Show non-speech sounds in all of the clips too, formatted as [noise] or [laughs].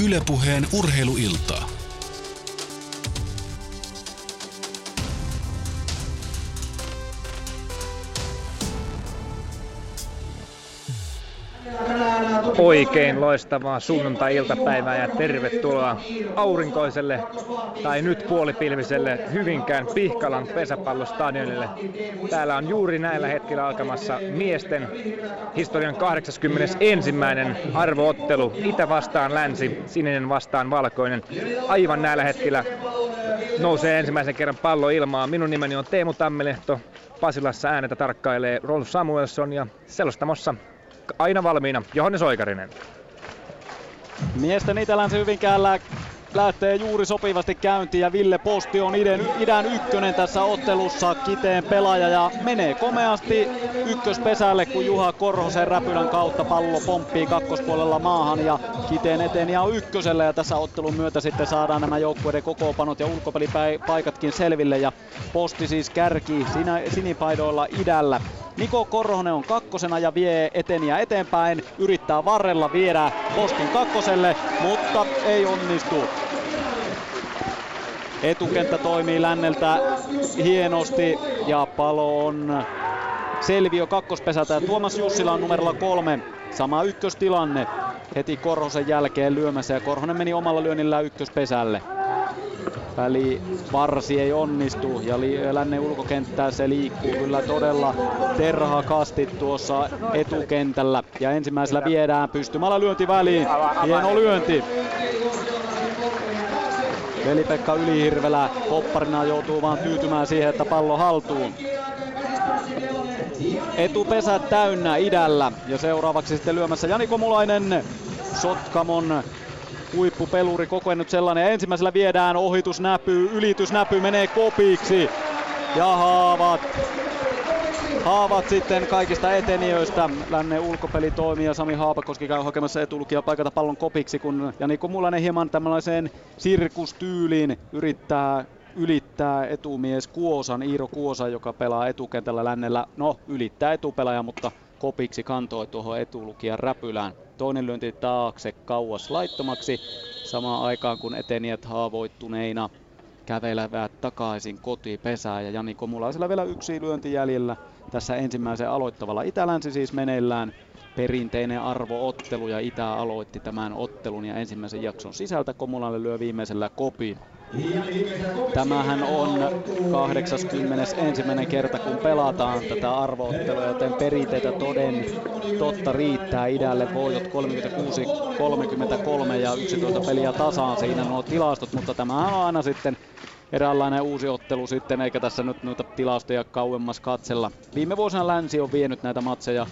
Ylepuheen urheiluiltaa. Oikein loistavaa sunnuntai-iltapäivää ja tervetuloa aurinkoiselle tai nyt puolipilviselle Hyvinkään Pihkalan pesäpallostadionille. Täällä on juuri näillä hetkillä alkamassa miesten historian 81. arvoottelu. Itä vastaan länsi, sininen vastaan valkoinen. Aivan näillä hetkillä nousee ensimmäisen kerran pallo ilmaan. Minun nimeni on Teemu Tammelehto. Pasilassa äänetä tarkkailee Rolf Samuelson ja selostamossa aina valmiina Johannes Oikarinen. Miesten Itälänsi Hyvinkäällä lähtee juuri sopivasti käyntiin ja Ville Posti on idän, idän ykkönen tässä ottelussa kiteen pelaaja ja menee komeasti ykköspesälle kun Juha Korhosen räpylän kautta pallo pomppii kakkospuolella maahan ja kiteen eteen ihan ykköselle ja tässä ottelun myötä sitten saadaan nämä joukkueiden kokoonpanot ja ulkopelipaikatkin selville ja Posti siis kärki sinä, sinipaidoilla idällä. Niko Korhonen on kakkosena ja vie eteniä eteenpäin. Yrittää varrella viedä Postin kakkoselle, mutta ei onnistu. Etukenttä toimii länneltä hienosti ja palo on selviö kakkospesältä ja Tuomas Jussila on numerolla kolme. Sama ykköstilanne heti Korhosen jälkeen lyömässä ja Korhonen meni omalla lyönnillä ykköspesälle. Väli varsi ei onnistu ja li- lännen ulkokenttää se liikkuu kyllä todella terhakasti tuossa etukentällä. Ja ensimmäisellä viedään pystymällä lyönti väliin. Hieno lyönti. Veli-Pekka Ylihirvelä popparina joutuu vaan tyytymään siihen, että pallo haltuun. Etupesä täynnä idällä ja seuraavaksi sitten lyömässä Jani Komulainen Sotkamon huippupeluri kokenut sellainen. Ensimmäisellä viedään ohitusnäpy, ylitysnäpy menee kopiksi. Ja haavat. Haavat sitten kaikista etenijöistä. Lännen ulkopelitoimija Sami Haapakoski käy hakemassa etulukia paikata pallon kopiksi, kun Jani Komulainen hieman tämmöiseen sirkustyyliin yrittää ylittää etumies Kuosan, Iiro Kuosa, joka pelaa etukentällä lännellä. No, ylittää etupelaaja, mutta kopiksi kantoi tuohon etulukijan räpylään. Toinen lyönti taakse kauas laittomaksi, samaan aikaan kun etenijät haavoittuneina kävelevät takaisin kotipesään ja Jani Komulaisella vielä yksi lyönti jäljellä tässä ensimmäisen aloittavalla Itälänsi siis meneillään perinteinen arvoottelu ja Itä aloitti tämän ottelun ja ensimmäisen jakson sisältä Komulalle lyö viimeisellä kopin. Tämähän on 81. kerta, kun pelataan tätä arvoottelua, joten perinteitä toden totta riittää idälle voitot 36-33 ja 11 peliä tasaan siinä nuo tilastot, mutta tämä on aina sitten eräänlainen uusi ottelu sitten, eikä tässä nyt noita tilastoja kauemmas katsella. Viime vuosina Länsi on vienyt näitä matseja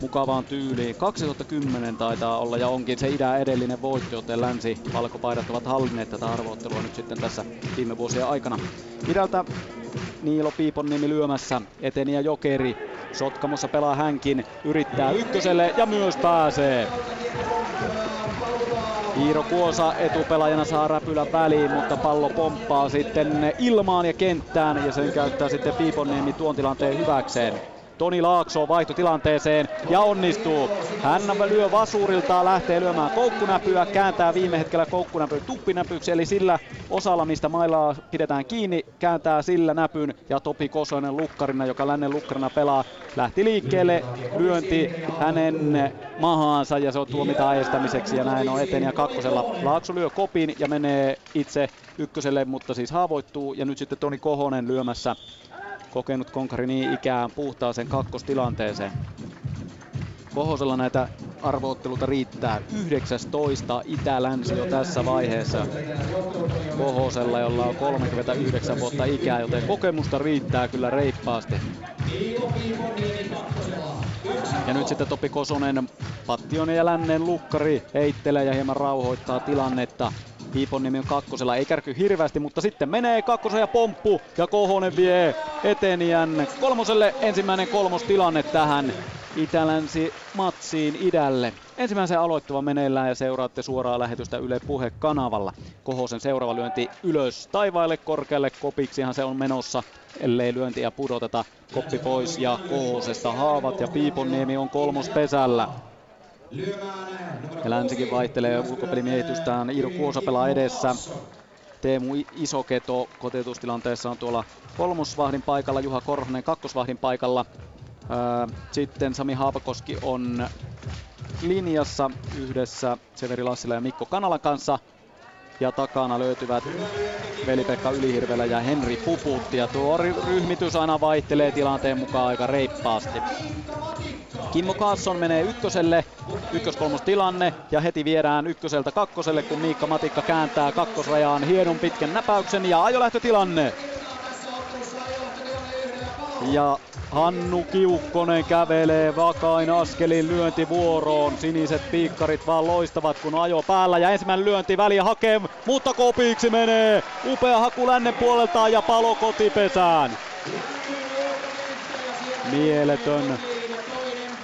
mukavaan tyyliin. 2010 taitaa olla ja onkin se idä edellinen voitto, joten länsi valkopaidat ovat hallinneet tätä arvoottelua nyt sitten tässä viime vuosien aikana. Idältä Niilo Piiponnimi lyömässä, eteni ja Jokeri. Sotkamossa pelaa hänkin, yrittää ykköselle ja myös pääsee. Iiro Kuosa etupelaajana saa räpylän väliin, mutta pallo pomppaa sitten ilmaan ja kenttään ja sen käyttää sitten Piiponniemi tuon tilanteen hyväkseen. Toni Laakso vaihtotilanteeseen ja onnistuu. Hän lyö vasurilta, lähtee lyömään koukkunäpyä, kääntää viime hetkellä koukkunäpy tuppinäpyksi, eli sillä osalla, mistä mailaa pidetään kiinni, kääntää sillä näpyn ja Topi Kosonen lukkarina, joka lännen lukkarina pelaa, lähti liikkeelle, lyönti hänen mahaansa ja se on tuomita estämiseksi ja näin on ja kakkosella. Laakso lyö kopin ja menee itse ykköselle, mutta siis haavoittuu ja nyt sitten Toni Kohonen lyömässä kokenut konkari niin ikään puhtaaseen kakkostilanteeseen. Kohosella näitä arvootteluita riittää 19 Itä-Länsi jo tässä vaiheessa. Kohosella, jolla on 39 vuotta ikää, joten kokemusta riittää kyllä reippaasti. Ja nyt sitten Topi Kosonen, Pattion ja Lännen lukkari heittelee ja hieman rauhoittaa tilannetta. Piiponiemi on kakkosella, ei kärky hirveästi, mutta sitten menee kakkosen ja pomppu ja Kohonen vie eteniän kolmoselle ensimmäinen kolmostilanne tähän Itälänsi matsiin idälle. Ensimmäisen aloittava meneillään ja seuraatte suoraa lähetystä Yle Puhe-kanavalla. Kohosen seuraava lyönti ylös taivaille korkealle kopiksihan se on menossa, ellei lyöntiä pudoteta. Koppi pois ja Kohosesta haavat ja Piiponniemi on kolmos pesällä. Ja Länsikin vaihtelee ulkopelimiehitystään. Iiro Kuosa pelaa edessä. Teemu Isoketo kotiutustilanteessa on tuolla kolmosvahdin paikalla, Juha Korhonen kakkosvahdin paikalla. Sitten Sami Haapakoski on linjassa yhdessä Severi Lassila ja Mikko Kanalan kanssa. Ja takana löytyvät Veli-Pekka Ylihirvelä ja Henri Puputti. Ja tuo ryhmitys aina vaihtelee tilanteen mukaan aika reippaasti. Kimmo Kaasson menee ykköselle, ykköskolmostilanne ja heti viedään ykköseltä kakkoselle, kun Miikka Matikka kääntää kakkosrajaan hienon pitkän näpäyksen ja ajolähtötilanne. Ja Hannu Kiukkonen kävelee vakain askelin lyöntivuoroon. Siniset piikkarit vaan loistavat kun ajo päällä ja ensimmäinen lyönti väliä hakee, mutta kopiksi menee. Upea haku lännen puolelta ja palo kotipesään. Mieletön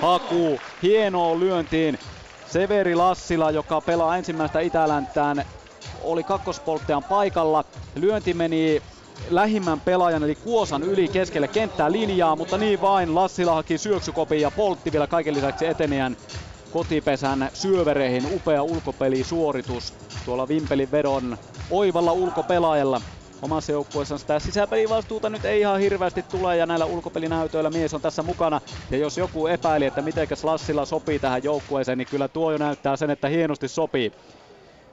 haku hienoon lyöntiin. Severi Lassila, joka pelaa ensimmäistä Itäläntään, oli kakkospolttajan paikalla. Lyönti meni lähimmän pelaajan eli Kuosan yli keskelle kenttää linjaa, mutta niin vain Lassila haki syöksykopin ja poltti vielä kaiken lisäksi etenijän kotipesän syövereihin. Upea ulkopelisuoritus tuolla Vimpelin vedon oivalla ulkopelaajalla omassa joukkueessaan sitä sisäpelivastuuta nyt ei ihan hirveästi tule ja näillä ulkopelinäytöillä mies on tässä mukana. Ja jos joku epäili, että miten Lassila sopii tähän joukkueeseen, niin kyllä tuo jo näyttää sen, että hienosti sopii.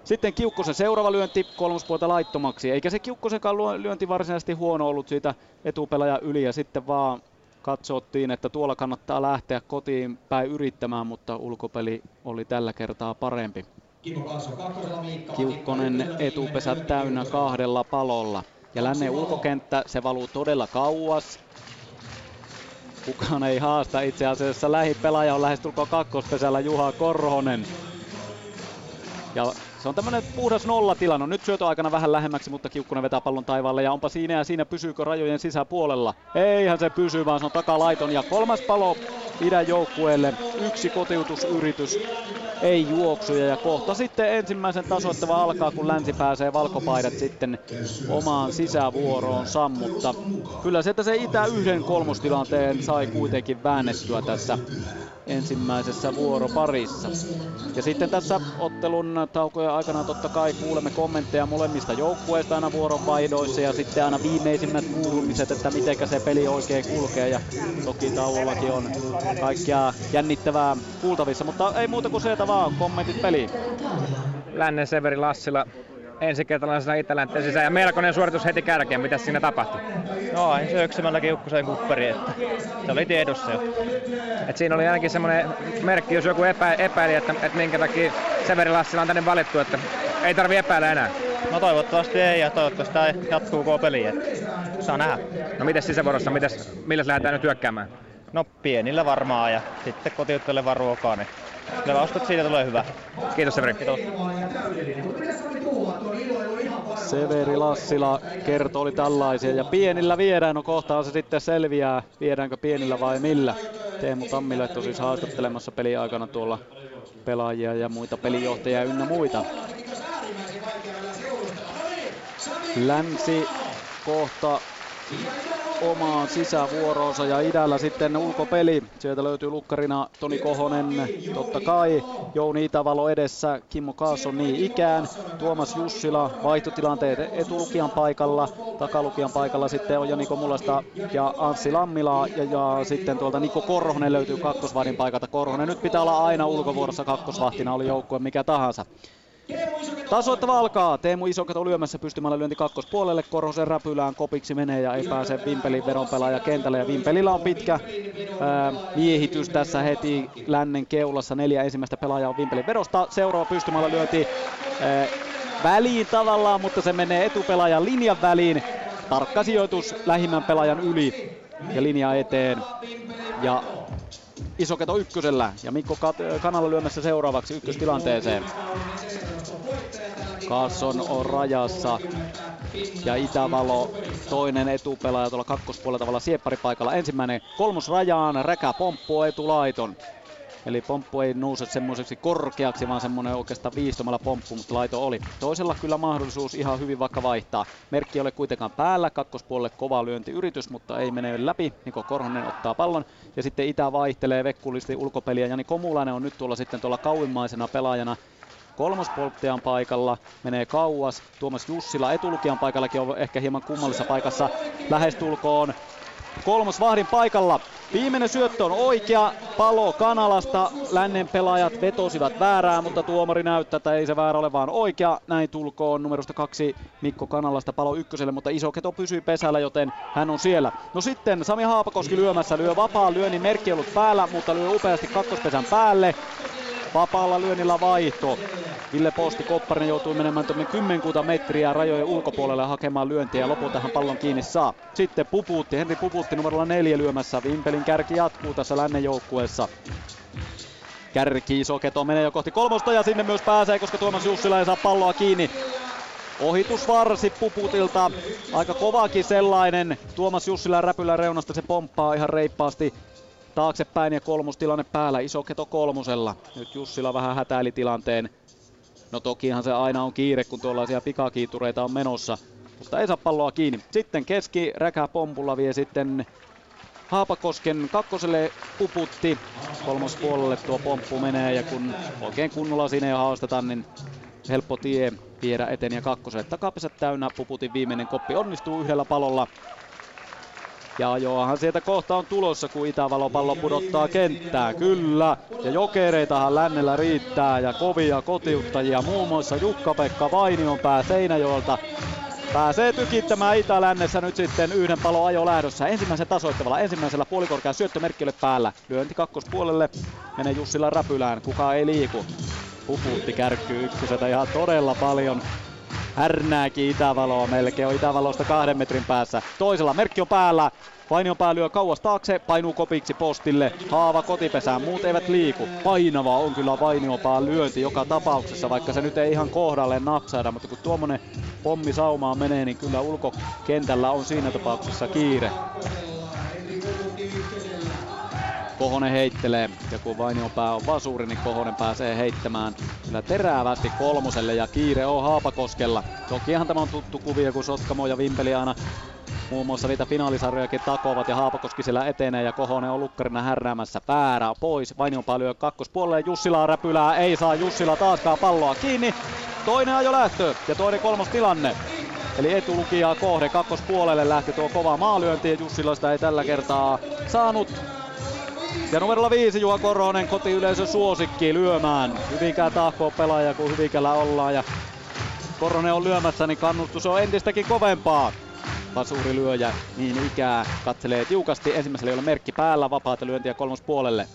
Sitten Kiukkosen seuraava lyönti kolmospuolta laittomaksi, eikä se Kiukkosenkaan lyönti varsinaisesti huono ollut siitä etupelaja yli ja sitten vaan katsottiin, että tuolla kannattaa lähteä kotiin päin yrittämään, mutta ulkopeli oli tällä kertaa parempi. Kiukkonen etupesä täynnä kahdella palolla. Ja lännen ulkokenttä, se valuu todella kauas. Kukaan ei haasta itse asiassa. Lähipelaaja on lähestulkoon kakkospesällä Juha Korhonen. Ja se on tämmönen puhdas nollatilanne. Nyt syötöaikana vähän lähemmäksi, mutta Kiukkunen vetää pallon taivaalle ja onpa siinä ja siinä pysyykö rajojen sisäpuolella. Eihän se pysy, vaan se on takalaiton ja kolmas palo idän joukkueelle. Yksi kotiutusyritys, ei juoksuja ja kohta sitten ensimmäisen tasoittava alkaa, kun länsi pääsee valkopaidat sitten omaan sisävuoroonsa, mutta kyllä se, että se itä yhden kolmostilanteen sai kuitenkin väännettyä tässä ensimmäisessä vuoroparissa. Ja sitten tässä ottelun taukojen aikana totta kai kuulemme kommentteja molemmista joukkueista aina vuorovaihdoissa ja sitten aina viimeisimmät kuulumiset, että miten se peli oikein kulkee ja toki tauollakin on kaikkia jännittävää kuultavissa, mutta ei muuta kuin se, vaan kommentit peliin. Lännen Severi Lassila ensikertalaisena Itälänteen sisään ja melkoinen suoritus heti kärkeen. Mitä siinä tapahtui? No aina syöksymällä kiukkuseen kupperi, että se oli tiedossa jo. Et siinä oli ainakin semmoinen merkki, jos joku epä, epäili, että, että minkä takia Severi Lassila on tänne valittu, että ei tarvi epäillä enää. No toivottavasti ei ja toivottavasti tämä jatkuu koko peli, että saa nähdä. No mitäs sisävuorossa, mitäs, millä lähdetään nyt hyökkäämään? No pienillä varmaan ja sitten kotiuttajille vaan ruokaa, niin Kyllä uskon, että siitä tulee hyvä. Kiitos Severi. Kiitos. Severi Lassila oli tällaisia ja pienillä viedään, no kohtaan se sitten selviää, viedäänkö pienillä vai millä. Teemu Tammiletto siis haastattelemassa peliaikana tuolla pelaajia ja muita pelijohtajia ynnä muita. Länsi kohta omaan sisävuoroonsa ja idällä sitten ulkopeli. Sieltä löytyy lukkarina Toni Kohonen, totta kai Jouni Itävalo edessä, Kimmo Kaasson niin ikään, Tuomas Jussila vaihtotilanteet etulukijan paikalla, takalukijan paikalla sitten on Niko Mulasta ja Anssi Lammila ja, ja sitten tuolta Niko Korhonen löytyy kakkosvahdin paikalta. Korhonen nyt pitää olla aina ulkovuorossa kakkosvahtina, oli joukkue mikä tahansa. Tasoittava alkaa. Teemu Isokato lyömässä pystymällä lyönti kakkospuolelle. Korhosen räpylään kopiksi menee ja ei pääse Vimpelin veronpelaaja kentälle. Ja Vimpelillä on pitkä ää, miehitys tässä heti lännen keulassa. Neljä ensimmäistä pelaajaa on Vimpelin verosta. Seuraava pystymällä lyönti ää, väliin tavallaan, mutta se menee etupelaajan linjan väliin. Tarkka sijoitus lähimmän pelaajan yli ja linja eteen. Ja Isoketo ykkösellä ja Mikko Kanalla lyömässä seuraavaksi ykköstilanteeseen. Carson on rajassa ja Itävalo toinen etupelaaja tuolla kakkospuolella tavalla siepparipaikalla. Ensimmäinen kolmos rajaan, räkä pomppuu etulaiton. Eli pomppu ei nouse semmoiseksi korkeaksi, vaan semmoinen oikeastaan viistomalla pomppu, mutta laito oli. Toisella kyllä mahdollisuus ihan hyvin vaikka vaihtaa. Merkki ei ole kuitenkaan päällä, kakkospuolelle kova lyöntiyritys, mutta ei mene läpi. Niko Korhonen ottaa pallon ja sitten Itä vaihtelee vekkulisti ulkopeliä. Jani Komulainen on nyt tuolla sitten tuolla kauimmaisena pelaajana kolmospolttajan paikalla, menee kauas. Tuomas Jussila etulukijan paikallakin on ehkä hieman kummallisessa paikassa lähestulkoon. Kolmos vahdin paikalla. Viimeinen syöttö on oikea. Palo Kanalasta. Lännen pelaajat vetosivat väärää, mutta tuomari näyttää, että ei se väärä ole vaan oikea. Näin tulkoon numerosta kaksi Mikko Kanalasta palo ykköselle, mutta iso keto pysyy pesällä, joten hän on siellä. No sitten Sami Haapakoski lyömässä. Lyö vapaa lyönnin merkki ollut päällä, mutta lyö upeasti kakkospesän päälle. Vapaalla lyönnillä vaihto. Ville Posti Kopparinen joutui menemään tuonne kymmenkuuta metriä rajojen ulkopuolelle hakemaan lyöntiä ja lopulta hän pallon kiinni saa. Sitten Pupuutti, Henri Pupuutti numerolla neljä lyömässä. Vimpelin kärki jatkuu tässä lännen joukkueessa. Kärki Soketo menee jo kohti kolmosta ja sinne myös pääsee, koska Tuomas Jussila ei saa palloa kiinni. Ohitusvarsi Puputilta, aika kovakin sellainen. Tuomas Jussila räpylä reunasta se pomppaa ihan reippaasti taaksepäin ja kolmostilanne päällä, iso keto kolmosella. Nyt Jussila vähän hätäili tilanteen. No tokihan se aina on kiire, kun tuollaisia pikakiitureita on menossa, mutta ei saa palloa kiinni. Sitten keski räkä pompulla vie sitten Haapakosken kakkoselle puputti. Kolmospuolelle tuo pomppu menee ja kun oikein kunnolla sinne jo haastetaan, niin helppo tie viedä eteen ja kakkoselle. Takapesät täynnä, puputin viimeinen koppi onnistuu yhdellä palolla. Ja ajoahan sieltä kohta on tulossa, kun Itävalo pallo pudottaa kenttään. Kyllä. Ja jokereitahan lännellä riittää ja kovia kotiuttajia. Muun muassa Jukka-Pekka Vainionpää Seinäjoelta pääsee tykittämään Itä-lännessä nyt sitten yhden palo ajo lähdössä. Ensimmäisen tasoittavalla, ensimmäisellä puolikorkean syöttömerkki päällä. Lyönti kakkospuolelle, menee Jussilla räpylään, kuka ei liiku. Pupuutti kärkkyy ykköseltä ihan todella paljon härnääkin Itävaloa melkein, on Itävalosta kahden metrin päässä. Toisella merkki on päällä, Vainion pää lyö kauas taakse, painuu kopiksi postille. Haava kotipesään, muut eivät liiku. Painava on kyllä Vainiopaan lyönti joka tapauksessa, vaikka se nyt ei ihan kohdalle napsaida, mutta kun tuommoinen pommi saumaan menee, niin kyllä ulkokentällä on siinä tapauksessa kiire. Kohonen heittelee ja kun Vainiopää on vasuuri, niin Kohonen pääsee heittämään kyllä terävästi kolmoselle ja kiire on Haapakoskella. Tokihan tämä on tuttu kuvio, kun Sotkamo ja Vimpeli aina muun muassa niitä finaalisarjojakin takovat ja Haapakoski siellä etenee ja Kohonen on lukkarina härnäämässä päärää pois. Vainionpää lyö kakkospuolelle Jussilaa räpylää, ei saa Jussila taaskaan palloa kiinni. Toinen ajo lähtö ja toinen kolmos tilanne. Eli etulukijaa kohde kakkospuolelle lähti tuo kova maalyönti ja Jussiloista ei tällä kertaa saanut ja numerolla viisi Juha Korhonen kotiyleisö suosikki lyömään. Hyvinkään tahkoa pelaaja kun Hyvinkällä ollaan ja Korhonen on lyömässä, niin kannustus on entistäkin kovempaa. Vasuri lyöjä niin ikää katselee tiukasti. Ensimmäisellä ei ole merkki päällä, vapaata lyöntiä kolmospuolelle.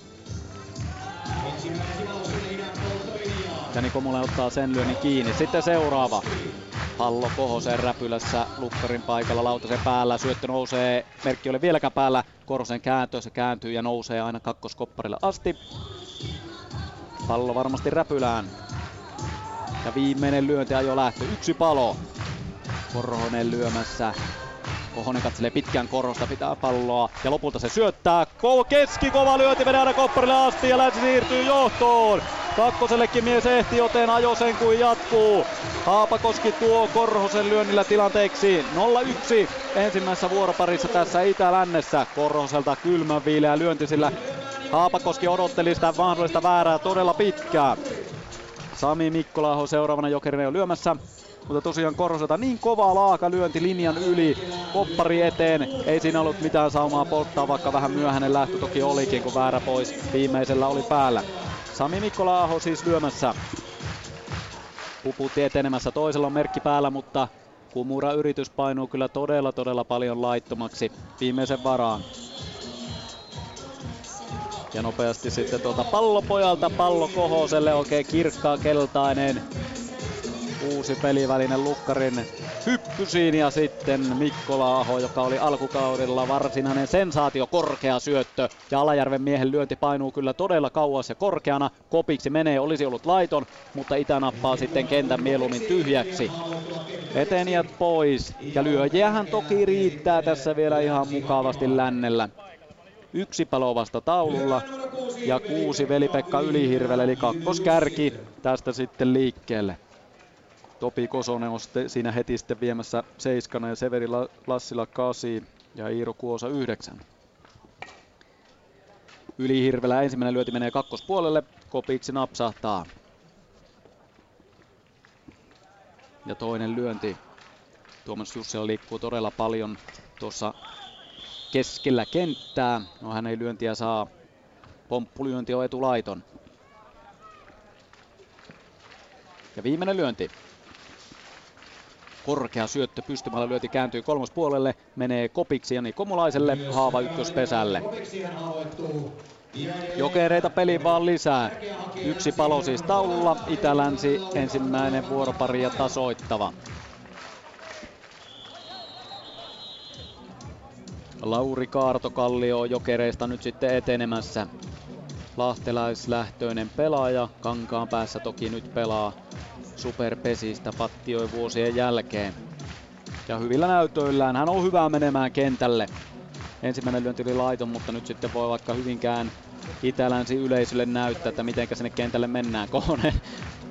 Jani Komula ottaa sen lyönnin kiinni. Sitten seuraava. Pallo Kohosen räpylässä Lukkarin paikalla lautasen päällä. Syöttö nousee, merkki oli vieläkään päällä. Korhosen kääntö, se kääntyy ja nousee aina kakkoskopparille asti. Pallo varmasti räpylään. Ja viimeinen lyönti ajo lähtö. Yksi palo. Korhonen lyömässä. Kohonen katselee pitkään korosta, pitää palloa ja lopulta se syöttää. Ko- keski kova lyönti menee aina kopparille asti ja länsi siirtyy johtoon. Kakkosellekin mies ehti, joten ajo sen kuin jatkuu. Haapakoski tuo Korhosen lyönnillä tilanteeksi 0-1 ensimmäisessä vuoroparissa tässä Itä-Lännessä. Korhoselta kylmän viileä lyönti, sillä Haapakoski odotteli sitä mahdollista väärää todella pitkään. Sami Mikkolaho seuraavana jokerina jo lyömässä. Mutta tosiaan Korhoselta niin kova laaka lyönti linjan yli, koppari eteen. Ei siinä ollut mitään saumaa polttaa, vaikka vähän myöhäinen lähtö toki olikin, kun väärä pois viimeisellä oli päällä. Sami Mikkola-aho siis lyömässä. Puputti etenemässä, toisella on merkki päällä, mutta Kumura yritys painuu kyllä todella todella paljon laittomaksi viimeisen varaan. Ja nopeasti sitten tuota pallopojalta pallo Kohoselle, oikein kirkkaa keltainen uusi pelivälinen Lukkarin hyppysiin ja sitten Mikko Laaho, joka oli alkukaudella varsinainen sensaatio, korkea syöttö ja Alajärven miehen lyönti painuu kyllä todella kauas ja korkeana. Kopiksi menee, olisi ollut laiton, mutta Itä nappaa sitten kentän mieluummin tyhjäksi. Etenijät pois ja lyöjiähän toki riittää tässä vielä ihan mukavasti lännellä. Yksi palo vasta taululla ja kuusi Veli-Pekka Ylihirvelle, eli kakkoskärki tästä sitten liikkeelle. Topi Kosonen on siinä heti sitten viemässä seiskana ja Severi Lassila kasi ja Iiro Kuosa yhdeksän. Ylihirvelä ensimmäinen lyöti menee kakkospuolelle, Kopiksi napsahtaa. Ja toinen lyönti. Tuomas Jussila liikkuu todella paljon tuossa keskellä kenttää. No hän ei lyöntiä saa. Pomppulyönti on etulaiton. Ja viimeinen lyönti. Korkea syöttö pystymällä lyöti kääntyy kolmospuolelle. Menee kopiksi Jani Komulaiselle. Haava ykköspesälle. Jokereita peli vaan lisää. Yksi palo siis taululla. Itä-länsi ensimmäinen vuoropari ja tasoittava. Lauri Kaartokallio jokereista nyt sitten etenemässä. Lahtelaislähtöinen pelaaja. Kankaan päässä toki nyt pelaa superpesistä pattioi vuosien jälkeen. Ja hyvillä näytöillään hän on hyvä menemään kentälle. Ensimmäinen lyönti oli laiton, mutta nyt sitten voi vaikka hyvinkään itälänsi yleisölle näyttää, että miten sinne kentälle mennään. Kohonen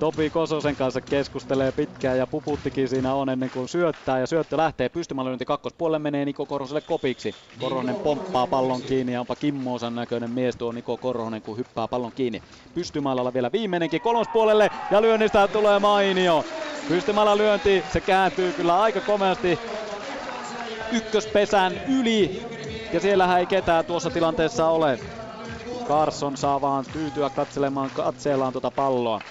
Topi Kososen kanssa keskustelee pitkään ja puputtikin siinä on ennen kuin syöttää ja syöttö lähtee pystymälyönti kakkospuolelle menee Niko Korhoselle kopiksi. Korhonen pomppaa pallon kiinni ja onpa Kimmoosan näköinen mies tuo Niko Korhonen kun hyppää pallon kiinni. Pystymaalalla vielä viimeinenkin kolmospuolelle ja lyönnistä tulee mainio. Pystymällä lyönti, se kääntyy kyllä aika komeasti ykköspesän yli ja siellähän ei ketään tuossa tilanteessa ole. Carson saa vaan tyytyä katselemaan katseellaan tuota palloa.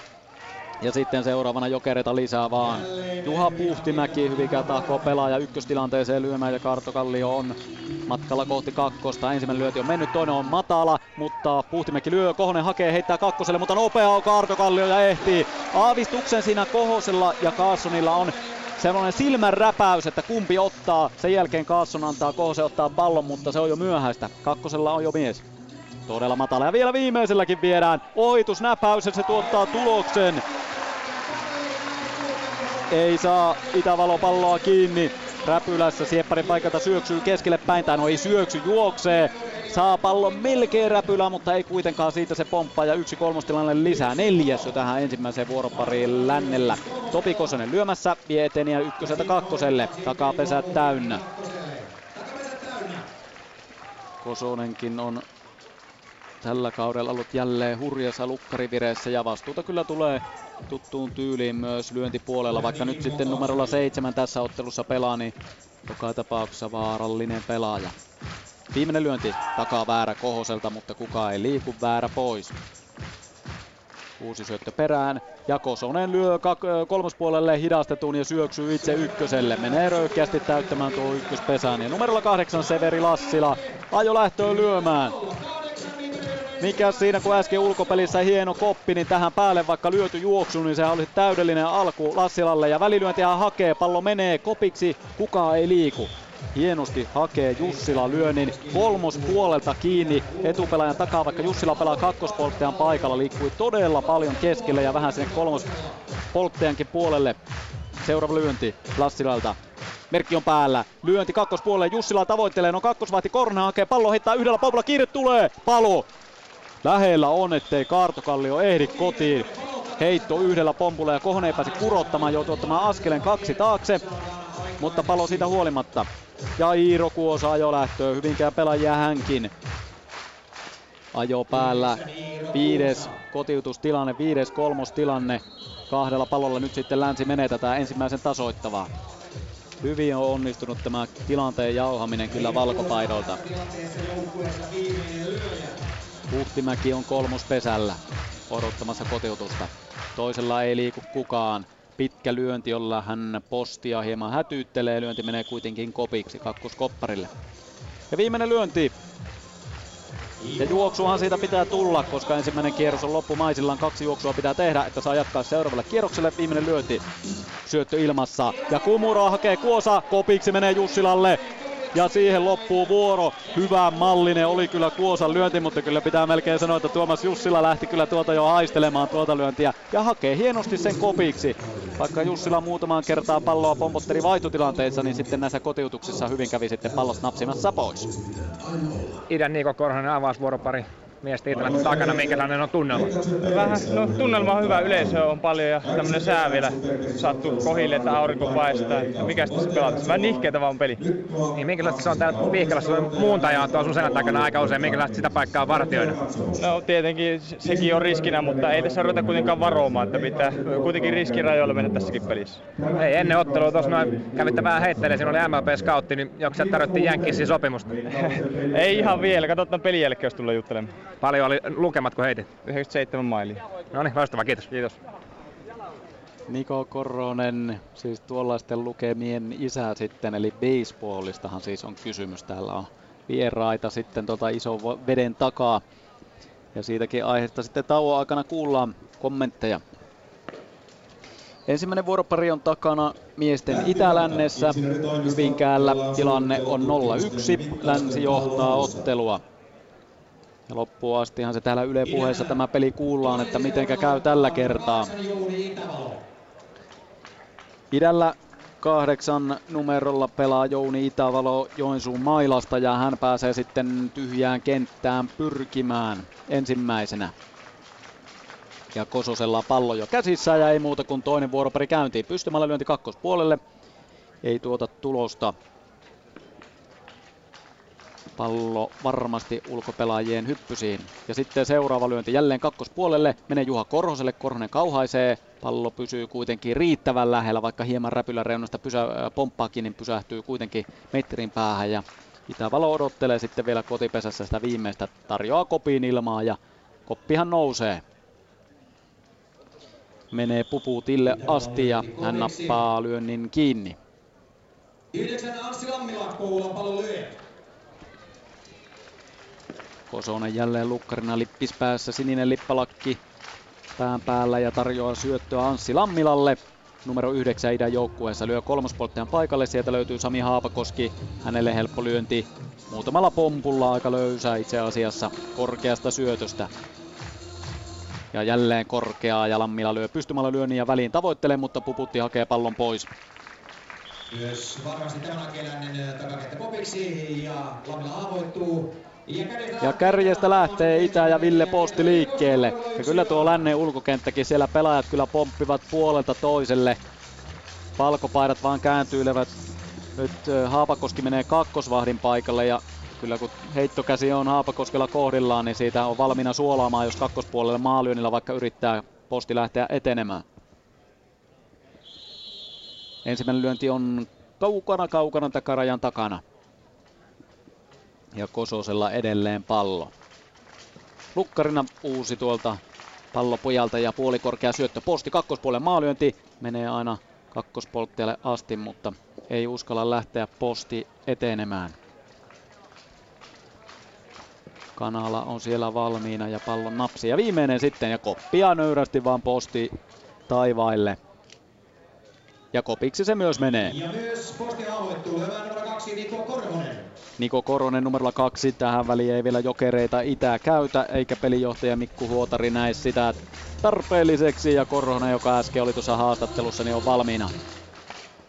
Ja sitten seuraavana jokereita lisää vaan. Juha Puhtimäki hyvinkään tahkoo pelaaja ykköstilanteeseen lyömään ja Kartokallio on matkalla kohti kakkosta. Ensimmäinen lyöti on mennyt, toinen on matala, mutta Puhtimäki lyö, Kohonen hakee, heittää kakkoselle, mutta nopea on Kartokallio ja ehtii. Aavistuksen siinä Kohosella ja Carsonilla on semmoinen silmän räpäys, että kumpi ottaa. Sen jälkeen Carson antaa Kohosen ottaa pallon, mutta se on jo myöhäistä. Kakkosella on jo mies. Todella matala ja vielä viimeiselläkin viedään ohitusnäpäys ja se tuottaa tuloksen. Ei saa Itävalo palloa kiinni. Räpylässä Siepparin paikalta syöksyy keskelle päin, tai no ei syöksy, juoksee. Saa pallon melkein räpylä, mutta ei kuitenkaan siitä se pomppaa ja yksi kolmostilanne lisää. Neljäs jo tähän ensimmäiseen vuoropariin lännellä. Topi Kosonen lyömässä, vie eteniä ykköseltä kakkoselle. Takapesä täynnä. Kosonenkin on tällä kaudella ollut jälleen hurjassa lukkarivireessä ja vastuuta kyllä tulee tuttuun tyyliin myös lyöntipuolella, vaikka nyt sitten numerolla seitsemän tässä ottelussa pelaa, niin joka tapauksessa vaarallinen pelaaja. Viimeinen lyönti takaa väärä Kohoselta, mutta kukaan ei liiku väärä pois. Uusi syöttö perään. Ja Kosonen lyö kak- kolmospuolelle hidastetun ja syöksyy itse ykköselle. Menee röyhkeästi täyttämään tuo ykköspesään. Ja numerolla kahdeksan Severi Lassila ajo lähtöön lyömään. Mikä siinä kun äsken ulkopelissä hieno koppi, niin tähän päälle vaikka lyöty juoksu, niin se oli täydellinen alku Lassilalle. Ja välilyöntiä hakee, pallo menee kopiksi, kukaan ei liiku. Hienosti hakee Jussila lyönnin kolmos puolelta kiinni etupelaajan takaa, vaikka Jussila pelaa kakkospolttajan paikalla. Liikkui todella paljon keskelle ja vähän sinne kolmospolttajankin puolelle. Seuraava lyönti Lassilalta. Merkki on päällä. Lyönti kakkospuolelle. Jussila tavoittelee. No kakkosvahti Korne hakee. Pallo heittää yhdellä pompulla. Kiire tulee. Palo. Lähellä on, ettei Kaartokallio ehdi kotiin. Heitto yhdellä pompulla ja Kohonen ei pääse kurottamaan, joutuu ottamaan askeleen kaksi taakse. Mutta palo siitä huolimatta. Ja Iiro Kuosa ajo lähtöön, hyvinkään pelaajia hänkin. Ajo päällä viides kotiutustilanne, viides kolmostilanne. Kahdella palolla nyt sitten Länsi menee tätä ensimmäisen tasoittavaa. Hyvin on onnistunut tämä tilanteen jauhaminen kyllä valkopaidolta. Huhtimäki on kolmospesällä odottamassa kotiutusta. Toisella ei liiku kukaan. Pitkä lyönti, jolla hän postia hieman hätyyttelee. Lyönti menee kuitenkin kopiksi kakkoskopparille. Ja viimeinen lyönti. Ja juoksuhan siitä pitää tulla, koska ensimmäinen kierros on loppumaisillaan. Kaksi juoksua pitää tehdä, että saa jatkaa seuraavalle kierrokselle. Viimeinen lyönti. Syöttö ilmassa. Ja Kumura hakee Kuosa. Kopiksi menee Jussilalle. Ja siihen loppuu vuoro. Hyvä mallinen oli kyllä Kuosan lyönti, mutta kyllä pitää melkein sanoa, että Tuomas Jussila lähti kyllä tuota jo haistelemaan tuota lyöntiä. Ja hakee hienosti sen kopiksi. Vaikka Jussila muutamaan kertaa palloa pompotteli vaihtotilanteissa, niin sitten näissä kotiutuksissa hyvin kävi sitten pallos napsimassa pois. Idän Niko Korhonen avausvuoropari miestä itsellä takana, minkälainen on tunnelma? Vähän, no tunnelma on hyvä, yleisö on paljon ja tämmönen sää vielä sattuu kohille, että aurinko paistaa. Mikä tässä pelataan? Vähän nihkeetä vaan peli. Niin, minkälaista se on täällä Pihkalassa? Muuntaja on tuolla sun selän takana aika usein. Minkälaista sitä paikkaa vartioida? No tietenkin sekin on riskinä, mutta ei tässä ruveta kuitenkaan varomaan, että pitää kuitenkin riskirajoilla mennä tässäkin pelissä. Ei, ennen ottelua tuossa noin kävitte vähän heittelee, siinä oli MLP-scoutti, niin onko sieltä tarvittiin sopimusta? [laughs] ei ihan vielä, katsotaan pelin jälkeen, jos tulee juttelemaan. Paljon oli lukemat, kun heitit? 97 mailia. No niin, loistavaa, kiitos. Kiitos. Niko Koronen, siis tuollaisten lukemien isä sitten, eli baseballistahan siis on kysymys. Täällä on vieraita sitten tota ison veden takaa. Ja siitäkin aiheesta sitten tauon aikana kuullaan kommentteja. Ensimmäinen vuoropari on takana miesten itälännessä. Hyvinkäällä tilanne on 0-1. Länsi johtaa ottelua. Ja loppuun astihan se täällä Yle puheessa tämä peli kuullaan, että mitenkä käy tällä kertaa. Idällä kahdeksan numerolla pelaa Jouni Itävalo Joensuun mailasta ja hän pääsee sitten tyhjään kenttään pyrkimään ensimmäisenä. Ja Kososella pallo jo käsissä ja ei muuta kuin toinen vuoropari käyntiin. Pystymällä lyönti kakkospuolelle. Ei tuota tulosta. Pallo varmasti ulkopelaajien hyppysiin. Ja sitten seuraava lyönti jälleen kakkospuolelle. Menee Juha Korhoselle. Korhonen kauhaisee. Pallo pysyy kuitenkin riittävän lähellä, vaikka hieman räpylän reunasta pysä, pomppaakin, niin pysähtyy kuitenkin metrin päähän. Ja Itävalo odottelee sitten vielä kotipesässä sitä viimeistä. Tarjoaa kopiin ilmaa ja koppihan nousee menee Puputille asti ja hän nappaa lyönnin kiinni. Kosonen jälleen lukkarina lippis päässä, sininen lippalakki pään päällä ja tarjoaa syöttöä Anssi Lammilalle. Numero 9 idän joukkueessa lyö kolmospolttajan paikalle, sieltä löytyy Sami Haapakoski, hänelle helppo lyönti muutamalla pompulla aika löysää itse asiassa korkeasta syötöstä. Ja jälleen korkeaa ja Lammila lyö pystymällä lyönnin ja väliin tavoittelee, mutta Puputti hakee pallon pois. Myös varmasti tämän keläinen takakenttä popiksi ja Lammila haavoittuu. Ja kärjestä lähtee Itä ja Ville Posti liikkeelle. Ja kyllä tuo lännen ulkokenttäkin, siellä pelaajat kyllä pomppivat puolelta toiselle. Palkopaidat vaan kääntyilevät. Nyt Haapakoski menee kakkosvahdin paikalle ja kyllä kun heittokäsi on Haapakoskella kohdillaan, niin siitä on valmiina suolaamaan, jos kakkospuolelle maalyönnillä vaikka yrittää posti lähteä etenemään. Ensimmäinen lyönti on kaukana kaukana takarajan takana. Ja Kososella edelleen pallo. Lukkarina uusi tuolta pallopojalta ja puolikorkea syöttö posti kakkospuolen maalyönti. Menee aina kakkospolttajalle asti, mutta ei uskalla lähteä posti etenemään. Kanala on siellä valmiina ja pallon napsi. Ja viimeinen sitten ja koppia nöyrästi vaan posti taivaille. Ja kopiksi se myös menee. Ja myös posti numero kaksi Niko Korhonen. Niko Koronen numerolla kaksi. Tähän väliin ei vielä jokereita itää käytä, eikä pelijohtaja Mikku Huotari näe sitä tarpeelliseksi. Ja Korhonen, joka äsken oli tuossa haastattelussa, niin on valmiina.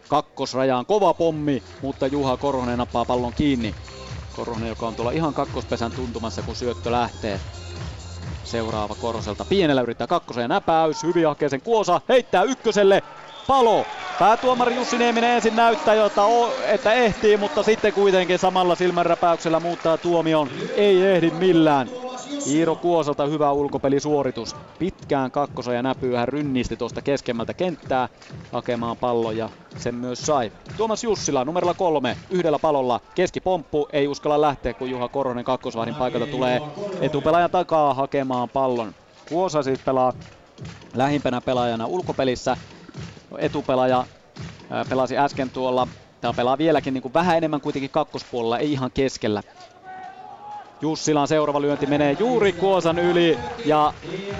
Kakkosrajaan kova pommi, mutta Juha Korhonen nappaa pallon kiinni. Korhonen, joka on tuolla ihan kakkospesän tuntumassa, kun syöttö lähtee. Seuraava Korhoselta pienellä yrittää kakkoseen näpäys. Hyvin hakee sen Kuosa, heittää ykköselle. Palo. Päätuomari Jussi Nieminen ensin näyttää, jota o, että ehtii, mutta sitten kuitenkin samalla silmänräpäyksellä muuttaa tuomion. Ei ehdi millään. Iiro Kuosalta hyvä ulkopelisuoritus. Pitkään kakkosa ja näpyy hän rynnisti tuosta keskemmältä kenttää hakemaan pallon ja sen myös sai. Tuomas Jussila numerolla kolme yhdellä palolla keskipomppu ei uskalla lähteä kun Juha Koronen kakkosvahdin paikalta tulee etupelaajan takaa hakemaan pallon. Kuosa siis pelaa lähimpänä pelaajana ulkopelissä. Etupelaaja pelasi äsken tuolla Tämä pelaa vieläkin niin kuin vähän enemmän kuitenkin kakkospuolella, ei ihan keskellä. Jussilan seuraava lyönti menee juuri Kuosan yli ja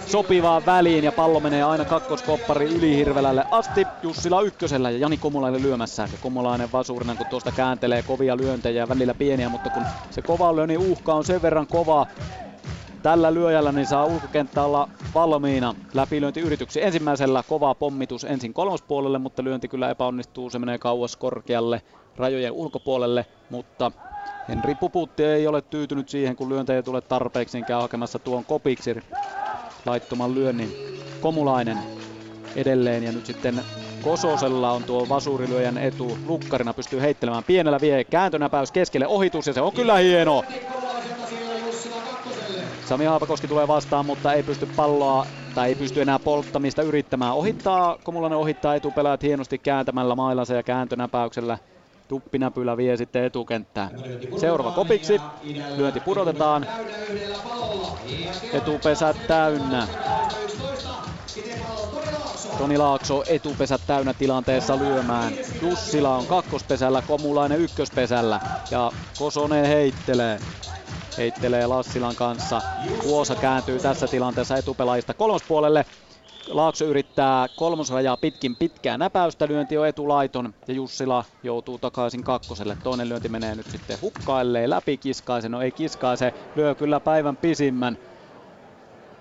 sopivaan väliin ja pallo menee aina kakkoskoppari yli Hirvelälle asti. Jussila ykkösellä ja Jani Komulainen lyömässä. Ja Komulainen vasurina kun tuosta kääntelee kovia lyöntejä välillä pieniä, mutta kun se kova lyönnin uhka on sen verran kova, tällä lyöjällä niin saa ulkokenttä olla valmiina läpilyöntiyrityksi. Ensimmäisellä kova pommitus ensin kolmospuolelle, mutta lyönti kyllä epäonnistuu. Se menee kauas korkealle rajojen ulkopuolelle, mutta Henri Puputti ei ole tyytynyt siihen, kun lyöntejä ei tule tarpeeksi, niin käy hakemassa tuon kopiksi laittoman lyönnin. Komulainen edelleen ja nyt sitten Kososella on tuo vasurilyöjän etu. Lukkarina pystyy heittelemään pienellä vie kääntönäpäys keskelle ohitus ja se on kyllä hieno. Sami Haapakoski tulee vastaan, mutta ei pysty palloa tai ei pysty enää polttamista yrittämään. Ohittaa, Komulainen ohittaa etupelaat hienosti kääntämällä mailansa ja kääntönäpäyksellä. Tuppinäpylä vie sitten etukenttään. Seuraava kopiksi. Lyönti pudotetaan. Etupesä täynnä. Toni Laakso etupesä täynnä tilanteessa lyömään. Jussila on kakkospesällä, Komulainen ykköspesällä ja Kosonen heittelee. Heittelee Lassilan kanssa. Vuosa kääntyy tässä tilanteessa etupelaajista kolmospuolelle. Laakso yrittää kolmosrajaa pitkin pitkää näpäystä, lyönti on etulaiton ja Jussila joutuu takaisin kakkoselle. Toinen lyönti menee nyt sitten hukkailleen läpi kiskaisen, no ei kiskaise, lyö kyllä päivän pisimmän.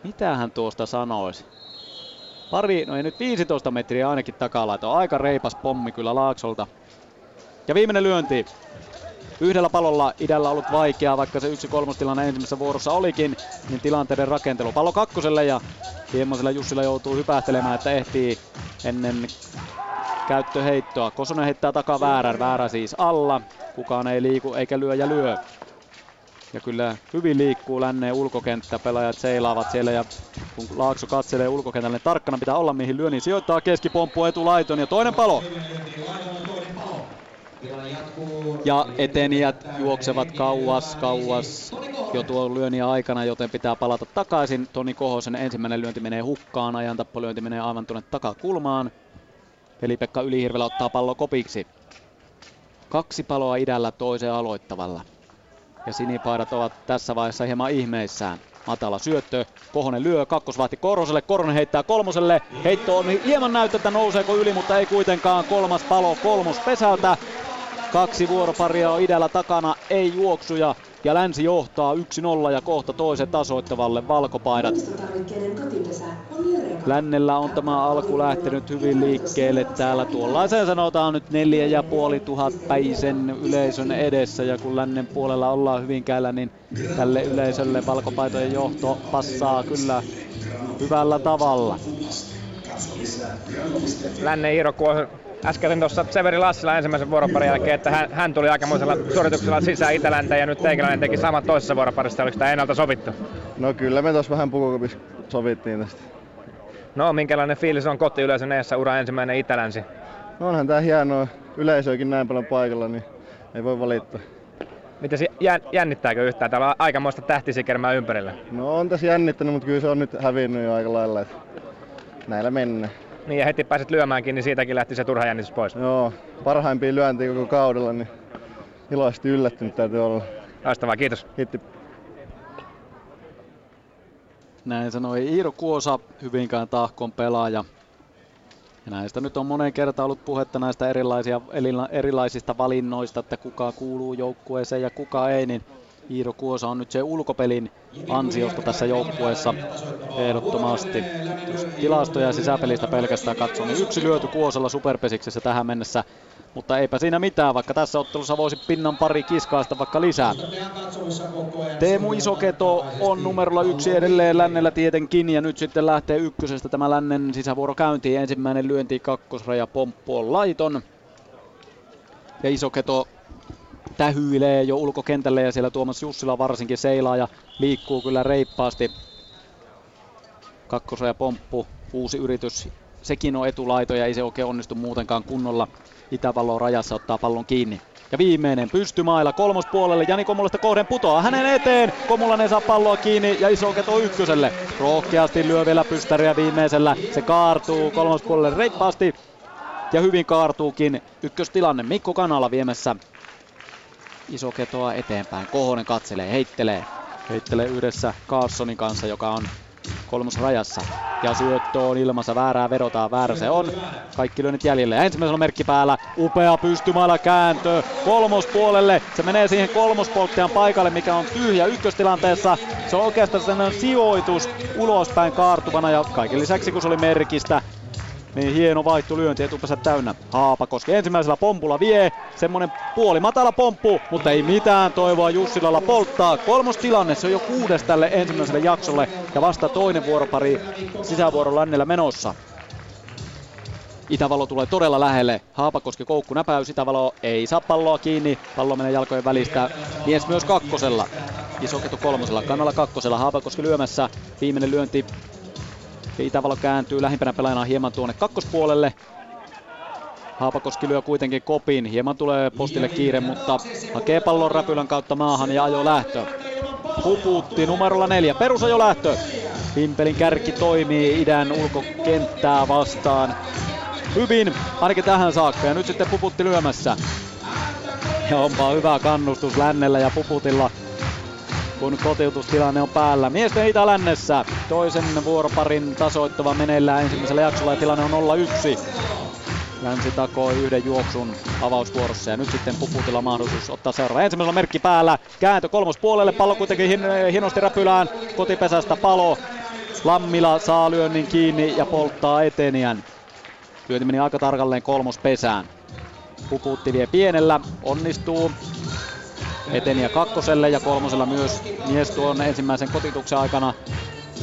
Mitä hän tuosta sanoisi? Pari, no ei nyt 15 metriä ainakin takalaito. Aika reipas pommi kyllä Laaksolta. Ja viimeinen lyönti. Yhdellä palolla idällä ollut vaikeaa, vaikka se yksi kolmostilanne ensimmäisessä vuorossa olikin, niin tilanteiden rakentelu. Pallo kakkoselle ja Hiemosella Jussilla joutuu hypähtelemään, että ehtii ennen käyttöheittoa. Kosonen heittää takaa väärän, väärä siis alla. Kukaan ei liiku eikä lyö ja lyö. Ja kyllä hyvin liikkuu länneen ulkokenttä, pelaajat seilaavat siellä ja kun Laakso katselee ulkokentälle, niin tarkkana pitää olla mihin lyö, niin sijoittaa keskipomppu etulaiton ja toinen palo. Ja etenijät juoksevat kauas, kauas jo tuon lyönnin aikana, joten pitää palata takaisin. Toni Kohosen ensimmäinen lyönti menee hukkaan, ajan lyönti menee aivan tuonne takakulmaan. Veli-Pekka Ylihirvelä ottaa pallo kopiksi. Kaksi paloa idällä toiseen aloittavalla. Ja sinipaidat ovat tässä vaiheessa hieman ihmeissään. Matala syöttö, Kohonen lyö, kakkosvahti Koroselle, Koronen heittää kolmoselle. Heitto on hieman näytettä, nouseeko yli, mutta ei kuitenkaan. Kolmas palo kolmos pesältä. Kaksi vuoroparia on idällä takana, ei juoksuja. Ja länsi johtaa 1-0 ja kohta toisen tasoittavalle valkopaidat. Lännellä on tämä alku lähtenyt hyvin liikkeelle täällä. Tuollaisen sanotaan nyt neljä ja puoli tuhat päisen yleisön edessä. Ja kun lännen puolella ollaan Hyvinkäällä, niin tälle yleisölle valkopaitojen johto passaa kyllä hyvällä tavalla. Lännen Iiro äsken tuossa Severi Lassila ensimmäisen vuoroparin jälkeen, että hän, hän tuli aikamoisella suorituksella sisään Itäläntä ja nyt Teikäläinen teki saman toisessa vuoroparissa. Oliko tämä ennalta sovittu? No kyllä me tuossa vähän pukukopissa sovittiin tästä. No minkälainen fiilis on kotiyleisön eessä ura ensimmäinen Itälänsi? No onhan tää hienoa. Yleisöäkin näin paljon paikalla, niin ei voi valittaa. Miten se jännittääkö yhtään? Täällä on aikamoista tähtisikermää ympärillä. No on tässä jännittänyt, mutta kyllä se on nyt hävinnyt jo aika lailla. Että näillä mennään. Niin ja heti pääset lyömäänkin, niin siitäkin lähti se turha jännitys pois. Joo, parhaimpia lyöntiä koko kaudella, niin iloisesti yllättynyt täytyy olla. Loistavaa, kiitos. Kiitti. Näin sanoi Iiro Kuosa, Hyvinkään tahkon pelaaja. Ja näistä nyt on monen kertaan ollut puhetta näistä erilaisia, erilaisista valinnoista, että kuka kuuluu joukkueeseen ja kuka ei, niin Iiro Kuosa on nyt se ulkopelin ansiosta tässä joukkueessa ehdottomasti. Jos tilastoja ja sisäpelistä pelkästään katsoo, niin yksi lyöty Kuosella superpesiksessä tähän mennessä. Mutta eipä siinä mitään, vaikka tässä ottelussa voisi pinnan pari kiskaista vaikka lisää. Teemu Isoketo on numerolla yksi edelleen lännellä tietenkin ja nyt sitten lähtee ykkösestä tämä lännen sisävuoro käyntiin. Ensimmäinen lyönti kakkosraja pomppu on laiton. Ja Isoketo tähyilee jo ulkokentälle ja siellä Tuomas Jussila varsinkin seilaa ja liikkuu kyllä reippaasti. Kakkosraja pomppu, uusi yritys, sekin on etulaito ja ei se oikein onnistu muutenkaan kunnolla. Itävallon rajassa ottaa pallon kiinni. Ja viimeinen pystymailla kolmospuolelle. Jani Komulasta kohden putoaa hänen eteen. Komulainen saa palloa kiinni ja iso keto ykköselle. Rohkeasti lyö vielä pystäriä viimeisellä. Se kaartuu kolmospuolelle reippaasti. Ja hyvin kaartuukin ykköstilanne. Mikko Kanala viemässä iso ketoa eteenpäin. Kohonen katselee, heittelee. Heittelee yhdessä Carsonin kanssa, joka on kolmosrajassa. Ja syöttö on ilmassa, väärää vedotaan, väärä se on. Kaikki lyönnit jäljelle. Ja ensimmäisellä merkki päällä, upea pystymailla kääntö kolmospuolelle. Se menee siihen kolmospolttajan paikalle, mikä on tyhjä ykköstilanteessa. Se on oikeastaan sellainen sijoitus ulospäin kaartuvana ja kaiken lisäksi kun se oli merkistä, Niin hieno vaihtolyönti etupäässä täynnä. Haapakoski ensimmäisellä pompulla vie. Semmonen puoli matala pomppu, mutta ei mitään toivoa Jussilalla polttaa. Kolmos tilanne, se on jo kuudes tälle ensimmäiselle jaksolle ja vasta toinen vuoropari sisävuoro lännellä menossa. Itävalo tulee todella lähelle. Haapakoski koukku näpäys. Itävalo ei saa palloa kiinni. Pallo menee jalkojen välistä. Mies myös kakkosella. Isoketu kolmosella. Kannalla kakkosella. Haapakoski lyömässä. Viimeinen lyönti. Itävalo kääntyy lähimpänä pelaajana hieman tuonne kakkospuolelle. Haapakoski lyö kuitenkin kopin. Hieman tulee postille kiire, mutta hakee pallon räpylän kautta maahan ja ajo lähtö. Puputti numerolla neljä. Perusajo lähtö. Pimpelin kärki toimii idän ulkokenttää vastaan hyvin, ainakin tähän saakka. Ja nyt sitten Puputti lyömässä. Ja onpa hyvä kannustus Lännellä ja Puputilla, kun kotiutustilanne on päällä. Miesten Itä-Lännessä toisen vuoroparin tasoittava meneillään ensimmäisellä jaksolla ja tilanne on 0-1. Länsi takoi yhden juoksun avausvuorossa ja nyt sitten Puputilla mahdollisuus ottaa seuraava. Ensimmäisellä merkki päällä, kääntö kolmospuolelle, pallo kuitenkin hin- hienosti räpylään, kotipesästä palo. Lammila saa lyönnin kiinni ja polttaa eteniän. Lyönti meni aika tarkalleen kolmospesään. Puputti vie pienellä, onnistuu. Eteniä kakkoselle ja kolmosella myös mies tuon ensimmäisen kotituksen aikana.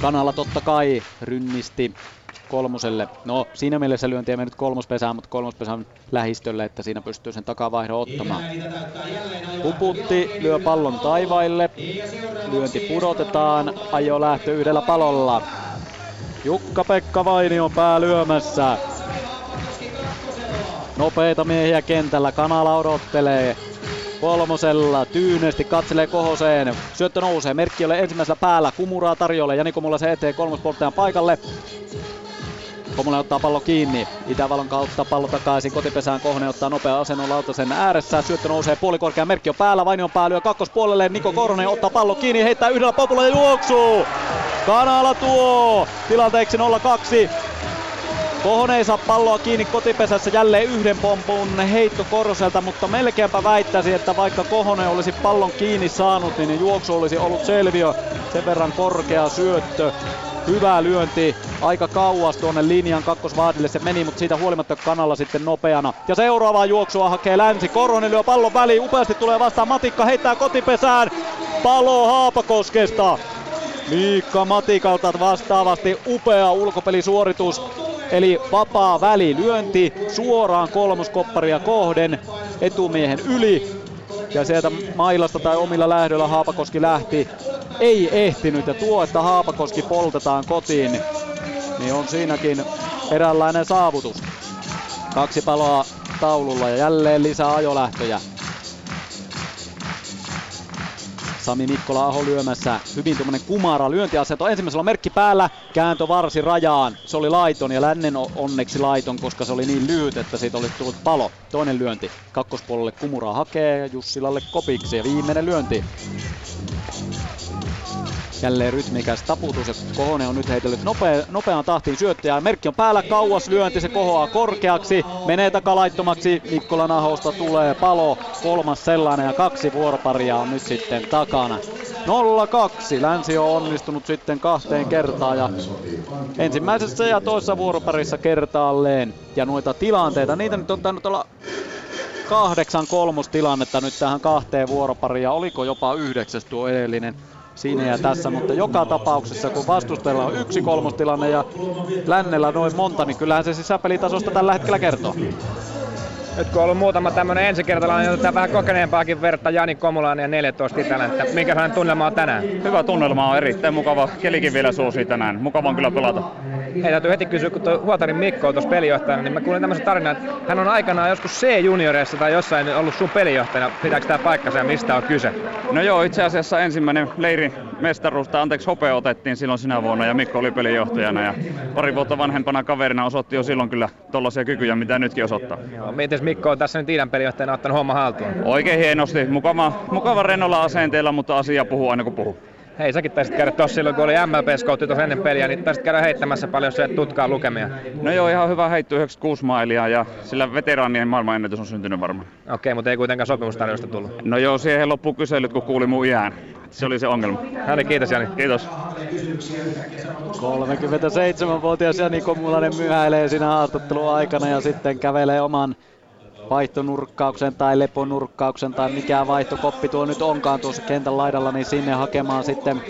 Kanalla totta kai rynnisti kolmoselle. No siinä mielessä lyönti ei mennyt kolmospesään, mutta kolmospesän lähistölle, että siinä pystyy sen takavaihdon ottamaan. Puputti lyö pallon taivaille. Lyönti pudotetaan. Ajo lähtö yhdellä palolla. Jukka-Pekka Vainio pää lyömässä. Nopeita miehiä kentällä, Kanala odottelee. Kolmosella tyynesti katselee kohoseen. Syöttö nousee, merkki ole ensimmäisellä päällä. Kumuraa tarjolle, Jani Komula se eteen kolmospolttajan paikalle. Komula ottaa pallo kiinni. Itävalon kautta pallo takaisin kotipesään. Kohne ottaa nopea asennon lautasen ääressä. Syöttö nousee puolikorkea. Merkki on päällä. Vainion pää lyö kakkospuolelle. Niko Korhonen ottaa pallo kiinni. Heittää yhdellä populla ja juoksuu. Kanala tuo tilanteeksi 0-2. Kohonen ei saa palloa kiinni kotipesässä jälleen yhden pompun heitto Korselta, mutta melkeinpä väittäisi, että vaikka Kohonen olisi pallon kiinni saanut, niin juoksu olisi ollut selviö. Sen verran korkea syöttö. Hyvä lyönti aika kauas tuonne linjan kakkosvaadille se meni, mutta siitä huolimatta kanalla sitten nopeana. Ja seuraavaa juoksua hakee Länsi. Korhonen lyö pallon väliin, upeasti tulee vastaan Matikka, heittää kotipesään. Palo Haapakoskesta. Miikka Matikalta vastaavasti upea ulkopelisuoritus. Eli vapaa välilyönti suoraan kolmoskopparia kohden etumiehen yli. Ja sieltä mailasta tai omilla lähdöllä Haapakoski lähti. Ei ehtinyt ja tuo, että Haapakoski poltetaan kotiin, niin on siinäkin eräänlainen saavutus. Kaksi paloa taululla ja jälleen lisää ajolähtöjä. Sami Mikkola Aho lyömässä. Hyvin tuommoinen kumara lyöntiasento. Ensimmäisellä on merkki päällä. Kääntö varsi rajaan. Se oli laiton ja lännen onneksi laiton, koska se oli niin lyhyt, että siitä oli tullut palo. Toinen lyönti. Kakkospuolelle Kumuraa hakee Jussilalle kopiksi ja viimeinen lyönti. Jälleen rytmikäs taputus ja Kohonen on nyt heitellyt nopea, nopeaan tahtiin syöttäjää. Merkki on päällä, kauas lyönti, se kohoaa korkeaksi, menee takalaittomaksi. Mikkolan ahosta tulee palo, kolmas sellainen ja kaksi vuoroparia on nyt sitten takana. 0-2, Länsi on onnistunut sitten kahteen kertaan ja ensimmäisessä ja toisessa vuoroparissa kertaalleen. Ja noita tilanteita, niitä nyt on tainnut olla kahdeksan kolmostilannetta nyt tähän kahteen vuoropariin ja oliko jopa yhdeksäs tuo edellinen siinä ja tässä, mutta joka tapauksessa kun vastustajalla on yksi kolmostilanne ja lännellä noin monta, niin kyllähän se sisäpelitasosta tällä hetkellä kertoo. Nyt kun on ollut muutama tämmönen ensikertalainen, niin otetaan vähän kokeneempaakin verta Jani Komulainen ja 14 Itälä, että minkälainen tunnelma on tänään? Hyvä tunnelma on erittäin mukava. Kelikin vielä suosii tänään. Mukava on kyllä pelata. Hei, täytyy heti kysyä, kun tuo Huotarin Mikko on tuossa pelijohtajana, niin mä kuulin tämmöisen tarinan, että hän on aikanaan joskus C-junioreissa tai jossain ollut sun pelijohtajana. Pitääkö tämä paikkansa ja mistä on kyse? No joo, itse asiassa ensimmäinen leiri mestaruus, tai anteeksi hopea otettiin silloin sinä vuonna ja Mikko oli pelijohtajana ja pari vuotta vanhempana kaverina osoitti jo silloin kyllä tollaisia kykyjä, mitä nytkin osoittaa. Joo, mites Mikko on tässä nyt Iidan pelijohtajana ottanut homma haltuun? Oikein hienosti, mukava, mukava rennolla asenteella, mutta asia puhuu aina kun puhuu. Hei, säkin taisit käydä tossa silloin, kun oli MLP Scoutti tuossa ennen peliä, niin taisit käydä heittämässä paljon se tutkaa lukemia. No joo, ihan hyvä heitto 96 mailia ja sillä veteraanien maailmanennätys on syntynyt varmaan. Okei, okay, mutta ei kuitenkaan sopimustarjosta tullut. No joo, siihen loppuu kyselyt, kun kuuli mun iän. Se oli se ongelma. Häli, kiitos Jani. Kiitos. 37-vuotias Jani Komulainen myhäilee siinä haastattelun aikana ja sitten kävelee oman vaihtonurkkauksen tai leponurkkauksen tai mikä vaihtokoppi tuo nyt onkaan tuossa kentän laidalla, niin sinne hakemaan sitten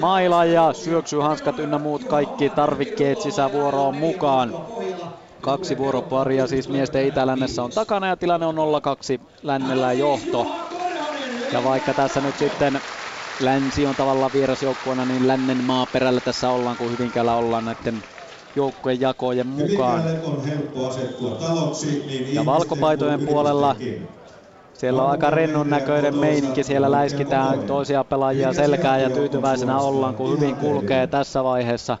maila ja syöksyhanskat ynnä muut kaikki tarvikkeet sisävuoroon mukaan. Kaksi vuoroparia siis miesten itälännessä on takana ja tilanne on 0-2 lännellä johto. Ja vaikka tässä nyt sitten länsi on tavallaan vierasjoukkueena, niin lännen maaperällä tässä ollaan, kun Hyvinkäällä ollaan näiden joukkueen jakojen mukaan. Niin ja valkopaitojen puolella siellä on aika rennon näköinen meininki, siellä läiskitään toisia pelaajia selkää ja tyytyväisenä ollaan, kun hyvin kulkee tässä vaiheessa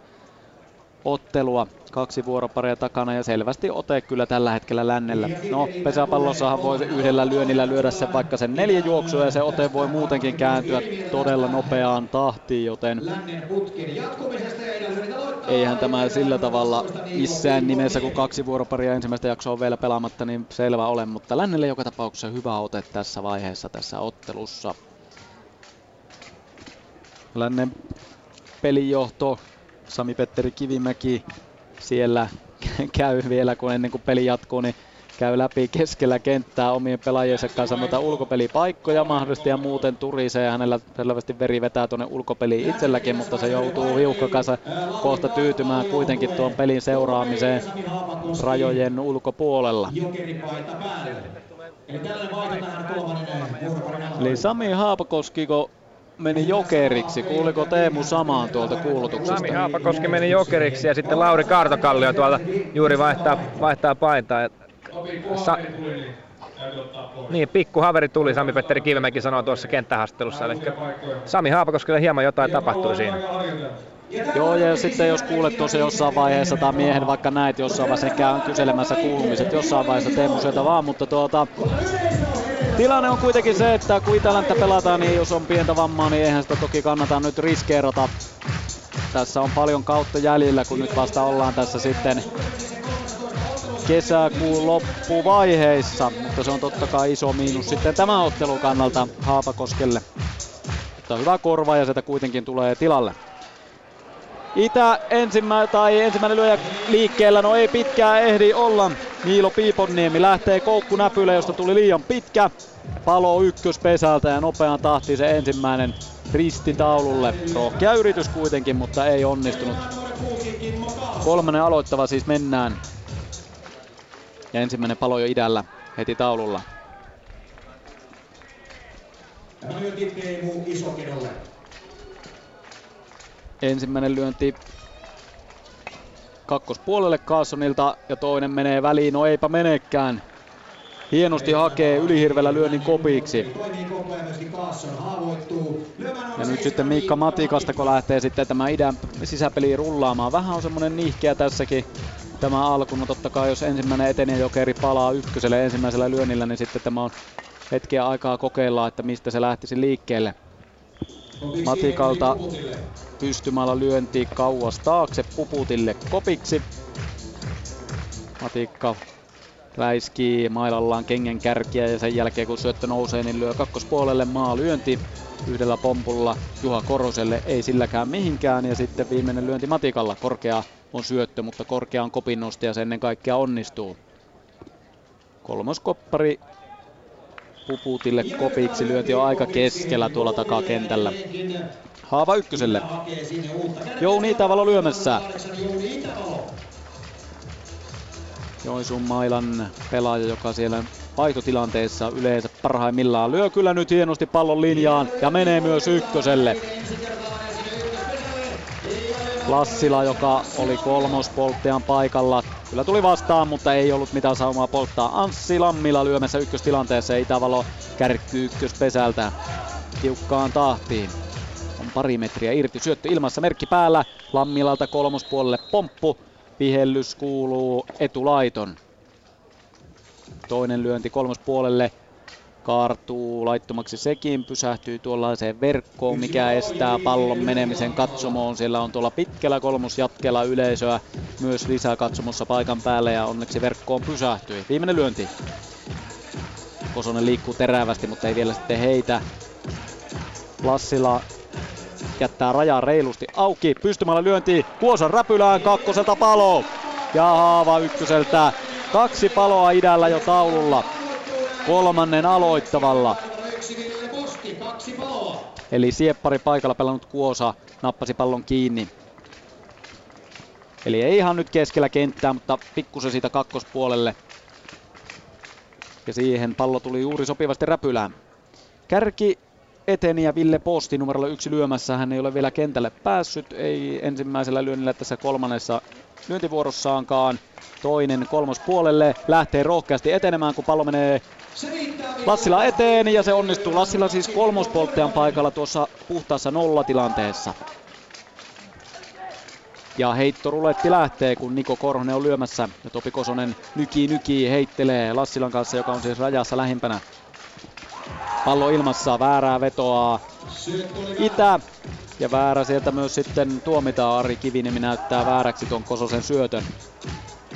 ottelua. Kaksi vuoroparia takana ja selvästi ote kyllä tällä hetkellä lännellä. No, pesäpallossahan voi yhdellä lyönnillä lyödä sen vaikka sen neljä juoksua ja se ote voi muutenkin kääntyä todella nopeaan tahtiin, joten eihän tämä sillä tavalla missään nimessä, kun kaksi vuoroparia ensimmäistä jaksoa on vielä pelaamatta, niin selvä ole, mutta lännelle joka tapauksessa hyvä ote tässä vaiheessa tässä ottelussa. Lännen pelijohto Sami Petteri Kivimäki siellä [laughs] käy vielä, kun ennen kuin peli jatkuu, niin käy läpi keskellä kenttää omien pelaajiensa kanssa noita ulkopelipaikkoja mahdollisesti ja muuten turisee ja hänellä selvästi veri vetää tuonne ulkopeliin itselläkin, mutta se joutuu viuhkakansa kohta tyytymään kuitenkin tuon pelin seuraamiseen rajojen ulkopuolella. Eli Sami Haapakoskiko meni jokeriksi. Kuuliko Teemu samaan tuolta kuulutuksesta? Sami Haapakoski meni jokeriksi ja sitten Lauri Kaartokallio tuolta juuri vaihtaa, vaihtaa paintaa. Sa- niin, pikku haveri tuli, Sami Petteri Kivemäki sanoi tuossa kenttähaastattelussa. Eli Sami Haapakoskelle hieman jotain tapahtui siinä. Joo, ja sitten jos kuulet tuossa jossain vaiheessa tai miehen vaikka näet jossain vaiheessa, niin käy kyselemässä kuulumiset jossain vaiheessa Teemu sieltä vaan, mutta tuota, Tilanne on kuitenkin se, että kun Itälänttä pelataan, niin jos on pientä vammaa, niin eihän sitä toki kannata nyt riskeerata. Tässä on paljon kautta jäljellä, kun nyt vasta ollaan tässä sitten kesäkuun loppuvaiheissa, mutta se on totta kai iso miinus sitten tämän ottelun kannalta Haapakoskelle. Mutta hyvä korva ja sieltä kuitenkin tulee tilalle. Itä ensimmä, tai ensimmäinen lyöjä liikkeellä, no ei pitkään ehdi olla. Niilo Piiponniemi lähtee koukkunäpylle, josta tuli liian pitkä. Palo ykköspesältä ja nopean tahti se ensimmäinen ristitaululle. Rohkea yritys kuitenkin, mutta ei onnistunut. Kolmannen aloittava siis mennään. Ja ensimmäinen palo jo idällä heti taululla. Ensimmäinen lyönti kakkospuolelle Carsonilta ja toinen menee väliin, no eipä menekään. Hienosti hakee ylihirvellä lyönnin kopiksi. Ja nyt sitten Miikka Matikasta, kun lähtee sitten tämä idän sisäpeli rullaamaan. Vähän on semmonen nihkeä tässäkin tämä alku. No totta kai jos ensimmäinen etenee jokeri palaa ykköselle ensimmäisellä lyönnillä, niin sitten tämä on hetkeä aikaa kokeilla, että mistä se lähtisi liikkeelle. Matikalta pystymällä lyönti kauas taakse Puputille kopiksi. Matikka läiskii mailallaan kengen kärkiä ja sen jälkeen kun syöttö nousee, niin lyö kakkospuolelle maa lyönti yhdellä pompulla Juha Koroselle, ei silläkään mihinkään ja sitten viimeinen lyönti Matikalla, korkea on syöttö, mutta korkea on kopinnosta ja se ennen kaikkea onnistuu. Kolmas koppari Puputille kopiksi. Lyönti on aika keskellä tuolla takakentällä. Haava ykköselle. Jouni Itävalo lyömässä. Joensuun mailan pelaaja, joka siellä vaihtotilanteessa yleensä parhaimmillaan lyö kyllä nyt hienosti pallon linjaan ja menee myös ykköselle. Lassila, joka oli kolmospolttajan paikalla. Kyllä tuli vastaan, mutta ei ollut mitään saumaa polttaa. Anssi Lammila lyömässä ykköstilanteessa. Itävalo kärkkyy ykköspesältä tiukkaan tahtiin. On pari metriä irti. Syöttö ilmassa merkki päällä. Lammilalta kolmospuolelle pomppu. Vihellys kuuluu etulaiton. Toinen lyönti kolmospuolelle. Kaartuu laittomaksi sekin, pysähtyy tuollaiseen verkkoon, mikä estää pallon menemisen katsomoon. Siellä on tuolla pitkällä kolmosjatkella yleisöä myös lisää katsomossa paikan päälle ja onneksi verkkoon pysähtyi. Viimeinen lyönti. Kosonen liikkuu terävästi, mutta ei vielä sitten heitä. Lassila jättää rajaa reilusti auki. Pystymällä lyönti Kuosan räpylään kakkoselta palo. Ja Haava ykköseltä. Kaksi paloa idällä jo taululla. Kolmannen aloittavalla. Eli sieppari paikalla pelannut Kuosa nappasi pallon kiinni. Eli ei ihan nyt keskellä kenttää, mutta pikkusen siitä kakkospuolelle. Ja siihen pallo tuli juuri sopivasti räpylään. Kärki eteni ja Ville Posti numerolla yksi lyömässä. Hän ei ole vielä kentälle päässyt, ei ensimmäisellä lyönnillä tässä kolmannessa lyöntivuorossaankaan. Toinen kolmos puolelle lähtee rohkeasti etenemään, kun pallo menee Lassila eteen ja se onnistuu. Lassila siis kolmospolttajan paikalla tuossa puhtaassa nollatilanteessa. Ja heittoruletti lähtee, kun Niko Korhonen on lyömässä. Ja Topi Kosonen nykii nykii heittelee Lassilan kanssa, joka on siis rajassa lähimpänä. Pallo ilmassa, väärää vetoaa Itä. Ja väärä sieltä myös sitten tuomitaan. Ari Kiviniemi näyttää vääräksi tuon Kososen syötön.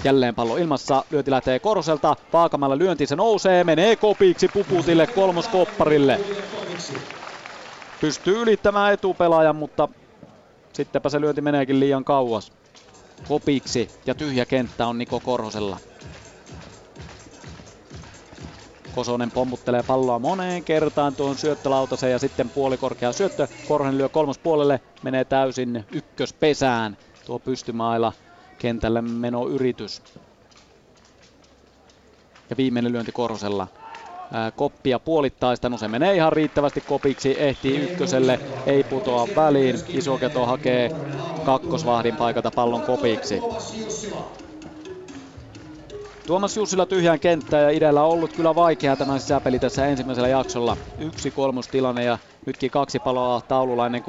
Jälleen pallo ilmassa, lyönti lähtee Koroselta, Paakamalla lyönti se nousee, menee kopiksi Puputille kolmoskopparille. Pystyy ylittämään etupelaajan, mutta sittenpä se lyönti meneekin liian kauas. Kopiksi ja tyhjä kenttä on Niko Korhosella. Kosonen pommuttelee palloa moneen kertaan tuon syöttölautaseen ja sitten puolikorkea syöttö. Korhonen lyö kolmospuolelle, menee täysin ykköspesään. Tuo pystymailla kentälle menoyritys. Ja viimeinen lyönti Korhosella. koppia puolittaista, no se menee ihan riittävästi kopiksi, ehtii ykköselle, ei putoa väliin. Isoketo hakee kakkosvahdin paikalta pallon kopiksi. Tuomas Jussila tyhjään kenttään ja idällä on ollut kyllä vaikea tämä sisäpeli tässä ensimmäisellä jaksolla. Yksi kolmostilanne ja nytkin kaksi paloa taululla ennen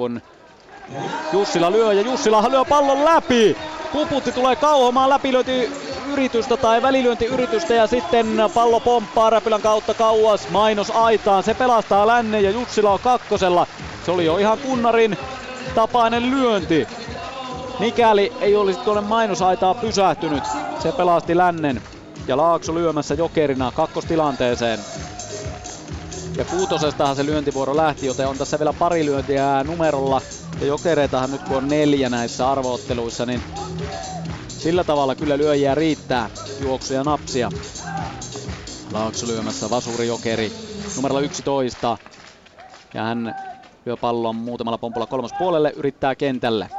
Jussila lyö ja Jussila lyö pallon läpi. Puputti tulee kauhomaan läpilöinti yritystä tai välilyöntiyritystä ja sitten pallo pomppaa räpylän kautta kauas mainos aitaan. Se pelastaa lännen ja Jussila on kakkosella. Se oli jo ihan kunnarin tapainen lyönti. Mikäli ei olisi tuonne mainosaitaa pysähtynyt, se pelasti lännen ja Laakso lyömässä jokerina kakkostilanteeseen. Ja kuutosestahan se lyöntivuoro lähti, joten on tässä vielä pari lyöntiä numerolla. Ja jokereitahan nyt kun on neljä näissä arvootteluissa, niin sillä tavalla kyllä lyöjiä riittää juoksuja napsia. Laakso lyömässä Vasuri Jokeri numerolla 11. Ja hän lyö pallon muutamalla pompulla kolmospuolelle, yrittää kentälle.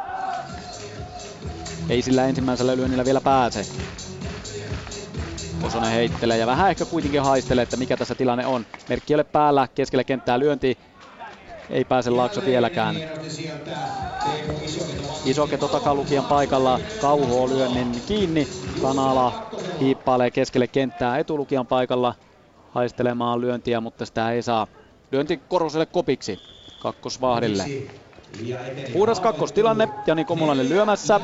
Ei sillä ensimmäisellä lyönnillä vielä pääse. Kosonen heittelee ja vähän ehkä kuitenkin haistelee, että mikä tässä tilanne on. Merkki ei ole päällä, keskelle kenttää lyönti. Ei pääse Laakso vieläkään. Isoketo takalukijan paikalla, Kauho lyönnin kiinni. Kanala hiippailee keskelle kenttää etulukijan paikalla haistelemaan lyöntiä, mutta sitä ei saa. Lyönti Koroselle kopiksi kakkosvahdille. Puhdas kakkostilanne, Jani Komulainen lyömässä.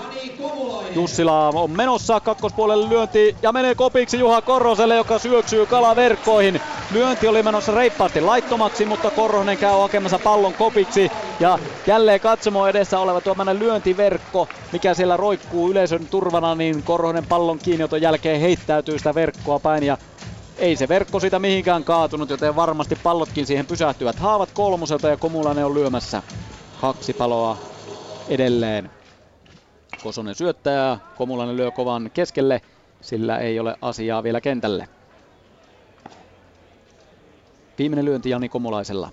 Jussila on menossa kakkospuolelle lyönti ja menee kopiksi Juha Korroselle, joka syöksyy kalaverkkoihin. Lyönti oli menossa reippaasti laittomaksi, mutta Korhonen käy hakemassa pallon kopiksi. Ja jälleen katsomo edessä oleva tuommoinen lyöntiverkko, mikä siellä roikkuu yleisön turvana, niin Korhonen pallon kiinnioton jälkeen heittäytyy sitä verkkoa päin ja ei se verkko sitä mihinkään kaatunut, joten varmasti pallotkin siihen pysähtyvät. Haavat kolmoselta ja Komulainen on lyömässä. Kaksi paloa edelleen. Kosonen syöttää, Komulainen lyö kovan keskelle, sillä ei ole asiaa vielä kentälle. Viimeinen lyönti Jani Komulaisella.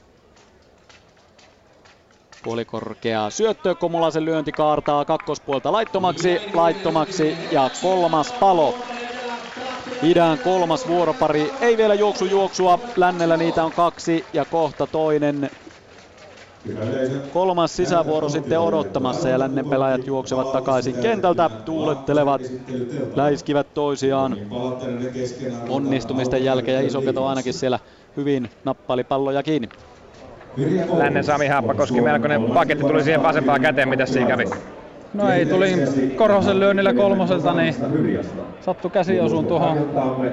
Puolikorkea syöttö, Komulaisen lyönti kaartaa kakkospuolta laittomaksi, laittomaksi ja kolmas palo. Idän kolmas vuoropari, ei vielä juoksu juoksua, lännellä niitä on kaksi ja kohta toinen Kolmas sisävuoro sitten odottamassa ja lännen pelaajat juoksevat takaisin kentältä, tuulettelevat, läiskivät toisiaan onnistumisten jälkeen ja Isoketo ainakin siellä hyvin nappaili palloja kiinni. Lännen Sami Haappakoski, melkoinen paketti tuli siihen vasempaan käteen, mitä siinä kävi? No ei, tulin Korhosen lyönnillä kolmoselta, niin sattu käsi osuun tuohon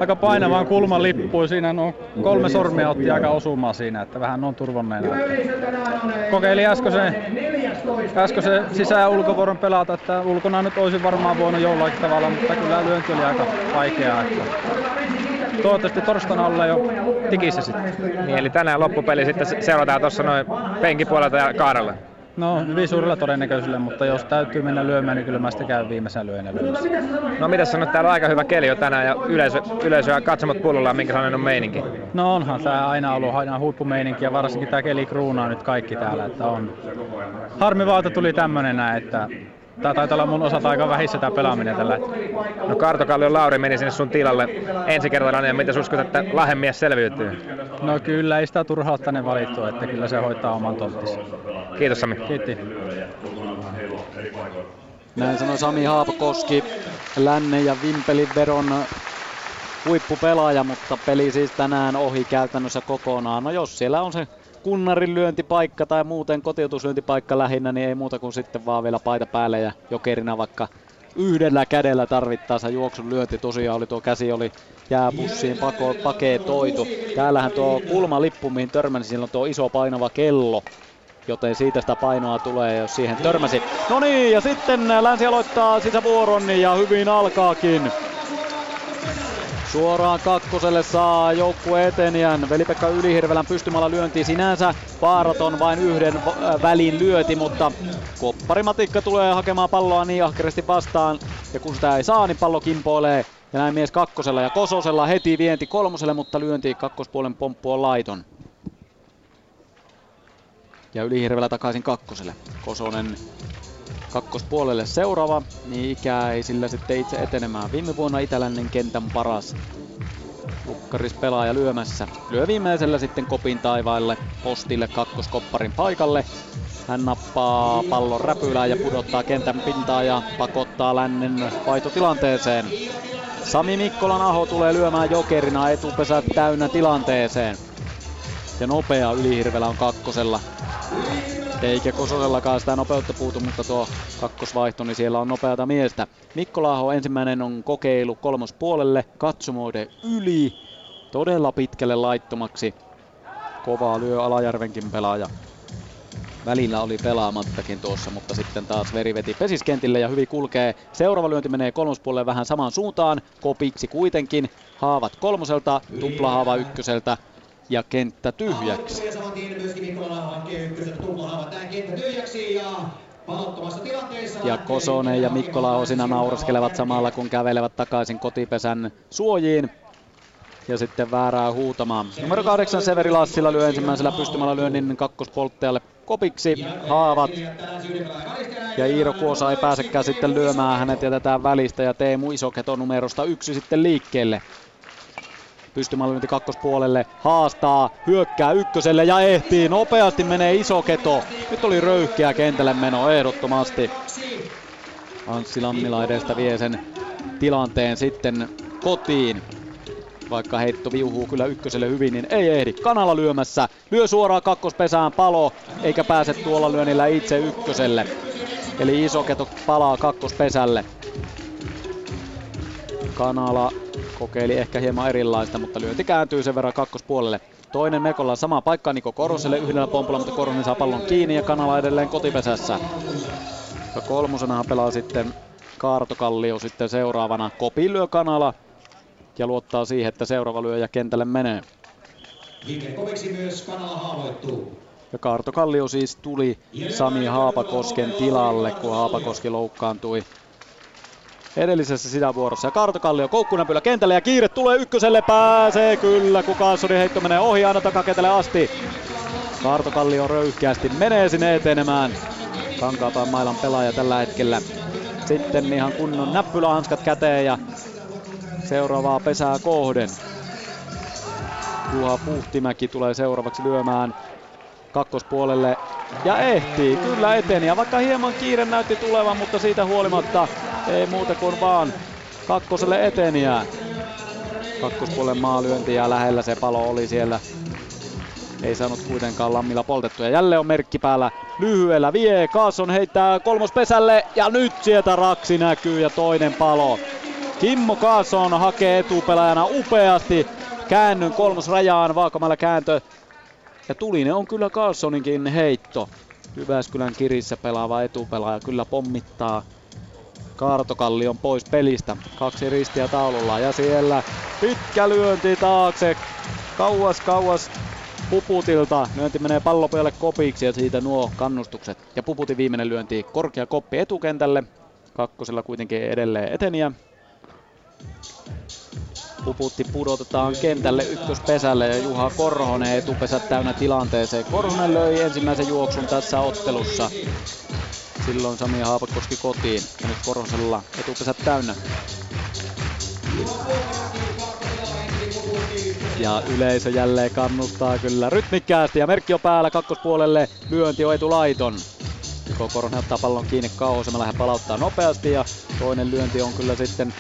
aika painavaan kulman lippuun. Siinä no, kolme sormia otti aika osumaa siinä, että vähän on turvonneena. Kokeilin äskeisen, äskeisen sisä- ja ulkovuoron pelata, että ulkona nyt olisin varmaan voinut jollakin tavalla, mutta kyllä lyönti oli aika vaikeaa. Että toivottavasti torstaina ollaan jo tikissä sitten. Niin, eli tänään loppupeli sitten seurataan tuossa noin penkipuolelta ja kaarella. No hyvin suurella todennäköisyydellä, mutta jos täytyy mennä lyömään, niin kyllä mä sitä käyn viimeisen lyönä lyömässä. No mitä sanot, täällä on aika hyvä keli jo tänään ja yleisö, yleisö ja katsomot puolella, minkälainen on meininki? No onhan tää aina ollut aina huippumeininki ja varsinkin tää keli kruunaa nyt kaikki täällä, että on. Harmi vaan, että tuli tämmönen näin, että Tää taitaa olla mun osalta aika vähissä tää pelaaminen tällä No Kartokallion Lauri meni sinne sun tilalle ensikertalainen ja mitä uskot, että Lahemies selviytyy? No kyllä, ei sitä turhaa tänne valittu, että kyllä se hoitaa oman tonttinsa. Kiitos Sami. Kiitti. Näin sanoi Sami Haapakoski, Länne ja Vimpelin veron huippupelaaja, mutta peli siis tänään ohi käytännössä kokonaan. No jos siellä on se kunnarin lyöntipaikka tai muuten kotiutuslyöntipaikka lähinnä, niin ei muuta kuin sitten vaan vielä paita päälle ja jokerina vaikka yhdellä kädellä tarvittaessa juoksun lyönti. Tosiaan oli tuo käsi oli jääpussiin pako, paketoitu. Täällähän tuo kulmalippu, mihin törmäsi, on tuo iso painava kello. Joten siitä sitä painoa tulee, jos siihen törmäsi. No niin, ja sitten Länsi aloittaa sisävuoron ja hyvin alkaakin. Suoraan kakkoselle saa joukkue etenijän. Veli-Pekka Ylihirvelän pystymällä lyönti sinänsä vaaraton vain yhden välin lyöti, mutta kopparimatikka tulee hakemaan palloa niin ahkerasti vastaan. Ja kun sitä ei saa, niin pallo kimpoilee. Ja näin mies kakkosella ja Kososella heti vienti kolmoselle, mutta lyönti kakkospuolen pomppu on laiton. Ja Ylihirvelä takaisin kakkoselle. Kosonen kakkospuolelle seuraava, niin ikää ei sillä sitten itse etenemään. Viime vuonna itälännen kentän paras. Lukkaris pelaaja lyömässä. Lyö viimeisellä sitten kopin taivaille postille kakkoskopparin paikalle. Hän nappaa pallon räpylään ja pudottaa kentän pintaa ja pakottaa lännen vaihtotilanteeseen. Sami Mikkolan Aho tulee lyömään jokerina etupesä täynnä tilanteeseen. Ja nopea ylihirvelä on kakkosella. Eikä Kososellakaan sitä nopeutta puutu, mutta tuo kakkosvaihto, niin siellä on nopeata miestä. Mikko Laho ensimmäinen on kokeilu kolmospuolelle, katsomoiden yli, todella pitkälle laittomaksi. Kovaa lyö Alajärvenkin pelaaja. Välillä oli pelaamattakin tuossa, mutta sitten taas veri veti pesiskentille ja hyvin kulkee. Seuraava lyönti menee kolmospuolelle vähän samaan suuntaan. Kopiksi kuitenkin. Haavat kolmoselta, tuplahaava ykköseltä ja kenttä tyhjäksi. Ja Kosonen ja Mikko Laho siinä nauraskelevat samalla kun kävelevät takaisin kotipesän suojiin. Ja sitten väärää huutamaan. Numero kahdeksan Severi Lassila lyö ensimmäisellä pystymällä lyönnin kakkospolttajalle kopiksi. Haavat. Ja Iiro Kuosa ei pääsekään sitten lyömään. Hänet jätetään välistä ja Teemu Isoketo numerosta yksi sitten liikkeelle. Pystymallinti kakkospuolelle, haastaa, hyökkää ykköselle ja ehtii. Nopeasti menee iso keto. Nyt oli röyhkeä kentälle meno ehdottomasti. Anssi Lammila edestä vie sen tilanteen sitten kotiin. Vaikka heitto viuhuu kyllä ykköselle hyvin, niin ei ehdi. Kanala lyömässä. Lyö suoraan kakkospesään palo, eikä pääse tuolla lyönnillä itse ykköselle. Eli iso keto palaa kakkospesälle. Kanala kokeili ehkä hieman erilaista, mutta lyönti kääntyy sen verran kakkospuolelle. Toinen Mekolla sama paikka Niko Koroselle yhdellä pompulla, mutta Koronen saa pallon kiinni ja Kanala edelleen kotipesässä. Ja kolmosenahan pelaa sitten Kaartokallio sitten seuraavana. Kopi lyö Kanala ja luottaa siihen, että seuraava lyöjä kentälle menee. myös Kanala haavoittuu. Ja Kaartokallio siis tuli Sami Haapakosken tilalle, kun Haapakoski loukkaantui edellisessä sisävuorossa. Ja Kartokallio koukkunäpylä kentälle ja kiire tulee ykköselle, pääsee kyllä, kun Kaassonin heitto menee ohi aina takakentälle asti. Kartokallio röyhkeästi menee sinne etenemään. Kankaapään mailan pelaaja tällä hetkellä. Sitten ihan kunnon näppylähanskat käteen ja seuraavaa pesää kohden. Juha Puhtimäki tulee seuraavaksi lyömään kakkospuolelle ja ehtii, kyllä eteni. Ja vaikka hieman kiire näytti tulevan, mutta siitä huolimatta ei muuta kuin vaan kakkoselle eteniä. Kakkospuolen maalyönti ja lähellä se palo oli siellä Ei saanut kuitenkaan Lammilla poltettua. Jälleen on merkki päällä. Lyhyellä vie. Kaason heittää kolmospesälle. Ja nyt sieltä raksi näkyy ja toinen palo. Kimmo Kaason hakee etupelaajana upeasti käännyn kolmosrajaan. Vaakamäellä kääntö. Ja tulinen on kyllä Carlsoninkin heitto. Jyväskylän kirissä pelaava etupelaaja kyllä pommittaa Kaartokalli on pois pelistä. Kaksi ristiä taululla ja siellä pitkä lyönti taakse. Kauas kauas Puputilta. Lyönti menee pallopojalle kopiksi ja siitä nuo kannustukset. Ja Puputin viimeinen lyönti korkea koppi etukentälle. Kakkosella kuitenkin edelleen eteniä. Puputti pudotetaan kentälle ykköspesälle ja Juha Korhonen etupesä täynnä tilanteeseen. Korhonen löi ensimmäisen juoksun tässä ottelussa. Silloin Sami Haapakoski kotiin ja nyt Korhosella etupesät täynnä. Ja yleisö jälleen kannustaa kyllä rytmikkäästi ja merkki on päällä kakkospuolelle. Lyönti on etulaiton. Joko Korhonen ottaa pallon kiinni kauhosemalla hän palauttaa nopeasti ja toinen lyönti on kyllä sitten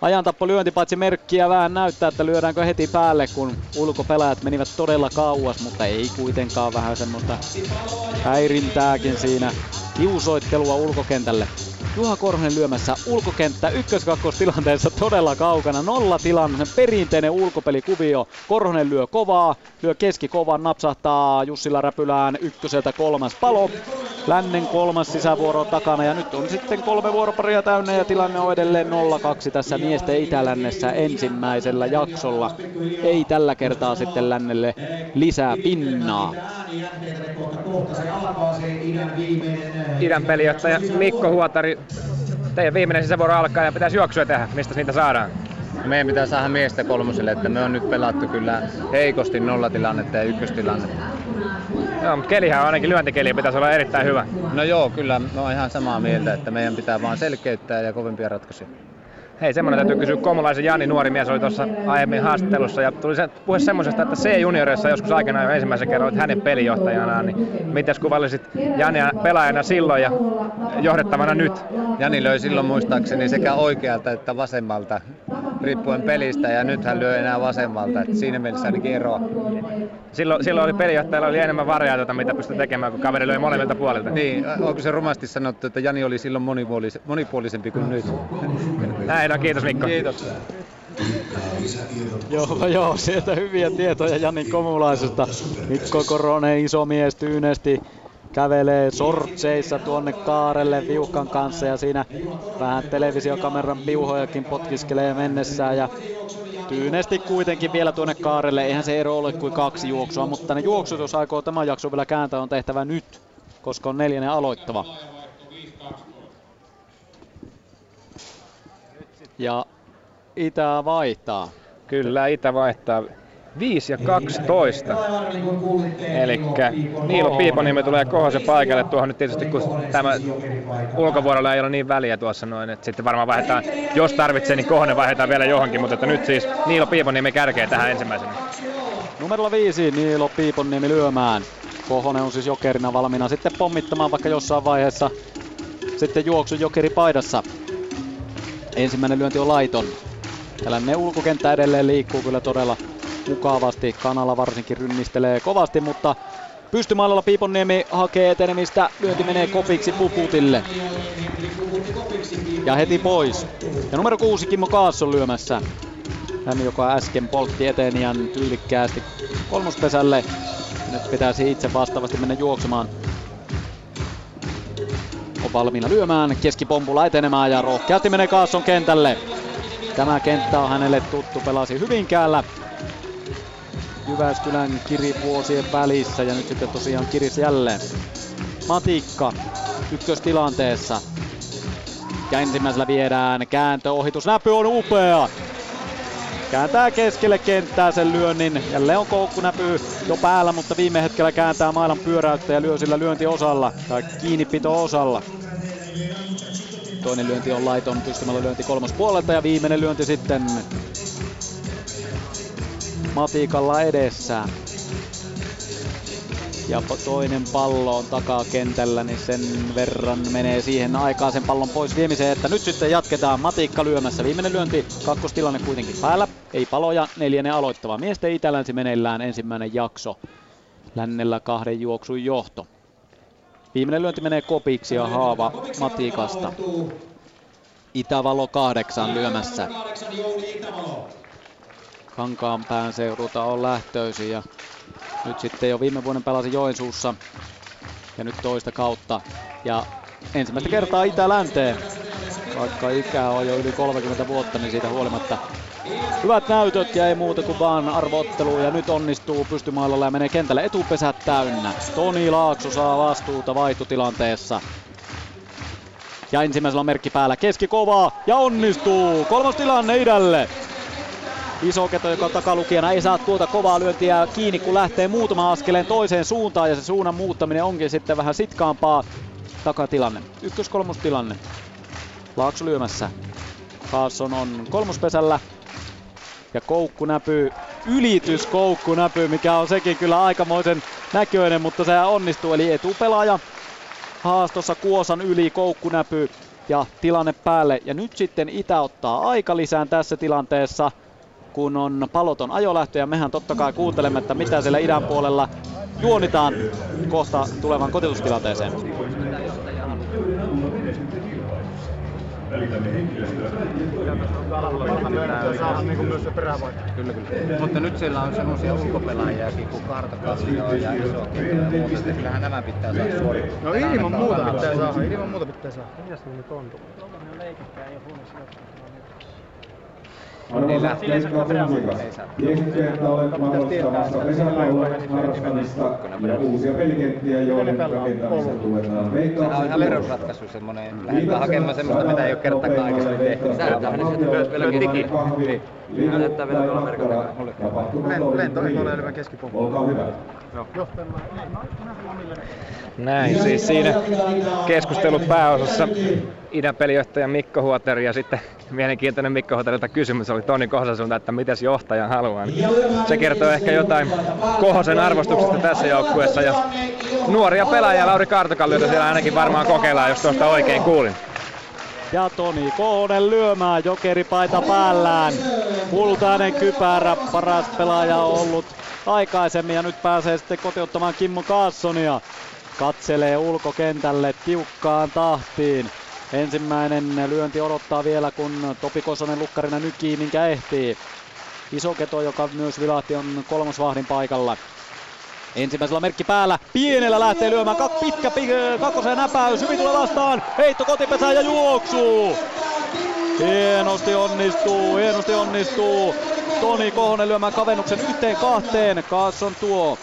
Ajantappo lyönti paitsi merkkiä vähän näyttää, että lyödäänkö heti päälle, kun ulkopelaajat menivät todella kauas, mutta ei kuitenkaan vähän semmoista häirintääkin siinä kiusoittelua ulkokentälle. Juha Korhonen lyömässä ulkokenttä ykkös tilanteessa todella kaukana. Nolla tilanne, perinteinen ulkopelikuvio. Korhonen lyö kovaa, lyö keski kovan, napsahtaa Jussila Räpylään ykköseltä kolmas palo. Lännen kolmas sisävuoro takana ja nyt on sitten kolme vuoroparia täynnä ja tilanne on edelleen 0-2 tässä miesten itälännessä ensimmäisellä jaksolla. Ei tällä kertaa sitten lännelle lisää pinnaa. Idän pelijohtaja Mikko Huotari, teidän viimeinen sisävuoro alkaa ja pitäisi juoksua tehdä. Mistä niitä saadaan? Meidän pitää saada miestä kolmoselle, että me on nyt pelattu kyllä heikosti nollatilannetta ja ykköstilannetta. Joo, mutta kelihän on ainakin lyöntikeli pitäisi olla erittäin hyvä. No joo, kyllä. Mä oon ihan samaa mieltä, että meidän pitää vaan selkeyttää ja kovempia ratkaisuja. Hei, semmoinen täytyy kysyä. Komulaisen Jani, nuori mies, oli tuossa aiemmin haastattelussa ja tuli se puhe semmoisesta, että C-junioreissa joskus aikanaan ensimmäisen kerran olet hänen pelijohtajanaan, niin miten kuvallisit Jania pelaajana silloin ja johdettavana nyt? Jani löi silloin muistaakseni sekä oikealta että vasemmalta, riippuen pelistä, ja nyt hän lyö enää vasemmalta, että siinä mielessä ainakin eroa. Silloin, silloin oli pelijohtajalla oli enemmän variaatiota, mitä pystyi tekemään, kun kaveri löi molemmilta puolilta. Niin, onko se rumasti sanottu, että Jani oli silloin monipuolisempi kuin nyt? Näin on, kiitos Mikko. Kiitos. Joo, joo, sieltä hyviä tietoja Jani Komulaisesta. Mikko Koronen, iso mies tyynesti kävelee sortseissa tuonne kaarelle viuhkan kanssa ja siinä vähän televisiokameran piuhojakin potkiskelee mennessään ja tyynesti kuitenkin vielä tuonne kaarelle. Eihän se ero ole kuin kaksi juoksua, mutta ne juoksut, jos aikoo tämän jakson vielä kääntää, on tehtävä nyt, koska on neljännen aloittava. Ja Itä vaihtaa. Kyllä, Itä vaihtaa. 5 ja 12. Eli Niilo Piiponiemi tulee Kohosen paikalle tuohon nyt tietysti, kun tämä ulkovuorolla ei ole niin väliä tuossa noin, että sitten varmaan vaihdetaan, jos tarvitsee, niin Kohonen vaihdetaan vielä johonkin, mutta että nyt siis Niilo Piiponiemi kärkee tähän ensimmäisenä. Numero 5 Niilo Piiponiemi lyömään. Kohonen on siis jokerina valmiina sitten pommittamaan vaikka jossain vaiheessa sitten juoksu jokeri paidassa. Ensimmäinen lyönti on laiton. Tällainen ulkokenttä edelleen liikkuu kyllä todella mukavasti. Kanala varsinkin rynnistelee kovasti, mutta pystymallalla Piiponniemi hakee etenemistä. Lyönti menee kopiksi Puputille. Ja heti pois. Ja numero kuusi Kimmo Kaasson lyömässä. Hän, joka äsken poltti eteniän tyylikkäästi kolmospesälle. Nyt pitäisi itse vastaavasti mennä juoksemaan. On valmiina lyömään, keskipompulla etenemään ja rohkeasti menee Kaasson kentälle. Tämä kenttä on hänelle tuttu, pelasi Hyvinkäällä Jyväskylän kirivuosien välissä ja nyt sitten tosiaan kiris jälleen. Matikka ykköstilanteessa. Ja ensimmäisellä viedään kääntö, ohitus, näpy on upea. Kääntää keskelle kenttää sen lyönnin. Jälleen on koukku näpy jo päällä, mutta viime hetkellä kääntää mailan pyöräyttä ja lyö sillä lyöntiosalla tai kiinnipito-osalla. Toinen lyönti on laiton pystymällä lyönti kolmas puolelta ja viimeinen lyönti sitten Matikalla edessä. Ja toinen pallo on takaa kentällä, niin sen verran menee siihen aikaan sen pallon pois viemiseen, että nyt sitten jatketaan Matikka lyömässä. Viimeinen lyönti, kakkostilanne kuitenkin päällä, ei paloja, neljännen aloittava. Miesten Itälänsi meneillään ensimmäinen jakso. Lännellä kahden juoksun johto. Viimeinen lyönti menee kopiksi ja haava Matikasta. Itävalo kahdeksan lyömässä. Kankaanpään seudulta on lähtöisin ja nyt sitten jo viime vuoden pelasi Joensuussa ja nyt toista kautta. Ja ensimmäistä kertaa Itä-Länteen, vaikka ikää on jo yli 30 vuotta, niin siitä huolimatta hyvät näytöt ja ei muuta kuin vaan arvoottelu ja nyt onnistuu pystymailalla ja menee kentälle etupesät täynnä. Toni Laakso saa vastuuta vaihtotilanteessa. Ja ensimmäisellä on merkki päällä keskikovaa ja onnistuu. Kolmas tilanne idälle. Iso keto, joka takalukijana ei saa tuota kovaa lyöntiä kiinni, kun lähtee muutama askeleen toiseen suuntaan ja se suunnan muuttaminen onkin sitten vähän sitkaampaa takatilanne. Ykkös-kolmostilanne. Laakso lyömässä. Carlson on kolmospesällä ja koukku näpyy, ylitys koukku näpyy, mikä on sekin kyllä aikamoisen näköinen, mutta se onnistuu. Eli etupelaaja haastossa Kuosan yli, koukku näpyy ja tilanne päälle. Ja nyt sitten Itä ottaa aika lisään tässä tilanteessa – kun on paloton ajolähtö ja mehän totta kai kuuntelemme, että mitä siellä idän puolella juonitaan kohta tulevan kotitustilanteeseen. Kyllä, kyllä. Mutta nyt siellä on semmoisia ulkopelaajiakin kuin Kartakallio ja Iso ja muuta, että kyllähän nämä pitää saada suorittaa. No ilman muuta pitää saada, ilman muuta pitää saada. Mitäs ne nyt on? Arvoisat keikkafuntikas, kiekkokenttä olette mahdollistamassa pesäpallon harrastamista ja uusia pelikenttiä, joiden rakentamista tuetaan Sehän on ihan verrausratkaisu semmoinen, lähdetään hakemaan semmoista, mitä ei ole kertaakaan aikaisemmin tehty. Säätää ne sieltä myös vielä digi. Näyttää vielä tuolla merkata. Ole enemmän keskipuolella. Olkaa hyvä. Näin siis siinä keskustelu pääosassa idän pelijohtaja Mikko Huoteri ja sitten mielenkiintoinen Mikko Huoterilta kysymys oli Toni Kohosen suuntaan, että mitäs johtajan haluaa. Se kertoo ehkä jotain Kohosen arvostuksesta tässä joukkueessa ja nuoria pelaajia Lauri Kartokalliota siellä ainakin varmaan kokeillaan, jos tuosta oikein kuulin. Ja Toni Kohonen lyömään, jokeripaita päällään. Kultainen kypärä, paras pelaaja ollut aikaisemmin ja nyt pääsee sitten kotiuttamaan Kimmo Kaassonia. Katselee ulkokentälle tiukkaan tahtiin. Ensimmäinen lyönti odottaa vielä, kun Topi Kosonen lukkarina nykii, minkä ehtii. Iso keto, joka myös vilahti, on kolmosvahdin paikalla. Ensimmäisellä merkki päällä. Pienellä lähtee lyömään. Kak, pitkä pi- kakkosen näpäys. Hyvin tulee vastaan. Heitto kotipesään ja juoksuu. Hienosti onnistuu, hienosti onnistuu. Toni Kohonen lyömään kavennuksen yhteen kahteen. Kaasson tuo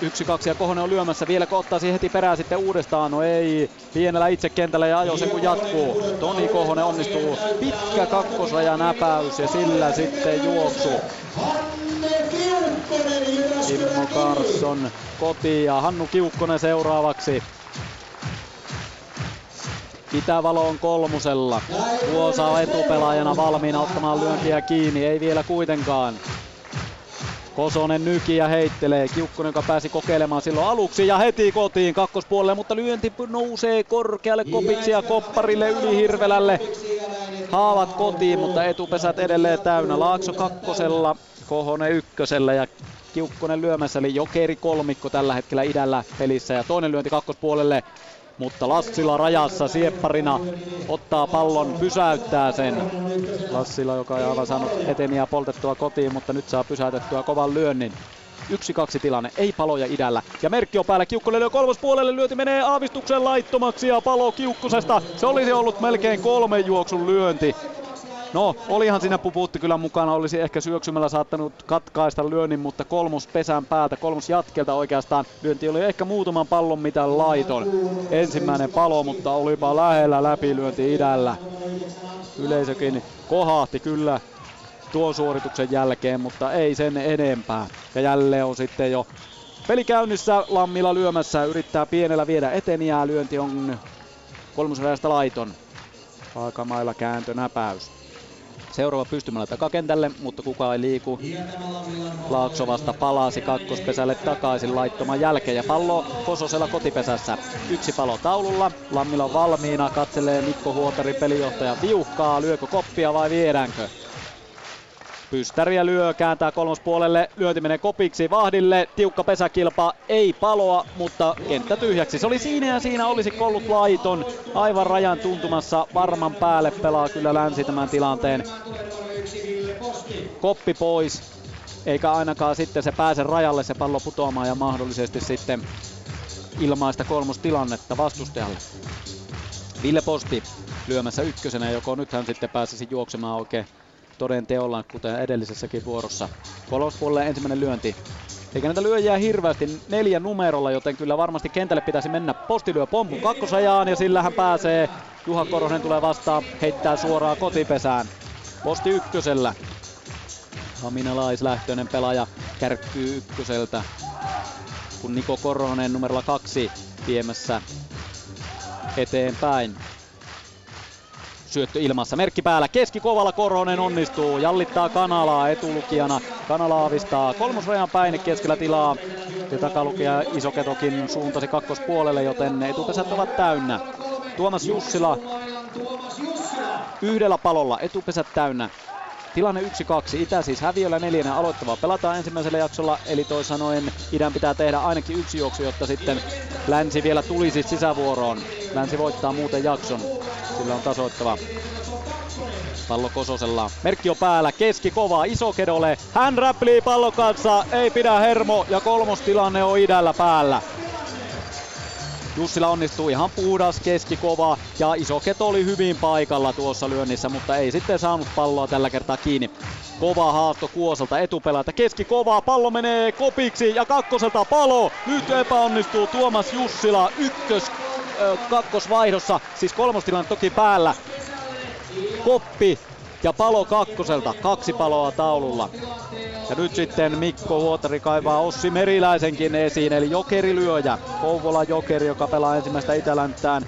Yksi, kaksi ja Kohonen on lyömässä. Vielä ottaa siihen heti perään sitten uudestaan. No ei. Pienellä itse kentällä ja ajo se kun jatkuu. Toni Kohonen onnistuu. Pitkä kakkosraja näpäys ja sillä sitten juoksu. Kimmo Karsson kotiin ja Hannu Kiukkonen seuraavaksi. Itävalo on kolmusella. Vuosa on etupelaajana valmiina ottamaan lyöntiä kiinni, ei vielä kuitenkaan. Kosonen nykiä heittelee. Kiukkonen, joka pääsi kokeilemaan silloin aluksi ja heti kotiin kakkospuolelle, mutta lyönti nousee korkealle kopiksi ja kopparille yli Hirvelälle. Haavat kotiin, mutta etupesät edelleen täynnä. Laakso kakkosella, Kohonen ykkösellä ja Kiukkonen lyömässä, eli jokeri kolmikko tällä hetkellä idällä pelissä ja toinen lyönti kakkospuolelle mutta Lassila rajassa siepparina ottaa pallon, pysäyttää sen. Lassila, joka ei aivan saanut eteniä poltettua kotiin, mutta nyt saa pysäytettyä kovan lyönnin. Yksi kaksi tilanne, ei paloja idällä. Ja merkki on päällä, Kiukkonen lyö kolmospuolelle, lyöti menee aavistuksen laittomaksi ja palo Kiukkusesta. Se olisi ollut melkein kolmen juoksun lyönti. No, olihan siinä pupuutti kyllä mukana, olisi ehkä syöksymällä saattanut katkaista lyönnin, mutta kolmos pesän päältä, kolmos jatkelta oikeastaan. Lyönti oli ehkä muutaman pallon mitä laiton. Ensimmäinen palo, mutta olipa lähellä läpilyönti idällä. Yleisökin kohahti kyllä tuon suorituksen jälkeen, mutta ei sen enempää. Ja jälleen on sitten jo peli käynnissä, Lammila lyömässä, yrittää pienellä viedä eteniää, lyönti on kolmosrajasta laiton. Aika mailla kääntö näpäys. Seuraava pystymällä takakentälle, mutta kukaan ei liiku. Laakso vasta palasi kakkospesälle takaisin laittoman jälkeen ja pallo Kososella kotipesässä. Yksi palo taululla, Lammila on valmiina, katselee Mikko Huotari pelijohtaja viuhkaa, lyökö koppia vai viedäänkö? Pystäriä lyö, kääntää kolmospuolelle, lyönti menee kopiksi Vahdille, tiukka pesäkilpa, ei paloa, mutta kenttä tyhjäksi. Se oli siinä ja siinä olisi ollut laiton, aivan rajan tuntumassa, varman päälle pelaa kyllä Länsi tämän tilanteen. Koppi pois, eikä ainakaan sitten se pääse rajalle se pallo putoamaan ja mahdollisesti sitten ilmaista kolmostilannetta vastustajalle. Ville Posti lyömässä ykkösenä, joko nyt hän sitten pääsisi juoksemaan oikein toden teolla, kuten edellisessäkin vuorossa. Kolmospuolelle ensimmäinen lyönti. Eikä näitä lyöjiä hirveästi neljä numerolla, joten kyllä varmasti kentälle pitäisi mennä. Posti lyö pompun kakkosajaan ja sillä hän pääsee. Juha Koronen tulee vastaan, heittää suoraan kotipesään. Posti ykkösellä. Haminalaislähtöinen pelaaja kärkkyy ykköseltä. Kun Niko Koronen numerolla kaksi viemässä eteenpäin syöttö ilmassa. Merkki päällä, keski kovalla Koronen onnistuu, jallittaa Kanalaa etulukijana. Kanala aavistaa kolmosrajan päin keskellä tilaa. Ja takalukija Isoketokin suuntasi kakkospuolelle, joten etupesät ovat täynnä. Tuomas Jussila yhdellä palolla, etupesät täynnä. Tilanne 1-2. Itä siis häviöllä neljänä aloittavaa pelataan ensimmäisellä jaksolla, eli toisin sanoen idän pitää tehdä ainakin yksi juoksu, jotta sitten Länsi vielä tulisi sisävuoroon. Länsi voittaa muuten jakson. Sillä on tasoittava. Pallo Kososella. Merkki on päällä. Keski kova. Iso Kedolle. Hän räplii pallon kanssa. Ei pidä hermo. Ja kolmostilanne on idällä päällä. Jussila onnistuu ihan puhdas, keskikova ja iso keto oli hyvin paikalla tuossa lyönnissä, mutta ei sitten saanut palloa tällä kertaa kiinni. Kova haasto Kuosalta etupelaajalta, keski kovaa, pallo menee kopiksi ja kakkoselta palo. Nyt epäonnistuu Tuomas Jussila ykkös äh, kakkosvaihdossa, siis kolmostilanne toki päällä. Koppi ja palo kakkoselta, kaksi paloa taululla. Ja nyt sitten Mikko Huotari kaivaa Ossi Meriläisenkin esiin, eli jokerilyöjä. Kouvola jokeri, joka pelaa ensimmäistä Itälänttään.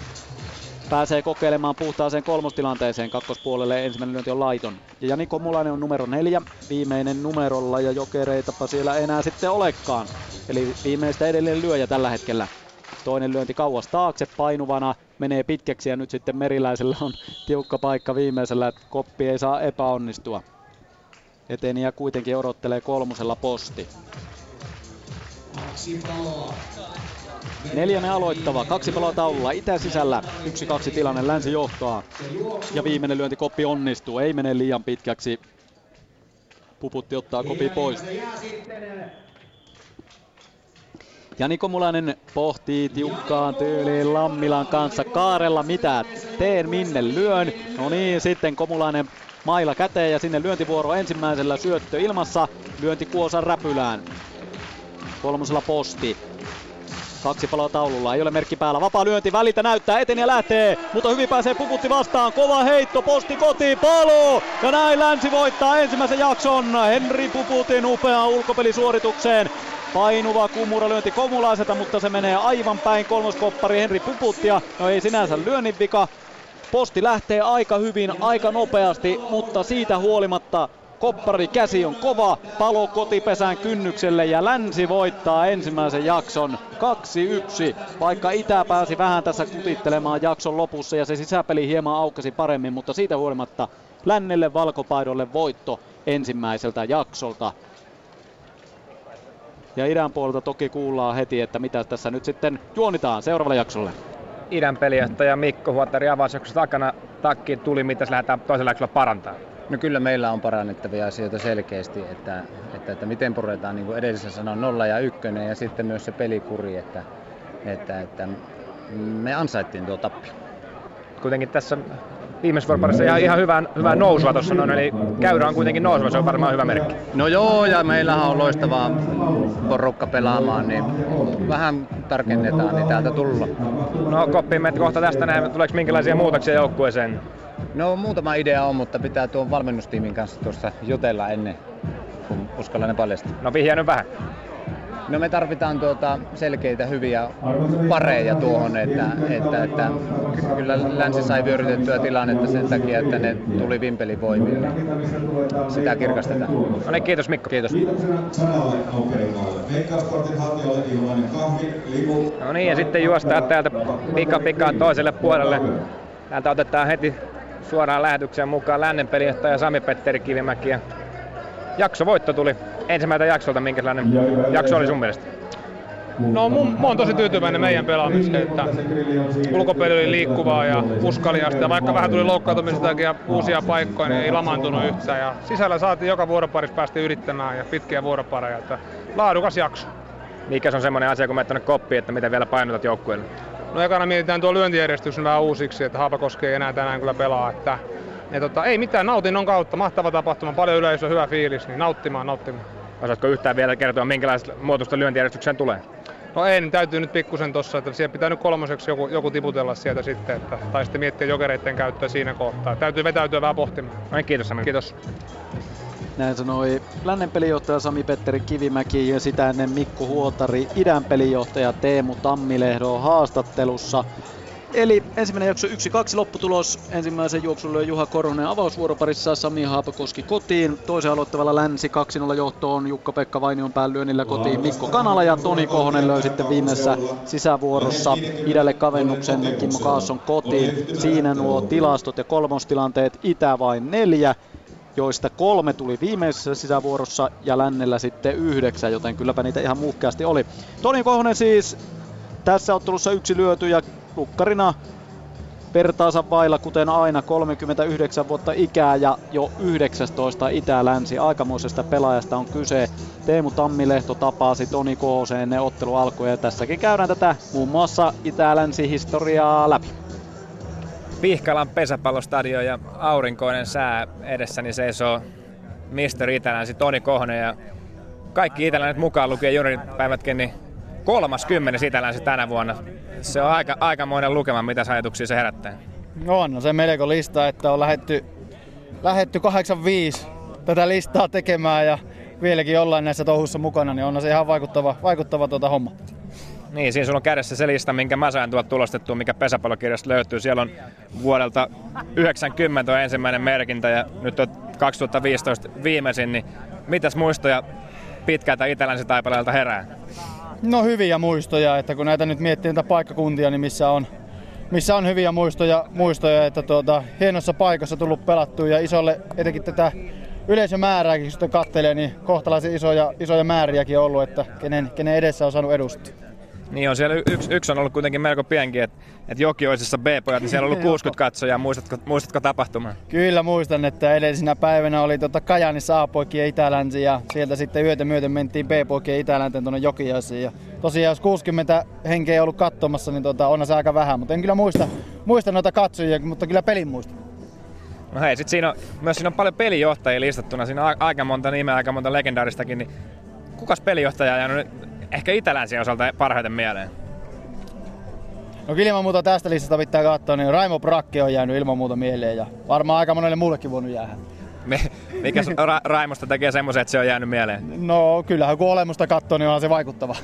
Pääsee kokeilemaan puhtaaseen kolmostilanteeseen kakkospuolelle. Ensimmäinen lyönti on laiton. Ja Jani Komulainen on numero neljä, viimeinen numerolla ja jokereitapa siellä enää sitten olekaan. Eli viimeistä edelleen lyöjä tällä hetkellä. Toinen lyönti kauas taakse painuvana, menee pitkäksi ja nyt sitten Meriläisellä on tiukka paikka viimeisellä, että koppi ei saa epäonnistua. Eteniä kuitenkin odottelee kolmosella posti. Neljännen aloittava, kaksi paloa taululla, itä sisällä, yksi kaksi tilanne, länsi johtaa. Ja viimeinen lyönti koppi onnistuu, ei mene liian pitkäksi. Puputti ottaa kopi pois. Jani Komulainen pohtii tiukkaan tyyliin Lammilan kanssa. Kaarella mitä teen, minne lyön. No niin, sitten Komulainen mailla käteen ja sinne lyöntivuoro ensimmäisellä syöttö ilmassa. Lyönti Kuosan räpylään. Kolmosella posti. Kaksi paloa taululla, ei ole merkki päällä. Vapaa lyönti, välitä näyttää, eteen ja lähtee. Mutta hyvin pääsee Puputti vastaan. Kova heitto, posti kotiin, palo! Ja näin Länsi voittaa ensimmäisen jakson. Henri Puputin upeaan ulkopelisuoritukseen. Painuva kumura lyönti Komulaiselta, mutta se menee aivan päin kolmoskoppari Henri Puputtia. No ei sinänsä lyönnin vika. Posti lähtee aika hyvin, aika nopeasti, mutta siitä huolimatta Koppari käsi on kova, palo kotipesään kynnykselle ja Länsi voittaa ensimmäisen jakson 2-1. Vaikka Itä pääsi vähän tässä kutittelemaan jakson lopussa ja se sisäpeli hieman aukesi paremmin, mutta siitä huolimatta Lännelle valkopaidolle voitto ensimmäiseltä jaksolta. Ja idän puolelta toki kuullaan heti, että mitä tässä nyt sitten juonitaan seuraavalle jaksolle. Idän pelijohtaja Mikko Huotari avausjaksossa takana takki tuli, mitä se lähdetään toisella jaksolla parantaa? No kyllä meillä on parannettavia asioita selkeästi, että, että, että miten puretaan, niin kuin edellisessä sanoin, nolla ja ykkönen ja sitten myös se pelikuri, että, että, että me ansaittiin tuo tappio. Kuitenkin tässä viimeisessä vuoroparissa ihan, ihan hyvää, hyvää nousua tuossa noin, eli käyrä on kuitenkin nousua, se on varmaan hyvä merkki. No joo, ja meillähän on loistavaa porukka pelaamaan, niin vähän tarkennetaan, niin täältä tulla. No koppiin meitä kohta tästä näin, tuleeko minkälaisia muutoksia joukkueeseen? No muutama idea on, mutta pitää tuon valmennustiimin kanssa tuossa jutella ennen, kun uskallan ne paljastaa. No vihjää nyt vähän. No me tarvitaan tuota selkeitä hyviä pareja tuohon, että, että, että kyllä länsi sai vyörytettyä tilannetta sen takia, että ne tuli vimpelivoimille. Sitä kirkastetaan. No niin, kiitos Mikko. Kiitos. No niin, ja sitten juostaa täältä pika pikaa toiselle puolelle. Täältä otetaan heti suoraan lähetykseen mukaan lännen pelijohtaja Sami-Petteri Kivimäki. Ja jakso voitto tuli ensimmäiseltä jaksolta. Minkälainen jakso oli sun mielestä? No mun, mä oon tosi tyytyväinen meidän pelaamiseen, että ulkopeli oli liikkuvaa ja uskaliasta. Vaikka vähän tuli loukkaantumistakin ja uusia paikkoja, niin ei lamaantunut yhtään. Ja sisällä saatiin joka vuoroparissa päästi yrittämään ja pitkiä vuoropareja. Että laadukas jakso. Mikä se on semmoinen asia, kun menet tuonne koppiin, että miten vielä painotat joukkueelle? No ekana mietitään tuo lyöntijärjestyksen vähän uusiksi, että Haapakoski ei enää tänään kyllä pelaa. Että, ja tota, ei mitään, nautinnon kautta, mahtava tapahtuma, paljon yleisöä, hyvä fiilis, niin nauttimaan, nauttimaan. Osaatko yhtään vielä kertoa, minkälaista muotoista lyöntijärjestykseen tulee? No ei, niin täytyy nyt pikkusen tossa, että siellä pitää nyt kolmoseksi joku, joku tiputella sieltä sitten, että, tai sitten miettiä jokereiden käyttöä siinä kohtaa. Täytyy vetäytyä vähän pohtimaan. No niin, kiitos Sami. Kiitos. Näin sanoi lännen pelijohtaja Sami-Petteri Kivimäki ja sitä ennen Mikko Huotari, idän pelijohtaja Teemu Tammilehdo haastattelussa. Eli ensimmäinen jakso 1-2 lopputulos. Ensimmäisen juoksun löi Juha Koronen avausvuoroparissa Sami Haapakoski kotiin. Toisen aloittavalla Länsi 2-0 johtoon Jukka-Pekka Vainion lyönnillä kotiin Mikko Kanala ja Toni Kohonen löi sitten viimeisessä sisävuorossa idälle kavennuksen Kimmo Kaasson kotiin. Siinä nuo tilastot ja kolmostilanteet Itä vain neljä joista kolme tuli viimeisessä sisävuorossa ja lännellä sitten yhdeksän, joten kylläpä niitä ihan muhkeasti oli. Toni Kohonen siis tässä ottelussa yksi lyöty ja lukkarina vertaansa vailla, kuten aina, 39 vuotta ikää ja jo 19 Itä-Länsi. Aikamoisesta pelaajasta on kyse. Teemu Tammilehto tapasi Toni Kohosen ennen ottelu alkua ja tässäkin käydään tätä muun muassa Itä-Länsi-historiaa läpi. Pihkalan pesäpallostadion ja aurinkoinen sää edessäni seisoo Mr. Itälänsi Toni Kohonen ja kaikki itälännet mukaan lukien junioripäivätkin, niin kolmas kymmenes itälänsi tänä vuonna. Se on aika, aikamoinen lukema, mitä ajatuksia se herättää. No on no se melko lista, että on lähetty, lähetty 85 tätä listaa tekemään ja vieläkin ollaan näissä touhussa mukana, niin on se ihan vaikuttava, vaikuttava tuota homma. Niin, siinä sulla on kädessä se lista, minkä mä sain tuolta tulostettua, mikä pesäpallokirjasta löytyy. Siellä on vuodelta 90 on ensimmäinen merkintä ja nyt on 2015 viimeisin, niin mitäs muistoja pitkältä itälänsi-taipaleelta herää? No hyviä muistoja, että kun näitä nyt miettii näitä paikkakuntia, niin missä on, missä on hyviä muistoja, muistoja että tuota, hienossa paikassa tullut pelattua ja isolle, etenkin tätä yleisömäärääkin, kun sitä kattelee, niin kohtalaisen isoja, isoja määriäkin ollut, että kenen, kenen edessä on saanut edustaa. Niin on siellä yksi, yksi on ollut kuitenkin melko pienkin, että et Jokioisessa B-pojat, niin siellä on ollut 60 katsojaa. Muistatko, muistatko tapahtumaa? Kyllä muistan, että edellisenä päivänä oli tota Kajaanissa A-poikien Itälänsi ja sieltä sitten yötä myöten mentiin B-poikien Itälänteen tuonne Jokiaisiin. Ja tosiaan jos 60 henkeä ei ollut katsomassa, niin tota, on se aika vähän, mutta en kyllä muista, muista noita katsojia, mutta kyllä pelin muista. No hei, sit siinä on, myös siinä on paljon pelijohtajia listattuna, siinä on aika monta nimeä, aika monta legendaaristakin, niin kukas pelijohtaja on jäänyt ehkä itälänsien osalta parhaiten mieleen? No kyllä ilman muuta tästä listasta pitää katsoa, niin Raimo Brakke on jäänyt ilman muuta mieleen ja varmaan aika monelle muullekin voinut jäädä. Mikä Ra- Raimosta tekee semmoisen, että se on jäänyt mieleen? No kyllähän kun olemusta katsoo, niin on se vaikuttava.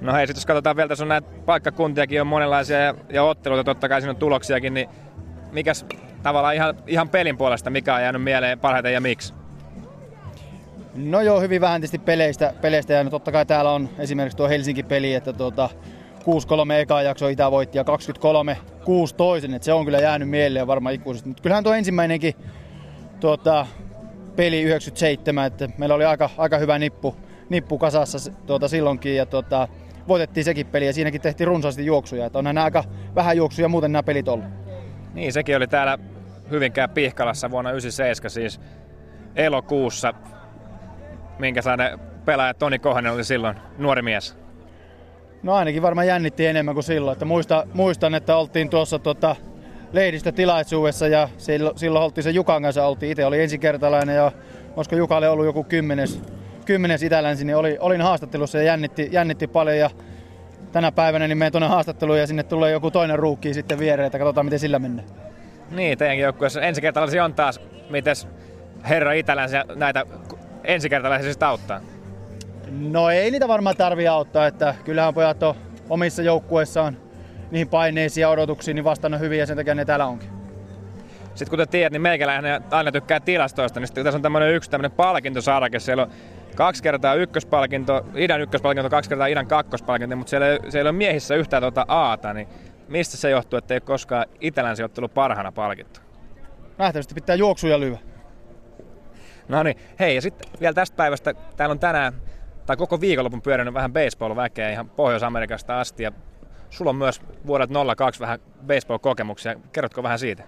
No hei, sit jos katsotaan vielä, tässä on näitä paikkakuntiakin on monenlaisia ja, ja otteluita, totta kai siinä on tuloksiakin, niin mikäs tavallaan ihan, ihan pelin puolesta, mikä on jäänyt mieleen parhaiten ja miksi? No joo, hyvin vähän tietysti peleistä, peleistä jäänyt. Totta kai täällä on esimerkiksi tuo Helsinki-peli, että tuota, 6-3 eka jakso Itä voitti ja 23 6 toisen, että se on kyllä jäänyt mieleen varmaan ikuisesti. Mutta kyllähän tuo ensimmäinenkin tuota, peli 97, että meillä oli aika, aika hyvä nippu, nippu kasassa tuota, silloinkin ja tuota, voitettiin sekin peli ja siinäkin tehtiin runsaasti juoksuja. Että on nämä aika vähän juoksuja muuten nämä pelit ollut. Niin, sekin oli täällä Hyvinkään Pihkalassa vuonna 97 siis elokuussa minkä saade pelaaja Toni Kohonen oli silloin nuori mies? No ainakin varmaan jännitti enemmän kuin silloin. Että muista, muistan, että oltiin tuossa tota, lehdistötilaisuudessa ja silloin, silloin oltiin se Jukan kanssa. Oltiin itse oli ensikertalainen ja olisiko Jukalle ollut joku kymmenes, kymmenes itälänsi, niin oli, olin haastattelussa ja jännitti, jännitti paljon. Ja tänä päivänä niin menen tuonne haastatteluun ja sinne tulee joku toinen ruukki sitten viereen, että katsotaan miten sillä mennään. Niin, teidänkin joukkueessa ensikertalaisia on taas. Mites herra Itälänsi näitä ensikertalaisia auttaa? No ei niitä varmaan tarvi auttaa, että kyllähän pojat on omissa joukkueissaan niihin paineisiin ja odotuksiin niin vastannut hyvin ja sen takia ne täällä onkin. Sitten kuten tiedät, niin meikäläinen aina tykkää tilastoista, niin sitten tässä on tämmöinen yksi tämmöinen palkintosarake. Siellä on kaksi kertaa ykköspalkinto, idän ykköspalkinto, kaksi kertaa idän kakkospalkinto, mutta siellä ei, siellä ole miehissä yhtään tuota aata, niin mistä se johtuu, että ei ole koskaan Itälän sijoittelu parhaana palkittu? Nähtävästi pitää juoksuja lyö. No niin, hei ja sitten vielä tästä päivästä, täällä on tänään, tai koko viikonlopun pyörinyt vähän baseball-väkeä ihan Pohjois-Amerikasta asti, ja sulla on myös vuodet 02 vähän baseball-kokemuksia. Kerrotko vähän siitä?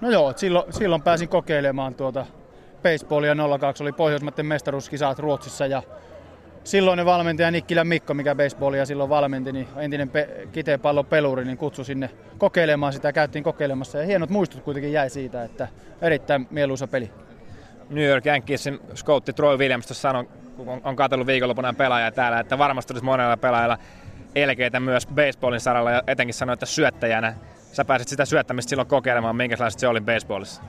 No joo, silloin, silloin pääsin kokeilemaan tuota baseballia 02 oli Pohjoismaiden mestaruuskisat Ruotsissa ja silloinen valmentaja Nikkilän Mikko, mikä baseballia silloin valmenti, niin entinen pe- kiteenpallon peluri, niin kutsui sinne kokeilemaan sitä, käytiin kokeilemassa ja hienot muistut kuitenkin jäi siitä, että erittäin mieluisa peli. New York Yankeesin scoutti Troy Williams tuossa sanoi, kun on katsellut viikonloppuna pelaajia täällä, että varmasti olisi monella pelaajalla elkeitä myös baseballin saralla ja etenkin sanoi, että syöttäjänä sä pääsit sitä syöttämistä silloin kokeilemaan, minkälaista se oli baseballissa?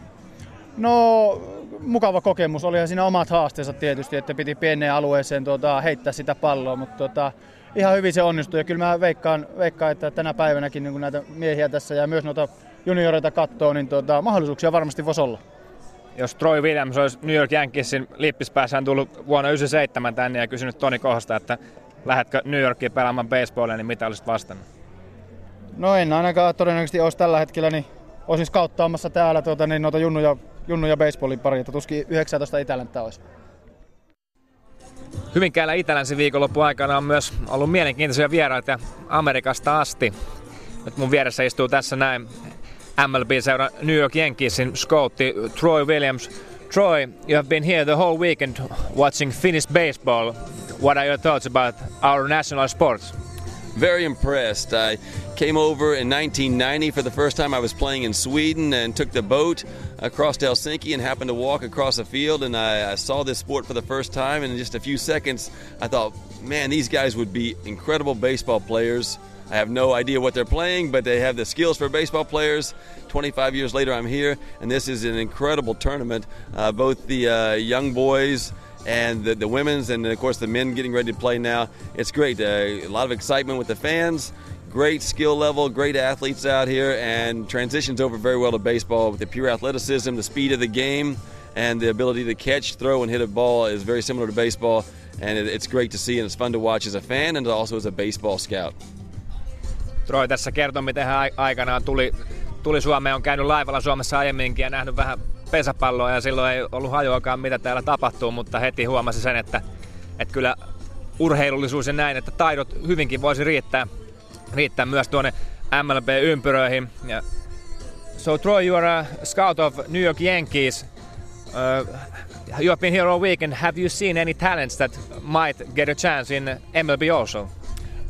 No mukava kokemus. Olihan siinä omat haasteensa tietysti, että piti pieneen alueeseen tuota, heittää sitä palloa, mutta tuota, ihan hyvin se onnistui. Ja kyllä mä veikkaan, veikkaan että tänä päivänäkin niin näitä miehiä tässä ja myös noita junioreita katsoo, niin tuota, mahdollisuuksia varmasti voisi olla. Jos Troy Williams olisi New York Yankeesin lippispäässään tullut vuonna 1997 tänne ja kysynyt Toni Kohosta, että lähdetkö New Yorkiin pelaamaan baseballia, niin mitä olisit vastannut? No en ainakaan todennäköisesti olisi tällä hetkellä, niin olisin skauttaamassa täällä tuota, niin noita junnuja, junnuja baseballin pari, että tuskin 19 itälänttä olisi. Hyvinkäällä Itälänsi viikonloppu aikana on myös ollut mielenkiintoisia vieraita Amerikasta asti. Nyt mun vieressä istuu tässä näin MLB-seura New York Yankeesin scoutti Troy Williams. Troy, you have been here the whole weekend watching Finnish baseball. What are your thoughts about our national sports? Very impressed. I came over in 1990 for the first time. I was playing in Sweden and took the boat across Helsinki and happened to walk across a field and I, I saw this sport for the first time. And in just a few seconds, I thought, man, these guys would be incredible baseball players. I have no idea what they're playing, but they have the skills for baseball players. 25 years later, I'm here, and this is an incredible tournament. Uh, both the uh, young boys and the, the women's, and of course the men getting ready to play now. It's great. Uh, a lot of excitement with the fans. Great skill level, great athletes out here, and transitions over very well to baseball with the pure athleticism, the speed of the game, and the ability to catch, throw, and hit a ball is very similar to baseball. And it, it's great to see, and it's fun to watch as a fan and also as a baseball scout. Troy tässä kertoi, miten hän aikanaan tuli, tuli Suomeen, on käynyt laivalla Suomessa aiemminkin ja nähnyt vähän pesäpalloa ja silloin ei ollut hajuakaan mitä täällä tapahtuu, mutta heti huomasi sen, että, että kyllä urheilullisuus ja näin, että taidot hyvinkin voisi riittää, riittää myös tuonne MLB-ympyröihin. Ja so Troy, you are a scout of New York Yankees. Uh, you have been here all weekend. Have you seen any talents that might get a chance in MLB also?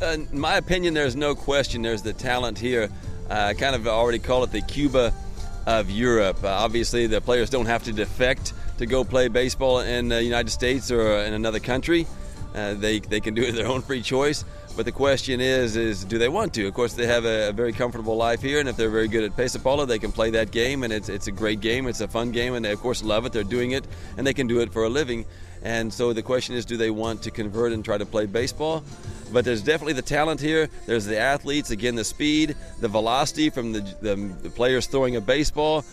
Uh, in my opinion, there's no question there's the talent here. I kind of already call it the Cuba of Europe. Uh, obviously, the players don't have to defect to go play baseball in the United States or in another country. Uh, they, they can do it their own free choice. But the question is, is do they want to? Of course, they have a, a very comfortable life here, and if they're very good at Pesapala, they can play that game, and it's, it's a great game. It's a fun game, and they, of course, love it. They're doing it, and they can do it for a living. And so the question is, do they want to convert and try to play baseball? But there's definitely the talent here. There's the athletes, again, the speed, the velocity from the, the, the players throwing a baseball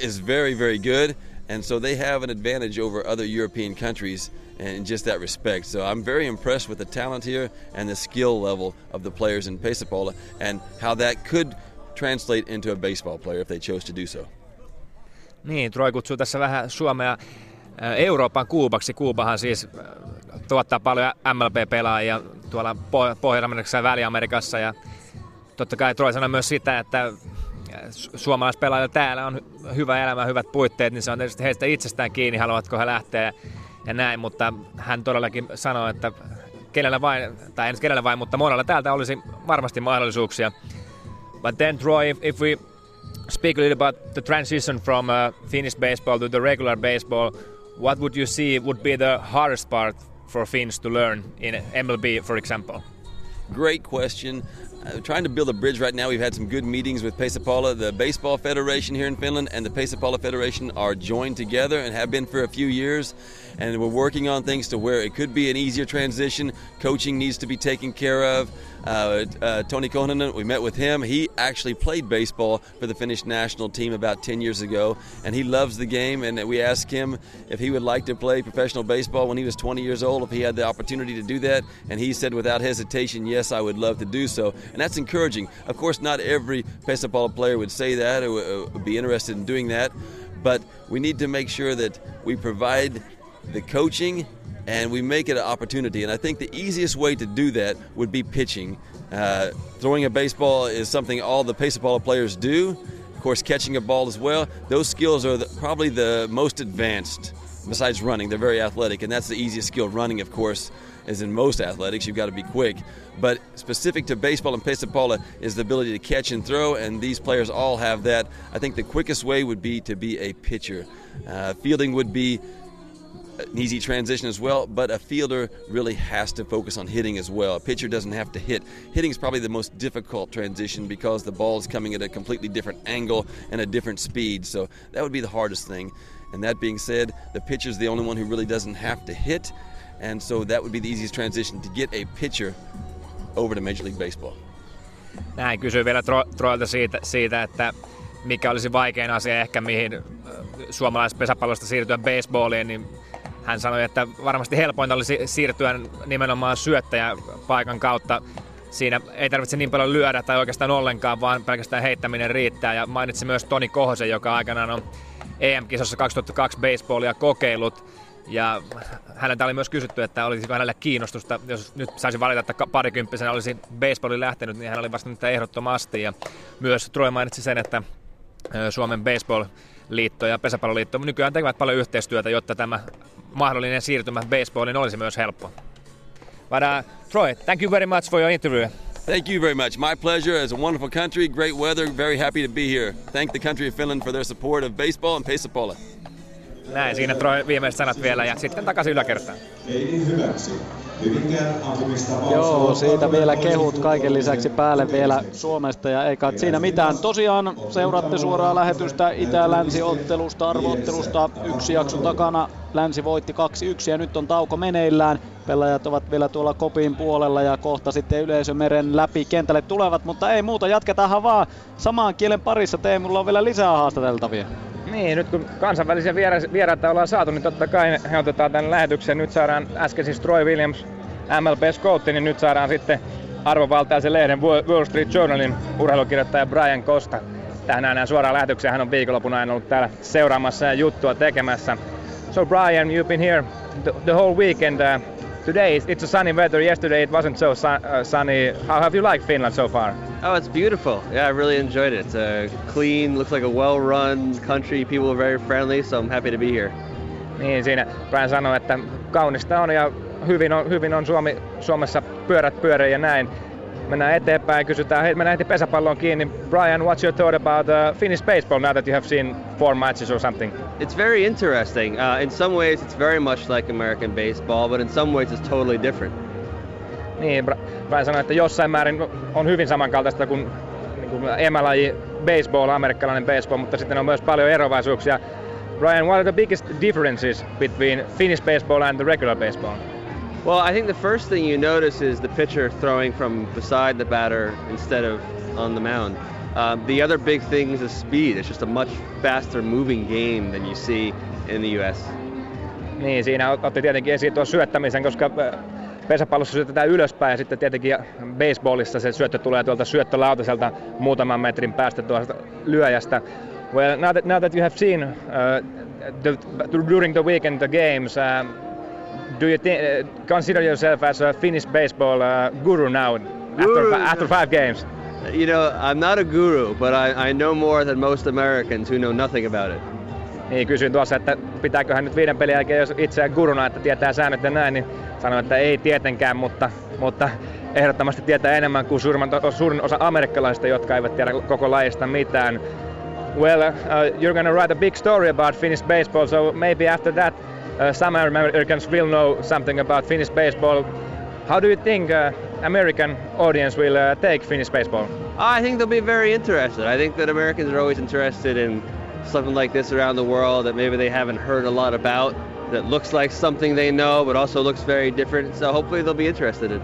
is very, very good. And so they have an advantage over other European countries in just that respect. So I'm very impressed with the talent here and the skill level of the players in Pesapola and how that could translate into a baseball player if they chose to do so. Niin, Troy kutsuu tässä vähän Suomea Euroopan Kuubaksi. Kuubahan siis tuottaa paljon MLB-pelaajia tuolla Pohjois-Amerikassa ja Väli-Amerikassa. Ja totta kai sanoi myös sitä, että suomalaispelaajilla täällä on hyvä elämä, hyvät puitteet, niin se on tietysti heistä itsestään kiinni, haluavatko he lähteä ja näin, mutta hän todellakin sanoi, että kenellä vain, tai en kenellä vain, mutta monella täältä olisi varmasti mahdollisuuksia. But then Troy, if, if we speak a little about the transition from uh, Finnish baseball to the regular baseball, what would you see would be the hardest part for Finns to learn in MLB, for example? Great question. uh, trying to build a bridge right now. We've had some good meetings with Pesapala. The Baseball Federation here in Finland and the Pesapala Federation are joined together and have been for a few years. And we're working on things to where it could be an easier transition. Coaching needs to be taken care of. Uh, uh, Tony Kohonen, we met with him. He actually played baseball for the Finnish national team about 10 years ago, and he loves the game. And we asked him if he would like to play professional baseball when he was 20 years old, if he had the opportunity to do that. And he said without hesitation, yes, I would love to do so. And that's encouraging. Of course, not every baseball player would say that or would be interested in doing that, but we need to make sure that we provide the coaching and we make it an opportunity. And I think the easiest way to do that would be pitching. Uh, throwing a baseball is something all the baseball players do. Of course, catching a ball as well. Those skills are the, probably the most advanced besides running. They're very athletic, and that's the easiest skill. Running, of course, is in most athletics. You've got to be quick. But specific to baseball and Pesapala is the ability to catch and throw, and these players all have that. I think the quickest way would be to be a pitcher. Uh, fielding would be an easy transition as well, but a fielder really has to focus on hitting as well. A pitcher doesn't have to hit. Hitting is probably the most difficult transition because the ball is coming at a completely different angle and a different speed. So that would be the hardest thing. And that being said, the pitcher is the only one who really doesn't have to hit, and so that would be the easiest transition to get a pitcher over to Major League Baseball. Näin kysyy vielä Troilta siitä, siitä, että mikä olisi vaikein asia ehkä mihin äh, suomalaispesäpallosta siirtyä baseballiin, niin hän sanoi, että varmasti helpointa olisi siirtyä nimenomaan syöttäjäpaikan kautta. Siinä ei tarvitse niin paljon lyödä tai oikeastaan ollenkaan, vaan pelkästään heittäminen riittää. Ja mainitsi myös Toni Kohosen, joka aikanaan on EM-kisossa 2002 baseballia kokeillut. Ja häneltä oli myös kysytty, että olisi hänelle kiinnostusta, jos nyt saisi valita, että parikymppisenä olisi baseballin lähtenyt, niin hän oli vastannut että ehdottomasti. Ja myös Troy mainitsi sen, että Suomen baseball-liitto ja pesäpalloliitto nykyään tekevät paljon yhteistyötä, jotta tämä mahdollinen siirtymä baseballiin olisi myös helppo. But uh, Troy, thank you very much for your interview. Thank you very much. My pleasure. It's a wonderful country, great weather. Very happy to be here. Thank the country of Finland for their support of baseball and Pesapalla. Näin, siinä Troy viimeiset sanat vielä ja sitten takaisin yläkertaan. Joo, siitä vielä kehut kaiken lisäksi päälle vielä Suomesta ja eikä siinä mitään. Tosiaan seuraatte suoraa lähetystä Itä-Länsi-ottelusta, arvoottelusta. Yksi jakso takana, Länsi voitti 2-1 ja nyt on tauko meneillään. Pelaajat ovat vielä tuolla kopin puolella ja kohta sitten yleisömeren läpi kentälle tulevat, mutta ei muuta, jatketaanhan vaan samaan kielen parissa. Teemulla on vielä lisää haastateltavia. Niin, nyt kun kansainvälisiä vieraita ollaan saatu, niin totta kai he otetaan tämän lähetyksen. Nyt saadaan äsken siis Troy Williams MLB Scoutti, niin nyt saadaan sitten arvovaltaisen lehden Wall Street Journalin urheilukirjoittaja Brian Costa. Tähän nähdään suoraan lähetykseen. Hän on viikonlopuna aina ollut täällä seuraamassa ja juttua tekemässä. So Brian, you've been here the, the whole weekend. Uh, today it's a sunny weather. Yesterday it wasn't so sun, uh, sunny. How have you liked Finland so far? Oh, it's beautiful. Yeah, I really enjoyed it. It's a clean, looks like a well-run country. People are very friendly, so I'm happy to be here. Niin, siinä Brian sanoi, että kaunista on ja hyvin on, hyvin on Suomi, Suomessa pyörät pyörii ja näin. Mennään eteenpäin, kysytään, hei, mennään heti pesäpalloon kiinni. Brian, what's your thought about uh, Finnish baseball now that you have seen four matches or something? It's very interesting. Uh, in some ways it's very much like American baseball, but in some ways it's totally different. Niin, Brian sanoi, että jossain määrin on hyvin samankaltaista kuin, niin kuin emälaji baseball, amerikkalainen baseball, mutta sitten on myös paljon eroavaisuuksia. Brian, what are the biggest differences between Finnish baseball and the regular baseball? Well, I think the first thing you notice is the pitcher throwing from beside the batter instead of on the mound. Um, the other big thing is the speed. It's just a much faster moving game than you see in the US. Niin, siinä otti tietenkin esiin tuon syöttämisen, koska äh, pesäpallossa syötetään ylöspäin ja sitten tietenkin baseballissa se syöttö tulee tuolta syöttölautaselta muutaman metrin päästä tuosta lyöjästä. Well, now that, now that you have seen uh, the, during the weekend the games, uh, do you th- uh, consider yourself as a Finnish baseball uh, guru now guru, after, after five games? You know, I'm not a guru, but I, I know more than most Americans who know nothing about it. Niin, kysyin tuossa, että pitääköhän nyt viiden pelin jälkeen, jos itseään guruna, että tietää säännöt ja näin, niin sanoin, että ei tietenkään, mutta, mutta ehdottomasti tietää enemmän kuin suurin, suurin osa amerikkalaisista, jotka eivät tiedä koko lajista mitään. Well, uh, you're gonna write a big story about Finnish baseball, so maybe after that uh, some Americans will know something about Finnish baseball. How do you think uh, American audience will uh, take Finnish baseball? I think they'll be very interested. I think that Americans are always interested in something like this around the world that maybe they haven't heard a lot about, that looks like something they know, but also looks very different. So hopefully they'll be interested in.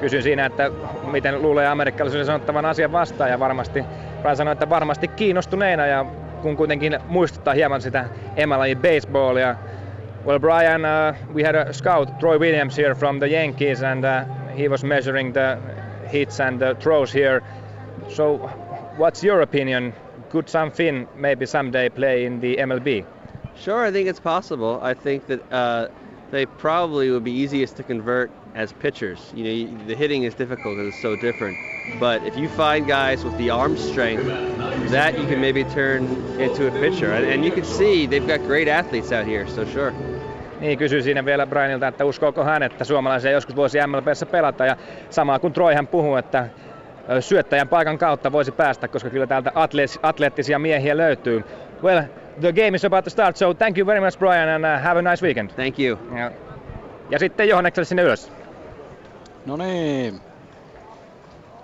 Kysyin siinä, että miten luulee amerikkalaisille sanottavan asian vastaan ja varmasti sanoi, että varmasti kiinnostuneena ja kun kuitenkin muistuttaa hieman sitä MLB baseballia. Well Brian, uh, we had a scout Troy Williams here from the Yankees and uh, he was measuring the hits and the throws here. So what's your opinion? Could some Finn maybe someday play in the MLB? Sure, I think it's possible. I think that uh, they probably would be easiest to convert as pitchers. You know, the hitting is difficult because it's so different. But if you find guys with the arm strength, that you can maybe turn into a pitcher. And, and you can see they've got great athletes out here, so sure. Niin, kysyi siinä vielä Brianilta, että uskooko hän, että suomalaisia joskus voisi MLBssä pelata. Ja samaa kuin Troihan puhuu, että syöttäjän paikan kautta voisi päästä, koska kyllä täältä atleettisia miehiä löytyy. Well, the game is about to start, so thank you very much Brian and uh, have a nice weekend. Thank you. Ja, ja sitten Johannekselle sinne ylös. No niin.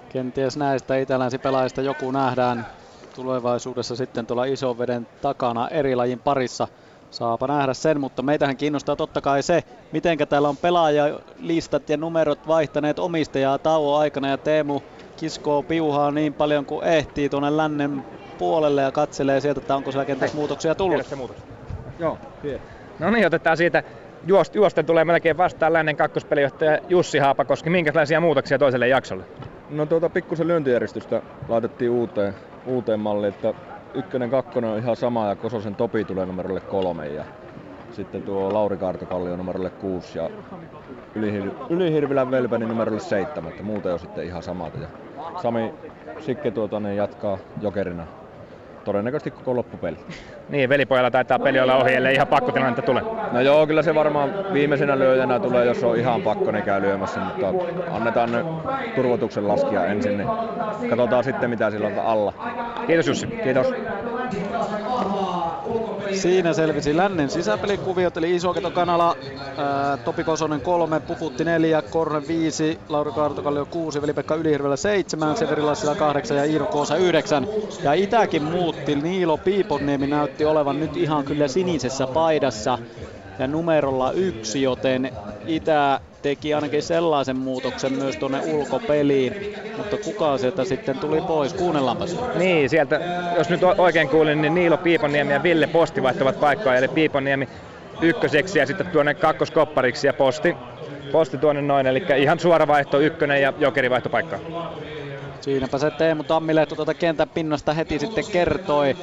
Kenties näistä itälänsipelaajista joku nähdään tulevaisuudessa sitten tuolla ison veden takana eri lajin parissa. Saapa nähdä sen, mutta meitähän kiinnostaa totta kai se, miten täällä on pelaajalistat ja numerot vaihtaneet omistajaa tauon aikana ja Teemu kiskoo piuhaa niin paljon kuin ehtii tuonne lännen puolelle ja katselee sieltä, että onko siellä kenties muutoksia tullut. Se muutos. Joo, No niin, otetaan siitä juost, juosten tulee melkein vastaan lännen kakkospelijohtaja Jussi Haapakoski. Minkälaisia muutoksia toiselle jaksolle? No tuota pikkusen lyöntijärjestystä laitettiin uuteen, uuteen malliin, että ykkönen, kakkonen on ihan sama ja Kososen Topi tulee numerolle kolme ja sitten tuo Lauri Kaartokallio numerolle kuusi ja Ylihir- Ylihirvilän Velpeni numerolle seitsemän, että muuten on sitten ihan samat. Ja Sami Sikke tuota, niin jatkaa jokerina todennäköisesti koko loppupeli. [laughs] Niin, velipojalla taitaa peli olla ohi, ellei ihan pakkotilannetta tule. No joo, kyllä se varmaan viimeisenä lyöjänä tulee, jos on ihan pakko, niin käy lyömässä, mutta annetaan ne turvotuksen laskia ensin, niin katsotaan sitten mitä sillä on alla. Kiitos Jussi. Kiitos. Siinä selvisi lännen sisäpelikuviot, eli Isoketo Kanala, ää, Topi Kosonen 3, Pufutti 4, Korne 5, Lauri Kaartokallio 6, Veli-Pekka Ylihirvelä 7, Severi Lassila 8 ja Iiro Koosa 9. Ja Itäkin muutti, Niilo Piiponniemi näytti olevan nyt ihan kyllä sinisessä paidassa ja numerolla yksi, joten Itä teki ainakin sellaisen muutoksen myös tuonne ulkopeliin, mutta kuka sieltä sitten tuli pois? Kuunnellaanpas. Niin, sieltä, jos nyt oikein kuulin, niin Niilo Piiponiemi ja Ville Posti vaihtavat paikkaa, eli Piiponiemi ykköseksi ja sitten tuonne kakkoskoppariksi ja Posti, posti tuonne noin, eli ihan suora vaihto ykkönen ja jokeri vaihtopaikka. Siinäpä se Teemu Tammilehto tuota kentän pinnasta heti sitten kertoi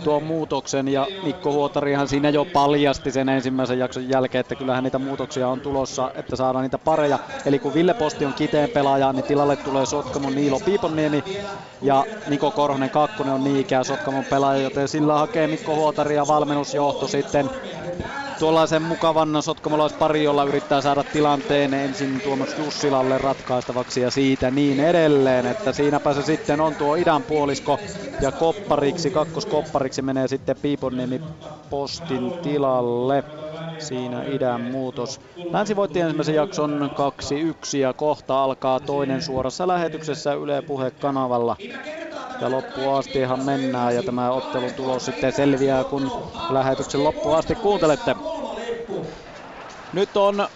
tuon muutoksen ja Mikko Huotarihan siinä jo paljasti sen ensimmäisen jakson jälkeen, että kyllähän niitä muutoksia on tulossa, että saadaan niitä pareja. Eli kun Ville Posti on kiteen pelaaja, niin tilalle tulee Sotkamon Niilo Piiponniemi ja Niko Korhonen kakkonen on niin ikään Sotkamon pelaaja, joten sillä hakee Mikko Huotari ja valmennusjohto sitten tuollaisen mukavan sotkamolaispari, jolla yrittää saada tilanteen ensin Tuomas Jussilalle ratkaistavaksi ja siitä niin edelleen, että siinäpä se sitten on tuo idän puolisko ja koppariksi, kakkoskoppariksi menee sitten Piiponiemi postin tilalle. Siinä idän muutos. Länsi voitti ensimmäisen jakson 2-1 ja kohta alkaa toinen suorassa lähetyksessä Yle Puhe-kanavalla. Ja loppuun astihan mennään ja tämä ottelun tulos sitten selviää, kun lähetyksen loppuun asti kuuntelette. Nyt on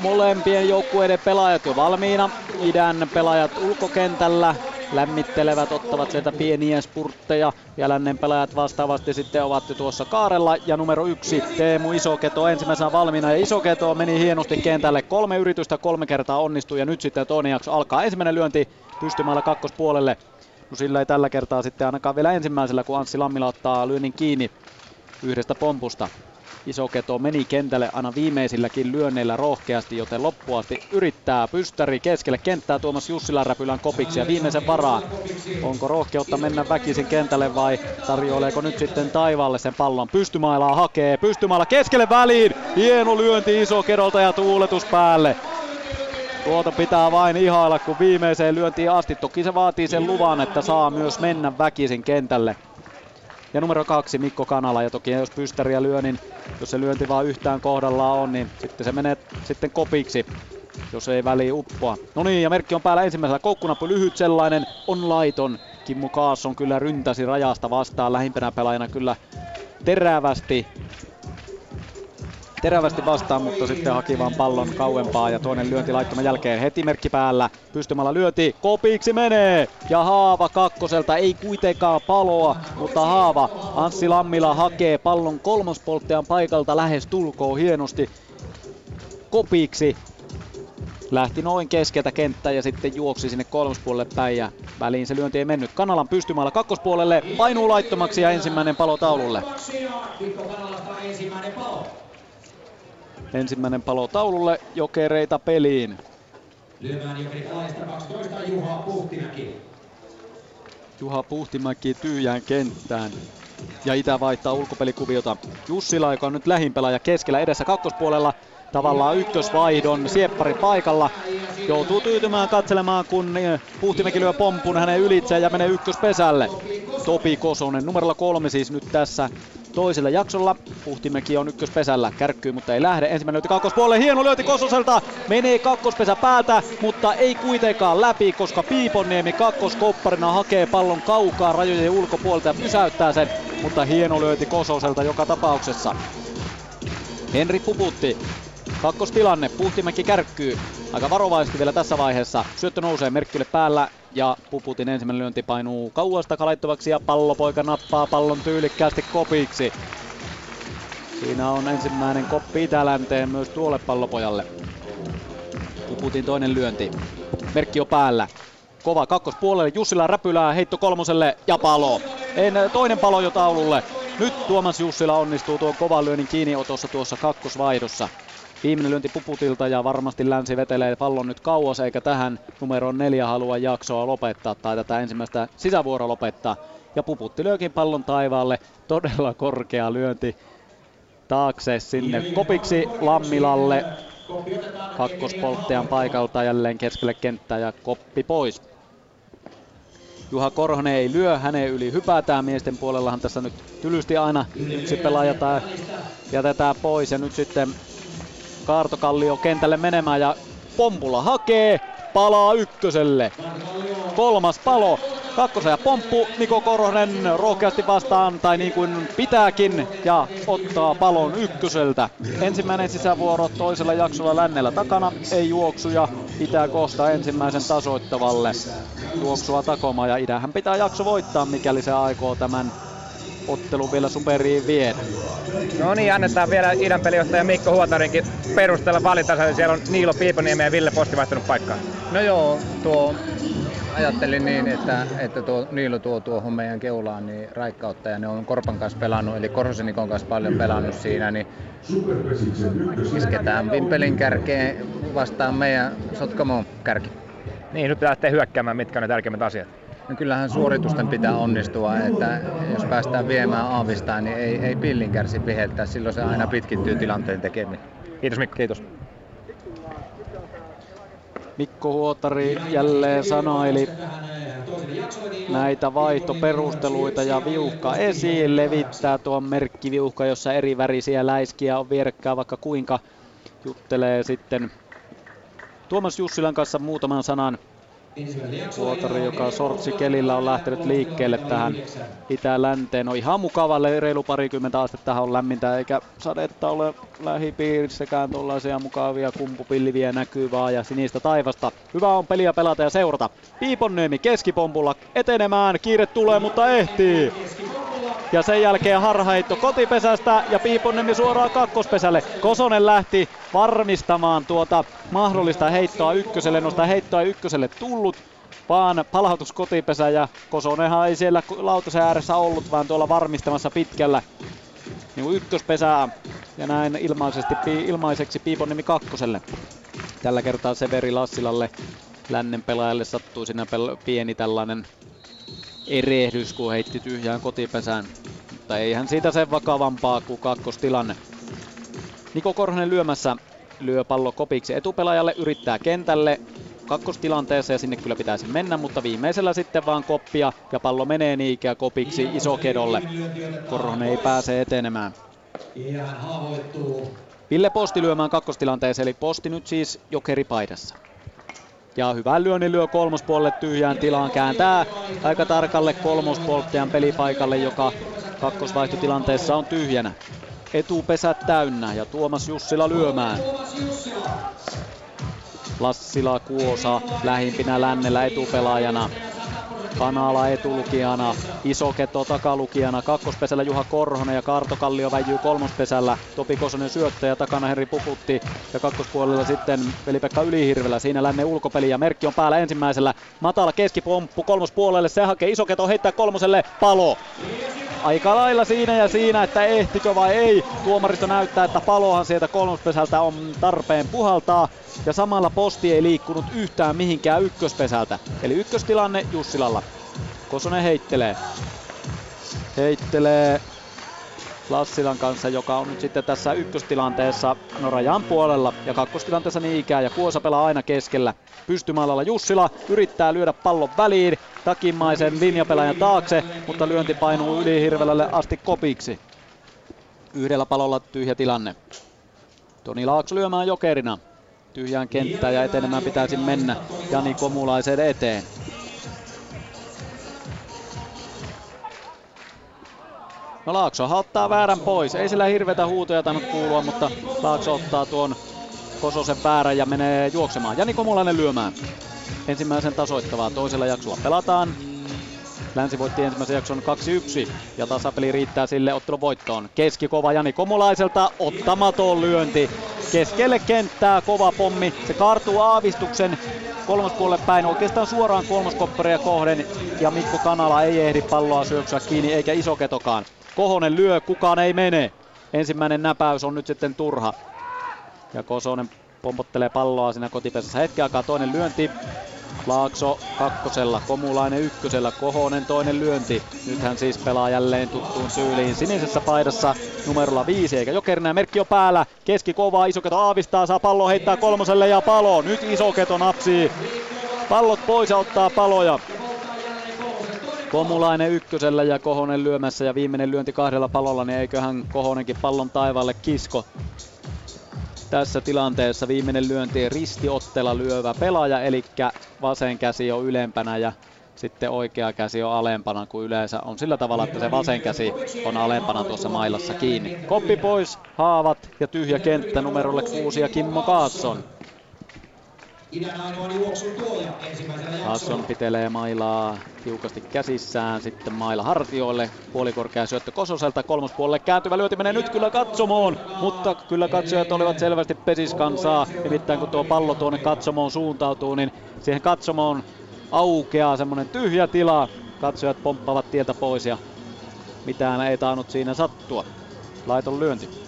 molempien joukkueiden pelaajat jo valmiina. Idän pelaajat ulkokentällä lämmittelevät, ottavat sieltä pieniä spurtteja ja lännen pelaajat vastaavasti sitten ovat jo tuossa kaarella. Ja numero yksi Teemu Isoketo ensimmäisenä valmiina ja Isoketo meni hienosti kentälle. Kolme yritystä kolme kertaa onnistui ja nyt sitten toinen jakso alkaa. Ensimmäinen lyönti pystymällä kakkospuolelle. No sillä ei tällä kertaa sitten ainakaan vielä ensimmäisellä, kun Anssi Lammila ottaa lyönnin kiinni yhdestä pompusta. Iso keto meni kentälle aina viimeisilläkin lyönneillä rohkeasti, joten loppuasti yrittää pystäri keskelle kenttää Tuomas Jussila räpylän kopiksi ja viimeisen varaan. Onko rohkeutta mennä väkisin kentälle vai tarjoileeko nyt sitten taivaalle sen pallon? Pystymailaa hakee, pystymailla keskelle väliin. Hieno lyönti iso kedolta ja tuuletus päälle. Tuota pitää vain ihailla, kun viimeiseen lyöntiin asti. Toki se vaatii sen luvan, että saa myös mennä väkisin kentälle. Ja numero kaksi Mikko Kanala. Ja toki jos pystäriä lyö, niin jos se lyönti vaan yhtään kohdallaan on, niin sitten se menee sitten kopiksi. jos ei väli uppoa. No niin, ja merkki on päällä ensimmäisellä. Koukkunappu lyhyt sellainen, on laiton. Kimmo Kaasson kyllä ryntäsi rajasta vastaan lähimpänä pelaajana kyllä terävästi terävästi vastaan, mutta sitten haki vaan pallon kauempaa ja toinen lyönti laittoman jälkeen heti merkki päällä. Pystymällä lyöti, kopiksi menee ja Haava kakkoselta ei kuitenkaan paloa, mutta Haava Anssi Lammila hakee pallon kolmospolttajan paikalta lähes tulkoo hienosti kopiksi. Lähti noin keskeltä kenttää ja sitten juoksi sinne kolmospuolelle päin ja väliin se lyönti ei mennyt. Kanalan pystymällä kakkospuolelle painuu laittomaksi ja ensimmäinen palo taululle. Ensimmäinen palo taululle, jokereita peliin. Lyömään jokerit alaista 12 Juha Puhtimäki. Juha Puhtimäki tyhjään kenttään. Ja Itä vaihtaa ulkopelikuviota. Jussila, joka on nyt lähimpelaaja keskellä edessä kakkospuolella. Tavallaan ykkösvaihdon sieppari paikalla. Joutuu tyytymään katselemaan, kun Puhtimäki lyö pompun hänen ylitse ja menee ykköspesälle. Topi Kosonen, numerolla kolme siis nyt tässä toisella jaksolla. Puhtimäki on ykköspesällä, kärkkyy, mutta ei lähde. Ensimmäinen lyöti kakkospuolelle, hieno lyöti Kososelta, menee kakkospesä päätä, mutta ei kuitenkaan läpi, koska Piiponniemi kakkoskopparina hakee pallon kaukaa rajojen ulkopuolelta ja pysäyttää sen, mutta hieno lyöti Kososelta joka tapauksessa. Henri Puputti Kakkostilanne, Puhtimäki kärkkyy. Aika varovaisesti vielä tässä vaiheessa. Syöttö nousee Merkkille päällä ja Puputin ensimmäinen lyönti painuu kauas takalaittavaksi ja pallopoika nappaa pallon tyylikkäästi kopiksi. Siinä on ensimmäinen koppi itälänteen myös tuolle pallopojalle. Puputin toinen lyönti. Merkki on päällä. Kova kakkospuolelle, Jussila räpylää, heitto kolmoselle ja palo. En, toinen palo jo taululle. Nyt Tuomas Jussila onnistuu tuon kovan lyönnin kiinniotossa tuossa kakkosvaihdossa. Viimeinen lyönti Puputilta ja varmasti Länsi vetelee pallon nyt kauas eikä tähän numeroon neljä halua jaksoa lopettaa tai tätä ensimmäistä sisävuoroa lopettaa. Ja Puputti lyökin pallon taivaalle. Todella korkea lyönti taakse sinne kopiksi Lammilalle. Kakkospolttajan paikalta jälleen keskelle kenttää ja koppi pois. Juha Korhonen ei lyö, hänen yli hypätään. Miesten puolellahan tässä nyt tylysti aina yksi pelaaja tai jätetään pois. Ja nyt sitten Kaartokallio kentälle menemään ja Pompula hakee, palaa ykköselle. Kolmas palo, kakkosen ja pomppu, Niko Korhonen rohkeasti vastaan, tai niin kuin pitääkin, ja ottaa palon ykköseltä. Ensimmäinen sisävuoro toisella jaksolla lännellä takana, ei juoksuja, pitää kohta ensimmäisen tasoittavalle. Juoksua takoma ja idähän pitää jakso voittaa, mikäli se aikoo tämän ottelu vielä superiin viedä. No niin, annetaan vielä idän pelijohtaja Mikko Huotarinkin perustella valintansa. Siellä on Niilo Piiponiemi ja Ville Posti vaihtanut paikkaa. No joo, tuo ajattelin niin, että, että tuo Niilo tuo tuohon meidän keulaan niin raikkautta ja ne on Korpan kanssa pelannut, eli Korhosenikon kanssa paljon pelannut siinä, niin isketään Vimpelin kärkeen vastaan meidän Sotkamon kärki. Niin, nyt pitää lähteä hyökkäämään, mitkä on ne tärkeimmät asiat. No kyllähän suoritusten pitää onnistua, että jos päästään viemään aavistaan, niin ei, ei pillin kärsi viheltää, silloin se aina pitkittyy tilanteen tekeminen. Kiitos Mikko. Kiitos. Mikko Huotari jälleen sanoili näitä vaihtoperusteluita ja viuhka esiin levittää tuon merkkiviuhka, jossa eri värisiä läiskiä on vierekkää vaikka kuinka juttelee sitten Tuomas Jussilan kanssa muutaman sanan Suotari, joka sortsikelillä on lähtenyt liikkeelle tähän itä-länteen. On ihan mukava, reilu parikymmentä astetta on lämmintä, eikä sadetta ole lähipiirissäkään tuollaisia mukavia kumpupilliviä näkyy vaan ja sinistä taivasta. Hyvä on peliä pelata ja seurata. Piiponniemi keskipompulla etenemään, kiire tulee mutta ehtii. Ja sen jälkeen harhaitto kotipesästä ja Piiponniemi suoraan kakkospesälle. Kosonen lähti varmistamaan tuota mahdollista heittoa ykköselle, noista heittoa ykköselle tullut vaan palautus kotipesä ja Kosonenhan ei siellä lautasen ääressä ollut, vaan tuolla varmistamassa pitkällä niin ykköspesää ja näin ilmaisesti, ilmaiseksi Piiponnimi kakkoselle. Tällä kertaa Severi Lassilalle lännen pelaajalle sattuu siinä pieni tällainen erehdys, kun heitti tyhjään kotipesään. Mutta eihän siitä sen vakavampaa kuin kakkostilanne. Niko Korhonen lyömässä lyö pallo kopiksi etupelaajalle, yrittää kentälle kakkostilanteessa ja sinne kyllä pitäisi mennä, mutta viimeisellä sitten vaan koppia ja pallo menee niinkään kopiksi iso kedolle. Korhonen ei pääse etenemään. Ville Posti lyömään kakkostilanteeseen, eli Posti nyt siis jokeripaidassa. Ja hyvän lyönnin lyö kolmospuolelle tyhjään tilaan, kääntää aika tarkalle kolmospolttajan pelipaikalle, joka kakkosvaihtotilanteessa on tyhjänä. Etupesät täynnä ja Tuomas Jussila lyömään. Lassila Kuosa lähimpinä lännellä etupelaajana. Kanala etulukijana, Isoketo takalukijana, kakkospesällä Juha Korhonen ja Karto Kallio väijyy kolmospesällä, Topi Kosonen syöttö ja takana Henri Puputti. Ja kakkospuolella sitten Veli-Pekka Ylihirvelä, siinä lännen ulkopeli ja merkki on päällä ensimmäisellä, matala keskipomppu kolmospuolelle, se hakee Isoketo heittää kolmoselle, palo. Aika lailla siinä ja siinä, että ehtikö vai ei. Tuomaristo näyttää, että palohan sieltä kolmospesältä on tarpeen puhaltaa. Ja samalla posti ei liikkunut yhtään mihinkään ykköspesältä. Eli ykköstilanne Jussilalla. Kosonen heittelee. Heittelee Lassilan kanssa, joka on nyt sitten tässä ykköstilanteessa no rajan puolella ja kakkostilanteessa niin ikään ja Kuosa pelaa aina keskellä. Pystymallalla Jussila yrittää lyödä pallon väliin takimaisen linjapelaajan taakse, mutta lyönti painuu yli Hirvelälle asti kopiksi. Yhdellä palolla tyhjä tilanne. Toni Laakso lyömään jokerina. Tyhjään kenttään ja etenemään pitäisi mennä Jani Komulaisen eteen. No Laakso ottaa väärän pois. Ei sillä hirveitä huutoja tainnut kuulua, mutta Laakso ottaa tuon Kososen väärän ja menee juoksemaan. Jani Komulainen lyömään. Ensimmäisen tasoittavaa toisella jaksolla pelataan. Länsi voitti ensimmäisen jakson 2-1 ja tasapeli riittää sille ottelun voittoon. Keskikova Jani Komulaiselta, ottamaton lyönti. Keskelle kenttää kova pommi. Se kaartuu aavistuksen kolmospuolelle päin oikeastaan suoraan kolmoskopperia kohden ja Mikko Kanala ei ehdi palloa syöksyä kiinni eikä Isoketokaan. Kohonen lyö, kukaan ei mene. Ensimmäinen näpäys on nyt sitten turha. Ja Kosonen pompottelee palloa siinä kotipesässä hetken aikaa. Toinen lyönti. Laakso kakkosella, Komulainen ykkösellä, Kohonen toinen lyönti. Nyt hän siis pelaa jälleen tuttuun syyliin sinisessä paidassa numerolla viisi, eikä jokerina merkki on päällä. Keski kovaa, Isoketo aavistaa, saa pallo heittää kolmoselle ja palo. Nyt Isoketo napsii pallot pois ja ottaa paloja. Komulainen ykkösellä ja Kohonen lyömässä ja viimeinen lyönti kahdella palolla, niin eiköhän Kohonenkin pallon taivaalle kisko. Tässä tilanteessa viimeinen lyönti ristiottela lyövä pelaaja, eli vasen käsi on ylempänä ja sitten oikea käsi on alempana kuin yleensä on sillä tavalla, että se vasen käsi on alempana tuossa mailassa kiinni. Koppi pois, haavat ja tyhjä kenttä numerolle 6 ja Kimmo Kaatson. Hasson pitelee mailaa tiukasti käsissään, sitten maila hartioille, puolikorkea syöttö Kososelta, kolmospuolelle kääntyvä lyöti menee nyt kyllä katsomoon, mutta kyllä katsojat olivat selvästi pesiskansaa, nimittäin kun tuo pallo tuonne katsomoon suuntautuu, niin siihen katsomoon aukeaa semmonen tyhjä tila, katsojat pomppaavat tieltä pois ja mitään ei tainnut siinä sattua. Laiton lyönti.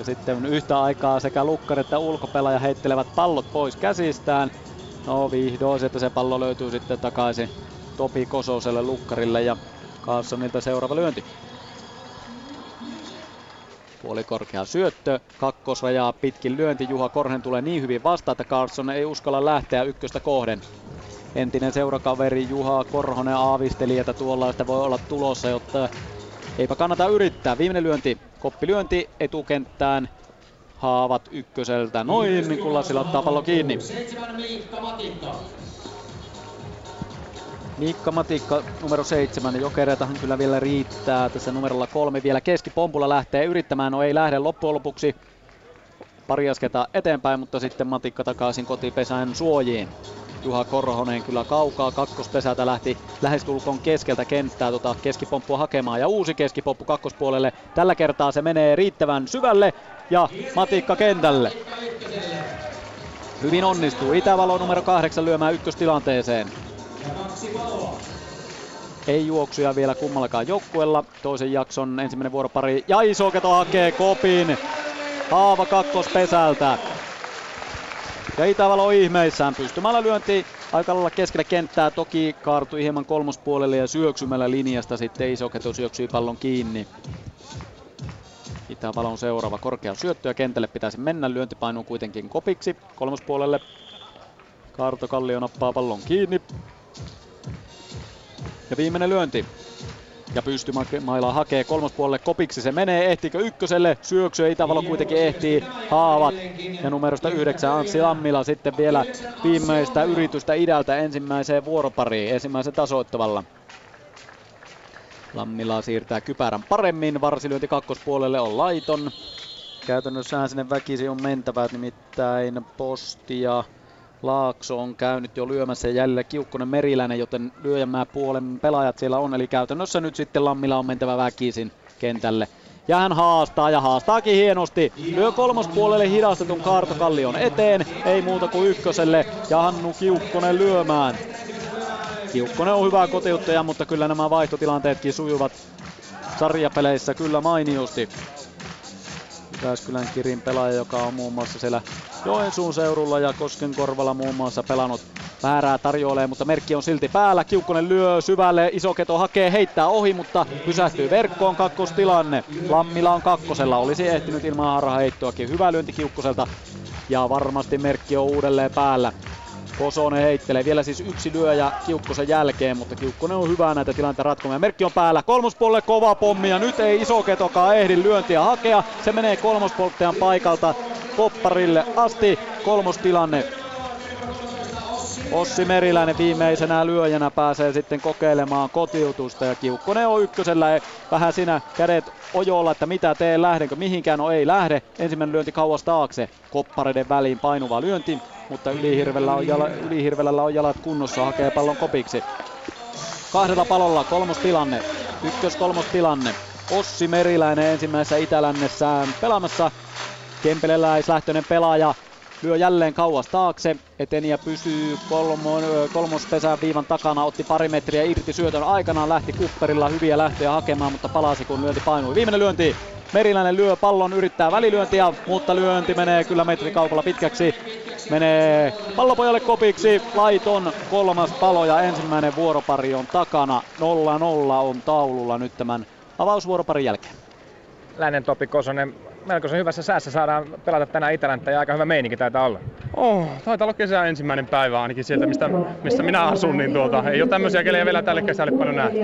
Ja sitten yhtä aikaa sekä lukkari että ulkopelaaja heittelevät pallot pois käsistään. No vihdoin että se pallo löytyy sitten takaisin Topi Kososelle lukkarille ja Carlsonilta seuraava lyönti. Puolikorkea syöttö, kakkosrajaa pitkin lyönti. Juha Korhen tulee niin hyvin vastaan, että Carlson ei uskalla lähteä ykköstä kohden. Entinen seurakaveri Juha Korhonen aavisteli, että tuollaista voi olla tulossa, jotta eipä kannata yrittää. Viimeinen lyönti Koppilyönti etukenttään. Haavat ykköseltä noin, niin kun Lassila ottaa pallo kiinni. Miikka Matikka numero seitsemän. Jokereitahan kyllä vielä riittää. Tässä numerolla kolme vielä keskipompulla lähtee yrittämään. No ei lähde loppujen lopuksi pari asketa eteenpäin, mutta sitten Matikka takaisin kotipesän suojiin. Juha Korhonen kyllä kaukaa kakkospesältä lähti lähestulkoon keskeltä kenttää tota keskipomppua hakemaan ja uusi keskipomppu kakkospuolelle. Tällä kertaa se menee riittävän syvälle ja Matikka kentälle. Hyvin onnistuu Itävalo numero kahdeksan lyömään ykköstilanteeseen. Ei juoksuja vielä kummallakaan joukkuella. Toisen jakson ensimmäinen vuoropari ja Isoketo hakee kopin. Haava kakkospesältä. Ja Itävalo ihmeissään pystymällä lyönti aika lailla keskellä kenttää. Toki kaartui hieman kolmospuolelle ja syöksymällä linjasta sitten Isoketo syöksyi pallon kiinni. Itävalon seuraava korkea syöttö ja kentälle pitäisi mennä. Lyönti painuu kuitenkin kopiksi kolmospuolelle. Kaarto Kallio nappaa pallon kiinni. Ja viimeinen lyönti. Ja pystymailaa hakee kolmospuolelle kopiksi. Se menee, ehtiikö ykköselle? Syöksyä Itävalo kuitenkin ehtii. Haavat ja numerosta yhdeksän Anssi Lammila sitten vielä viimeistä yritystä idältä ensimmäiseen vuoropariin, ensimmäisen tasoittavalla. Lammila siirtää kypärän paremmin, varsilyönti kakkospuolelle on laiton. Käytännössähän sinne väkisi on mentävät, nimittäin Posti ja Laakso on käynyt jo lyömässä jäljellä Kiukkonen Meriläinen, joten lyöjämää puolen pelaajat siellä on. Eli käytännössä nyt sitten Lammila on mentävä väkisin kentälle. Ja hän haastaa ja haastaakin hienosti. Lyö kolmospuolelle hidastetun Kaartokallion eteen. Ei muuta kuin ykköselle ja Hannu Kiukkonen lyömään. Kiukkonen on hyvä kotiuttaja, mutta kyllä nämä vaihtotilanteetkin sujuvat sarjapeleissä kyllä mainiosti. Jyväskylän Kirin pelaaja, joka on muun muassa siellä Joensuun seurulla ja Koskenkorvalla muun muassa pelannut väärää tarjoilee, mutta merkki on silti päällä. Kiukkonen lyö syvälle, iso keto hakee, heittää ohi, mutta pysähtyy verkkoon kakkostilanne. Lammila on kakkosella, olisi ehtinyt ilman harhaheittoakin. Hyvä lyönti Kiukkoselta ja varmasti merkki on uudelleen päällä. Kosonen heittelee vielä siis yksi lyöjä Kiukkosen jälkeen, mutta Kiukkonen on hyvä näitä tilanteita ratkomaan. Merkki on päällä, kolmospuolelle kova pommi ja nyt ei iso ketokaan ehdi lyöntiä hakea. Se menee kolmospolttajan paikalta kopparille asti. Kolmostilanne. Ossi Meriläinen viimeisenä lyöjänä pääsee sitten kokeilemaan kotiutusta ja Kiukkonen on ykkösellä vähän siinä kädet ojolla, että mitä tee, lähdenkö mihinkään, no ei lähde. Ensimmäinen lyönti kauas taakse, koppareiden väliin painuva lyönti, mutta Ylihirvellä on, jala, Ylihirvelällä on jalat kunnossa, hakee pallon kopiksi. Kahdella palolla kolmostilanne, ykkös kolmostilanne. Ossi Meriläinen ensimmäisessä itälännessään pelaamassa. Kempeleläislähtöinen pelaaja lyö jälleen kauas taakse. Eteni ja pysyy kolmo, kolmospesän viivan takana, otti pari metriä irti syötön aikanaan, lähti kupperilla hyviä lähtöjä hakemaan, mutta palasi kun lyönti painui. Viimeinen lyönti, Meriläinen lyö pallon, yrittää välilyöntiä, mutta lyönti menee kyllä metrikaupalla pitkäksi. Menee pallopojalle kopiksi, laiton kolmas palo ja ensimmäinen vuoropari on takana. 0-0 on taululla nyt tämän avausvuoroparin jälkeen. Lännen Topi Kosonen, melkoisen hyvässä säässä saadaan pelata tänään Itälänttä ja aika hyvä meininki taitaa olla. Oh, taitaa olla kesän ensimmäinen päivä ainakin sieltä, mistä, mistä minä asun, niin tuota, ei ole tämmöisiä kelejä vielä tälle kesälle paljon nähty.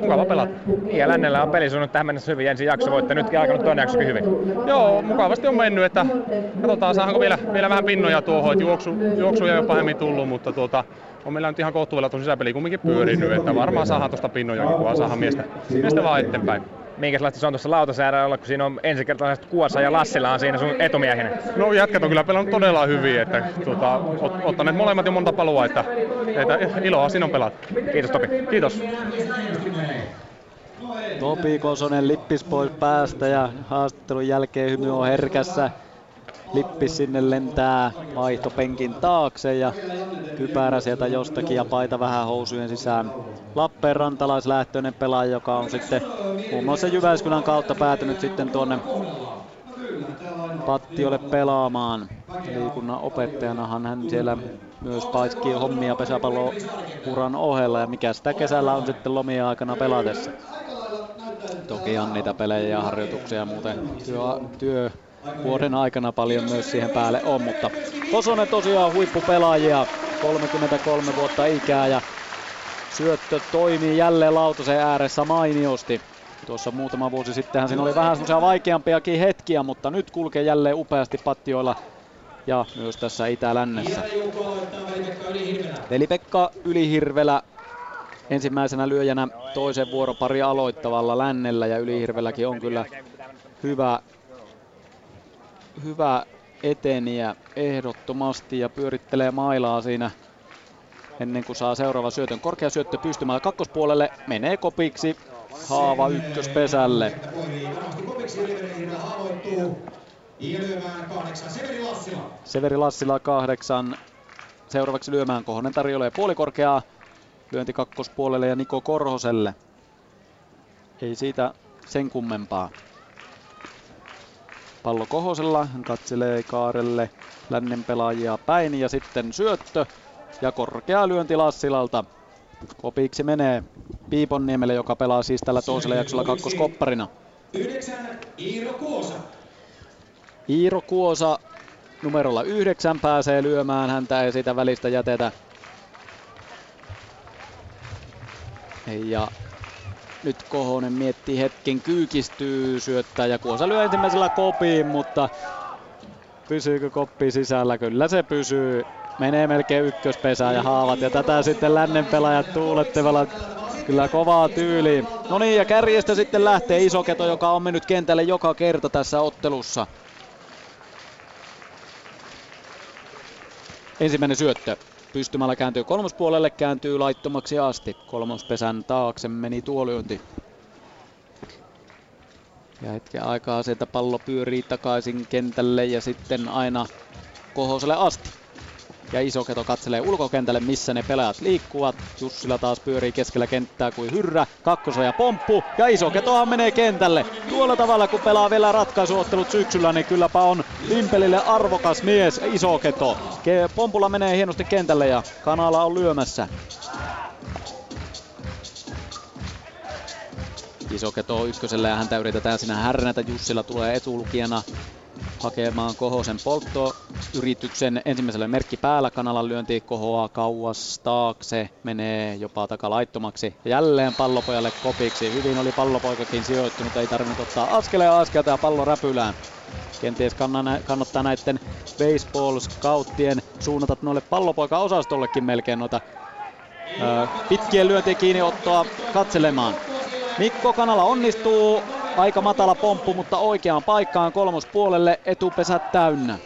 Mukava pelata. Ja Lännellä on peli suunnut tähän mennessä hyvin, ensin jakso voitte, nytkin alkanut toinen jaksokin hyvin. Joo, mukavasti on mennyt, että katsotaan saadaanko vielä, vielä vähän pinnoja tuohon, että juoksu, juoksuja ei ole pahemmin tullut, mutta tuota, on meillä nyt ihan kohtuudella tuon sisäpeli kumminkin pyörinyt, että varmaan saadaan tuosta pinnojakin, kun saadaan miestä, miestä vaan eteenpäin minkälaista se on tuossa lautasäädällä, kun siinä on ensikertalaiset Kuosa ja Lassila on siinä sun etumiehenä? No jätkät on kyllä pelannut todella hyvin, että tuota, ot, ottaneet molemmat jo monta palua, että, että iloa siinä on pelat. Kiitos Topi. Kiitos. Topi Kosonen lippis pois päästä ja haastattelun jälkeen hymy on herkässä. Lippis sinne lentää vaihtopenkin taakse ja kypärä sieltä jostakin ja paita vähän housujen sisään. Lappeenrantalaislähtöinen pelaaja, joka on sitten muun muassa Jyväskylän kautta päätynyt sitten tuonne Pattiolle pelaamaan. Liikunnan opettajanahan hän siellä myös paiskii hommia pesäpallouran ohella ja mikä sitä kesällä on sitten lomien aikana pelatessa. Toki on niitä pelejä ja harjoituksia ja muuten työ, työ vuoden aikana paljon myös siihen päälle on, mutta Kosonen tosiaan huippupelaajia, 33 vuotta ikää ja syöttö toimii jälleen lautasen ääressä mainiosti. Tuossa muutama vuosi sittenhän siinä oli vähän semmoisia vaikeampiakin hetkiä, mutta nyt kulkee jälleen upeasti pattioilla ja myös tässä Itä-Lännessä. Veli-Pekka Ylihirvelä ensimmäisenä lyöjänä toisen vuoropari aloittavalla lännellä ja Ylihirvelläkin on kyllä hyvä hyvä eteniä ehdottomasti ja pyörittelee mailaa siinä ennen kuin saa seuraava syötön. Korkea syöttö pystymään kakkospuolelle, menee kopiksi, haava ykköspesälle. Severi Lassila kahdeksan. Seuraavaksi lyömään Kohonen tarjoilee puolikorkeaa. Lyönti kakkospuolelle ja Niko Korhoselle. Ei siitä sen kummempaa. Pallo Kohosella, hän katselee Kaarelle lännen pelaajia päin ja sitten syöttö ja korkea lyönti Lassilalta. Kopiksi menee Piiponniemelle, joka pelaa siis tällä toisella jaksolla kakkoskopparina. Iiro Kuosa. Iiro Kuosa numerolla yhdeksän pääsee lyömään, häntä ei siitä välistä jätetä. Ja nyt Kohonen miettii hetken, kyykistyy, syöttää ja Kuosa lyö ensimmäisellä kopiin, mutta pysyykö koppi sisällä? Kyllä se pysyy. Menee melkein ykköspesään ja haavat ja tätä sitten lännen pelaajat tuulettevalla kyllä kovaa tyyliin. No niin ja kärjestä sitten lähtee Isoketo, joka on mennyt kentälle joka kerta tässä ottelussa. Ensimmäinen syöttö. Pystymällä kääntyy kolmospuolelle, kääntyy laittomaksi asti. Kolmospesän taakse meni tuo lyönti. Ja hetken aikaa sieltä pallo pyörii takaisin kentälle ja sitten aina Kohoselle asti. Ja Isoketo katselee ulkokentälle, missä ne pelaajat liikkuvat. Jussila taas pyörii keskellä kenttää kuin hyrrä. Kakkosa ja pomppu. Ja Isoketohan menee kentälle. Tuolla tavalla kun pelaa vielä ratkaisuottelut syksyllä, niin kylläpä on Limpelille arvokas mies Isoketo. Pompulla menee hienosti kentälle ja Kanala on lyömässä. Isoketo ykköselle ja häntä yritetään sinä härnätä. Jussila tulee etulukijana hakemaan Kohosen polttoyrityksen ensimmäiselle merkki päällä. Kanalan lyönti kohoaa kauas taakse, menee jopa takalaittomaksi. Jälleen pallopojalle kopiksi. Hyvin oli pallopoikakin sijoittunut, ei tarvinnut ottaa askeleen askelta ja pallo räpylään. Kenties kannattaa näiden baseball-scouttien suunnata noille pallopoika-osastollekin melkein noita pitkien lyöntien kiinniottoa katselemaan. Mikko Kanala onnistuu Aika matala pomppu, mutta oikeaan paikkaan kolmospuolelle etupesät täynnä.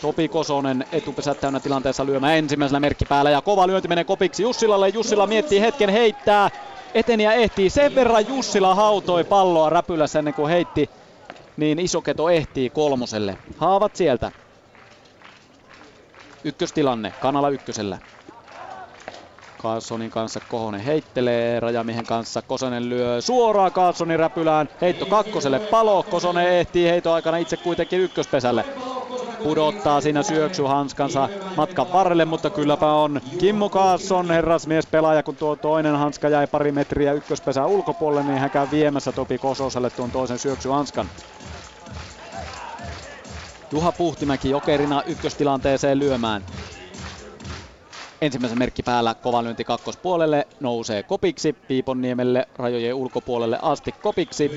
Topi Kosonen etupesät täynnä tilanteessa lyömään ensimmäisellä merkki päällä ja kova lyönti menee kopiksi Jussilalle. Jussila miettii hetken heittää. Eteni ja ehtii. Sen verran Jussila hautoi palloa räpylässä ennen kuin heitti. Niin Isoketo ehtii kolmoselle. Haavat sieltä. Ykköstilanne. Kanala ykkösellä. Carlsonin kanssa Kohonen heittelee rajamiehen kanssa. Kosonen lyö suoraan Carlsonin räpylään. Heitto kakkoselle palo. Kosonen ehtii heito aikana itse kuitenkin ykköspesälle. Pudottaa siinä syöksyhanskansa matkan varrelle, mutta kylläpä on Kimmo Carlson, herrasmies pelaaja, kun tuo toinen hanska jäi pari metriä ykköspesää ulkopuolelle, niin hän käy viemässä Topi Kososelle tuon toisen syöksyhanskan. Juha Puhtimäki jokerina ykköstilanteeseen lyömään. Ensimmäisen merkki päällä, kova lyönti kakkospuolelle, nousee kopiksi, Piiponniemelle rajojen ulkopuolelle asti kopiksi.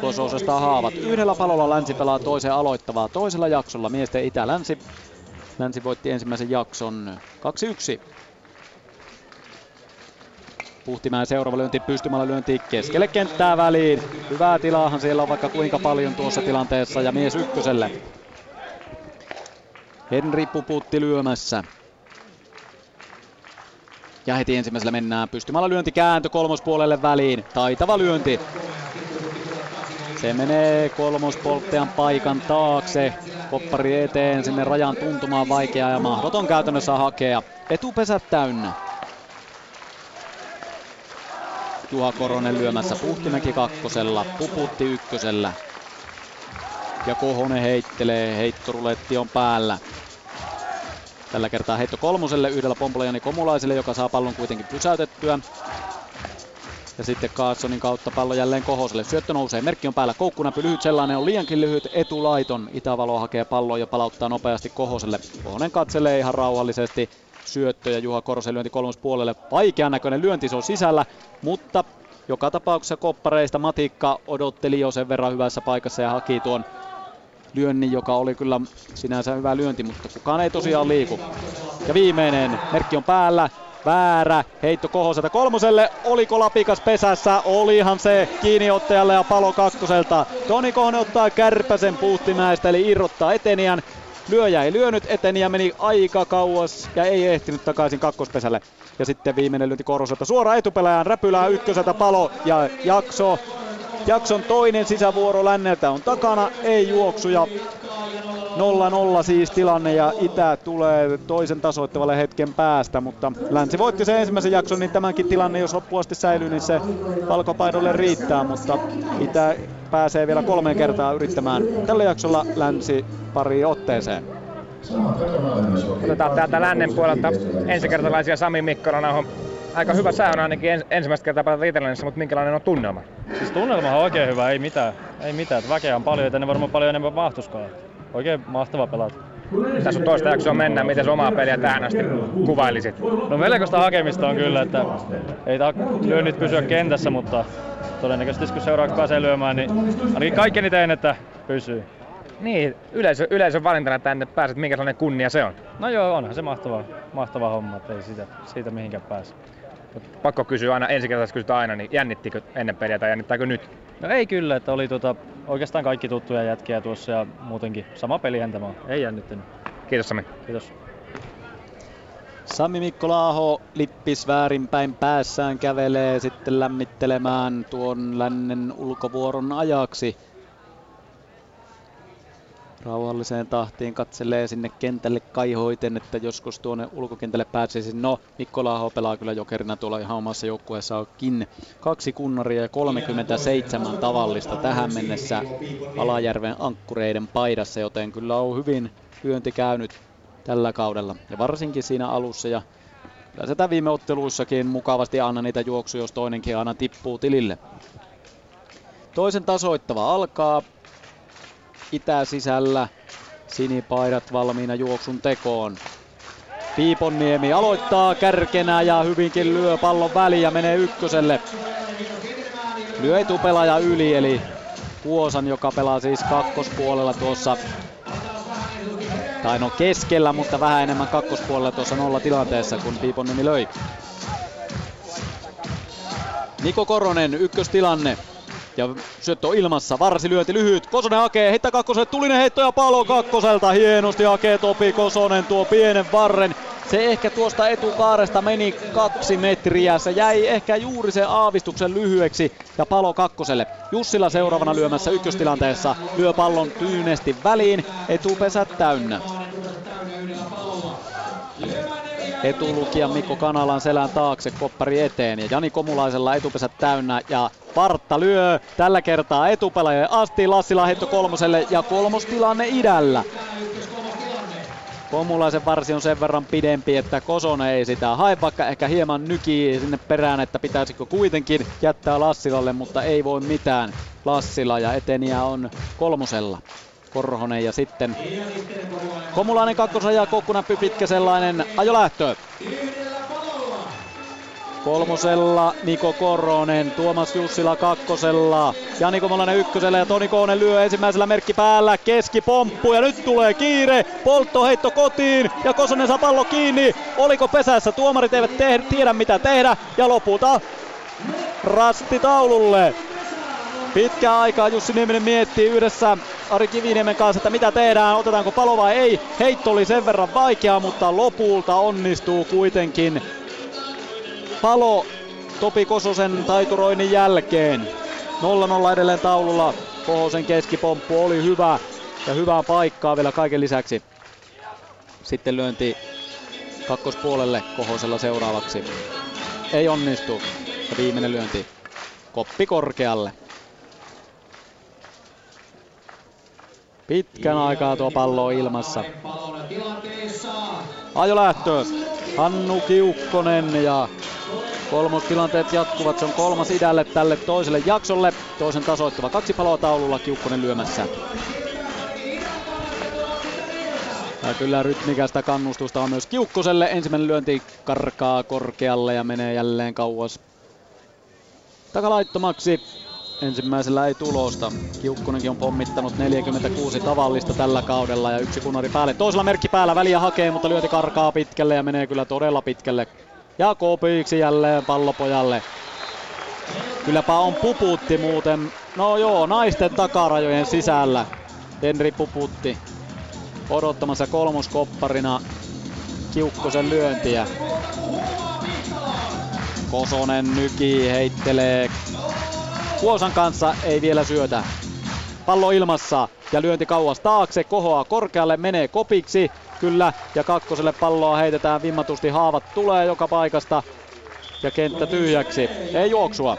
Kososesta haavat. Yhdellä palolla Länsi pelaa toisen aloittavaa toisella jaksolla, miesten Itä-Länsi. Länsi voitti ensimmäisen jakson 2-1. Puhtimäen seuraava lyönti pystymällä lyönti keskelle kenttää väliin. Hyvää tilaahan siellä on vaikka kuinka paljon tuossa tilanteessa ja mies ykköselle. Henri Puputti lyömässä. Ja heti ensimmäisellä mennään pystymällä lyönti kääntö kolmospuolelle väliin. Taitava lyönti. Se menee kolmospolttean paikan taakse. Koppari eteen sinne rajan tuntumaan vaikeaa ja mahdoton käytännössä hakea. Etupesät täynnä. Juha Koronen lyömässä Puhtimäki kakkosella, Puputti ykkösellä. Ja Kohonen heittelee, heittoruletti on päällä. Tällä kertaa heitto kolmoselle yhdellä pompulla Jani Komulaiselle, joka saa pallon kuitenkin pysäytettyä. Ja sitten Carlsonin kautta pallo jälleen Kohoselle. Syöttö nousee, merkki on päällä, koukkunäpy lyhyt sellainen on liiankin lyhyt, etulaiton. Itävalo hakee palloa ja palauttaa nopeasti Kohoselle. Kohonen katselee ihan rauhallisesti syöttö ja Juha Korosen lyönti kolmospuolelle. Vaikean näköinen lyönti, se on sisällä, mutta joka tapauksessa koppareista Matikka odotteli jo sen verran hyvässä paikassa ja haki tuon lyönnin, joka oli kyllä sinänsä hyvä lyönti, mutta kukaan ei tosiaan liiku. Ja viimeinen, merkki on päällä, väärä, heitto Kohoselta kolmoselle, oliko Lapikas pesässä, olihan se kiinniottajalle ja palo kakkoselta. Toni Kohonen ottaa kärpäsen puuttimäestä eli irrottaa eteniän. Lyöjä ei lyönyt, eteniä meni aika kauas ja ei ehtinyt takaisin kakkospesälle. Ja sitten viimeinen lyönti Koroselta suoraan etupelaajan räpylää ykköseltä palo ja jakso Jakson toinen sisävuoro länneltä on takana, ei juoksuja. 0-0 siis tilanne ja Itä tulee toisen tasoittavalle hetken päästä, mutta Länsi voitti sen ensimmäisen jakson, niin tämänkin tilanne, jos loppuasti säilyy, niin se valkopaidolle riittää, mutta Itä pääsee vielä kolmeen kertaa yrittämään tällä jaksolla Länsi pari otteeseen. Otetaan täältä lännen puolelta ensikertalaisia Sami Mikkola aika hyvä sää on ainakin ens, ensimmäistä kertaa pelata Italianissa, mutta minkälainen on tunnelma? Siis tunnelma on oikein hyvä, ei mitään. Ei mitään. Väkeä on paljon, että ne varmaan paljon enemmän mahtuskaan. Oikein mahtava pelata. Tässä on toista jaksoa mennä, miten omaa peliä tähän asti kuvailisit? No melkoista hakemista on kyllä, että ei ta- lyönnit pysyä kentässä, mutta todennäköisesti kun seuraavaksi pääsee lyömään, niin ainakin kaikkeni teen, että pysyy. Niin, yleisö, yleisön valintana tänne pääset, minkä sellainen kunnia se on? No joo, onhan se mahtava, mahtava homma, että ei siitä, siitä mihinkään pääse. Pakko kysyä aina, ensikertaisesti kysytään aina, niin jännittikö ennen peliä tai jännittääkö nyt? No ei kyllä, että oli tota, oikeastaan kaikki tuttuja jätkiä tuossa ja muutenkin sama peli tämä on. Ei jännittänyt. Kiitos Sami. Kiitos. Sami Mikko Laaho lippis väärinpäin päässään kävelee sitten lämmittelemään tuon lännen ulkovuoron ajaksi. Rauhalliseen tahtiin katselee sinne kentälle kaihoiten, että joskus tuonne ulkokentälle pääsisi. No, Mikko Laaho pelaa kyllä jokerina tuolla ihan omassa joukkueessakin. Kaksi kunnaria ja 37 tavallista tähän mennessä Alajärven ankkureiden paidassa, joten kyllä on hyvin hyönti käynyt tällä kaudella. Ja varsinkin siinä alussa ja kyllä sitä viime otteluissakin mukavasti anna niitä juoksuja, jos toinenkin aina tippuu tilille. Toisen tasoittava alkaa. Itä sisällä sinipaidat valmiina juoksun tekoon. Piiponniemi aloittaa kärkenä ja hyvinkin lyö pallon väliä, menee ykköselle. Lyö etupelaaja yli, eli Kuosan, joka pelaa siis kakkospuolella tuossa tai no keskellä, mutta vähän enemmän kakkospuolella tuossa nolla tilanteessa, kun Piiponnimi löi. Niko Koronen, ykköstilanne. Ja syöttö on ilmassa, varsi lyönti lyhyt, Kosonen hakee, heittää kakkoselle, tulinen heitto ja palo kakkoselta, hienosti hakee Topi Kosonen tuo pienen varren. Se ehkä tuosta etukaaresta meni kaksi metriä, se jäi ehkä juuri se aavistuksen lyhyeksi ja palo kakkoselle. Jussila seuraavana lyömässä ykköstilanteessa, lyö pallon tyynesti väliin, etupesät täynnä. Etulukija Mikko Kanalan selän taakse, koppari eteen ja Jani Komulaisella etupesät täynnä ja Vartta lyö tällä kertaa etupelaajalle asti, Lassila heitto kolmoselle ja kolmostilanne idällä. Komulaisen varsi on sen verran pidempi, että Kosonen ei sitä hae, vaikka ehkä hieman nykii sinne perään, että pitäisikö kuitenkin jättää Lassilalle, mutta ei voi mitään. Lassila ja eteniä on kolmosella. Korhonen ja sitten Komulainen kakkosaja, kokkunäppy pitkä sellainen, ajolähtö. Kolmosella Niko Korhonen, Tuomas Jussila kakkosella, Jani Komolainen ykkösellä ja Toni Koonen lyö ensimmäisellä merkki päällä, keskipomppu ja nyt tulee kiire, polttoheitto kotiin ja Kosonen saa pallo kiinni, oliko pesässä, tuomarit eivät te- tiedä mitä tehdä. Ja lopulta rasti taululle. Pitkää aikaa Jussi Nieminen miettii yhdessä Ari Kiviniemen kanssa, että mitä tehdään, otetaanko palo vai ei. Heitto oli sen verran vaikea, mutta lopulta onnistuu kuitenkin palo Topi Kososen taituroinnin jälkeen. 0-0 edelleen taululla. Kohosen keskipomppu oli hyvä ja hyvää paikkaa vielä kaiken lisäksi. Sitten lyönti kakkospuolelle Kohosella seuraavaksi. Ei onnistu. Ja viimeinen lyönti koppi korkealle. Pitkän aikaa tuo pallo on ilmassa. Ajolähtö. Hannu Kiukkonen ja kolmostilanteet jatkuvat. Se on kolmas idälle tälle toiselle jaksolle. Toisen tasoittava kaksi paloa taululla Kiukkonen lyömässä. Ja kyllä rytmikästä kannustusta on myös Kiukkoselle. Ensimmäinen lyönti karkaa korkealle ja menee jälleen kauas takalaittomaksi. Ensimmäisellä ei tulosta. Kiukkunenkin on pommittanut 46 tavallista tällä kaudella ja yksi kunari päälle. Toisella merkki päällä väliä hakee, mutta lyöti karkaa pitkälle ja menee kyllä todella pitkälle. Ja Kopiksi jälleen pallopojalle. Kylläpä on puputti muuten. No joo, naisten takarajojen sisällä. Henri Puputti odottamassa kolmoskopparina Kiukkosen lyöntiä. Kosonen nyki, heittelee Kuosan kanssa ei vielä syötä. Pallo ilmassa ja lyönti kauas taakse, kohoaa korkealle, menee kopiksi, kyllä, ja kakkoselle palloa heitetään vimmatusti, haavat tulee joka paikasta ja kenttä tyhjäksi. Ei juoksua.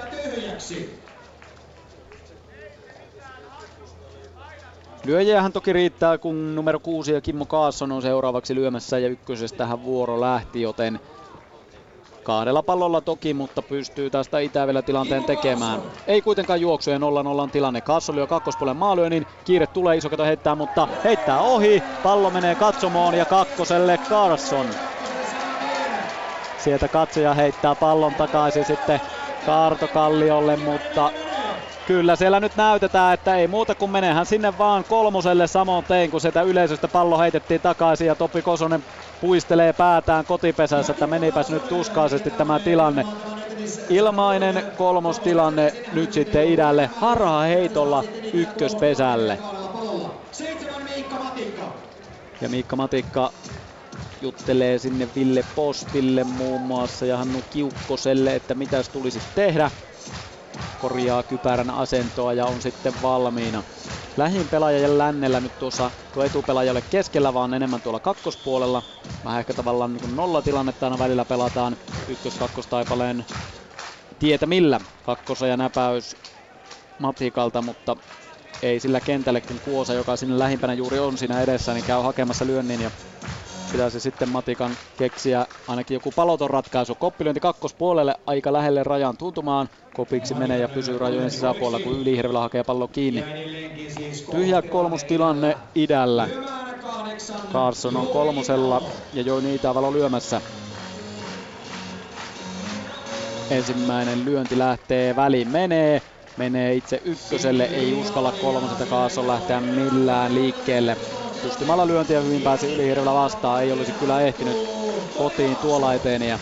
Lyöjiähän toki riittää, kun numero 6 ja Kimmo Kaasson on seuraavaksi lyömässä ja ykkösestähän vuoro lähti, joten Kahdella pallolla toki, mutta pystyy tästä Itävellä tilanteen tekemään. Ei kuitenkaan juoksuja 0-0 tilanne. Kassoli jo kakkospuolen maalyönnin. Kiire tulee, iso heittää, mutta heittää ohi. Pallo menee katsomoon ja kakkoselle Carson. Sieltä katsoja heittää pallon takaisin sitten Kaartokalliolle, mutta kyllä siellä nyt näytetään, että ei muuta kuin menehän sinne vaan kolmoselle samoin tein, kun sieltä yleisöstä pallo heitettiin takaisin ja Topi Kosonen puistelee päätään kotipesässä, että menipäs nyt tuskaisesti tämä tilanne. Ilmainen kolmostilanne nyt sitten idälle harhaa heitolla ykköspesälle. Ja Miikka Matikka juttelee sinne Ville Postille muun muassa ja Hannu Kiukkoselle, että mitäs tulisi tehdä. Korjaa kypärän asentoa ja on sitten valmiina. Lähin pelaaja lännellä nyt tuossa tuo etupelaaja ole keskellä, vaan enemmän tuolla kakkospuolella. Vähän ehkä tavallaan niin nollatilannetta aina välillä pelataan ykkös-kakkostaipaleen tietä millä. Kakkosa ja näpäys Matikalta, mutta ei sillä kentälle, kun Kuosa, joka sinne lähimpänä juuri on siinä edessä, niin käy hakemassa lyönnin ja pitäisi sitten Matikan keksiä ainakin joku paloton ratkaisu. Koppilyönti kakkospuolelle aika lähelle rajan tuntumaan. Kopiksi menee ja pysyy rajojen sisäpuolella, kun Ylihirvelä hakee pallo kiinni. Tyhjä kolmostilanne idällä. Carson on kolmosella ja Joini Itävalo lyömässä. Ensimmäinen lyönti lähtee, väliin menee. Menee itse ykköselle, ei uskalla kolmoselta Carson lähteä millään liikkeelle pystymällä lyöntiä hyvin pääsi Ylihirvelä vastaan. Ei olisi kyllä ehtinyt kotiin tuolla eteen. Ja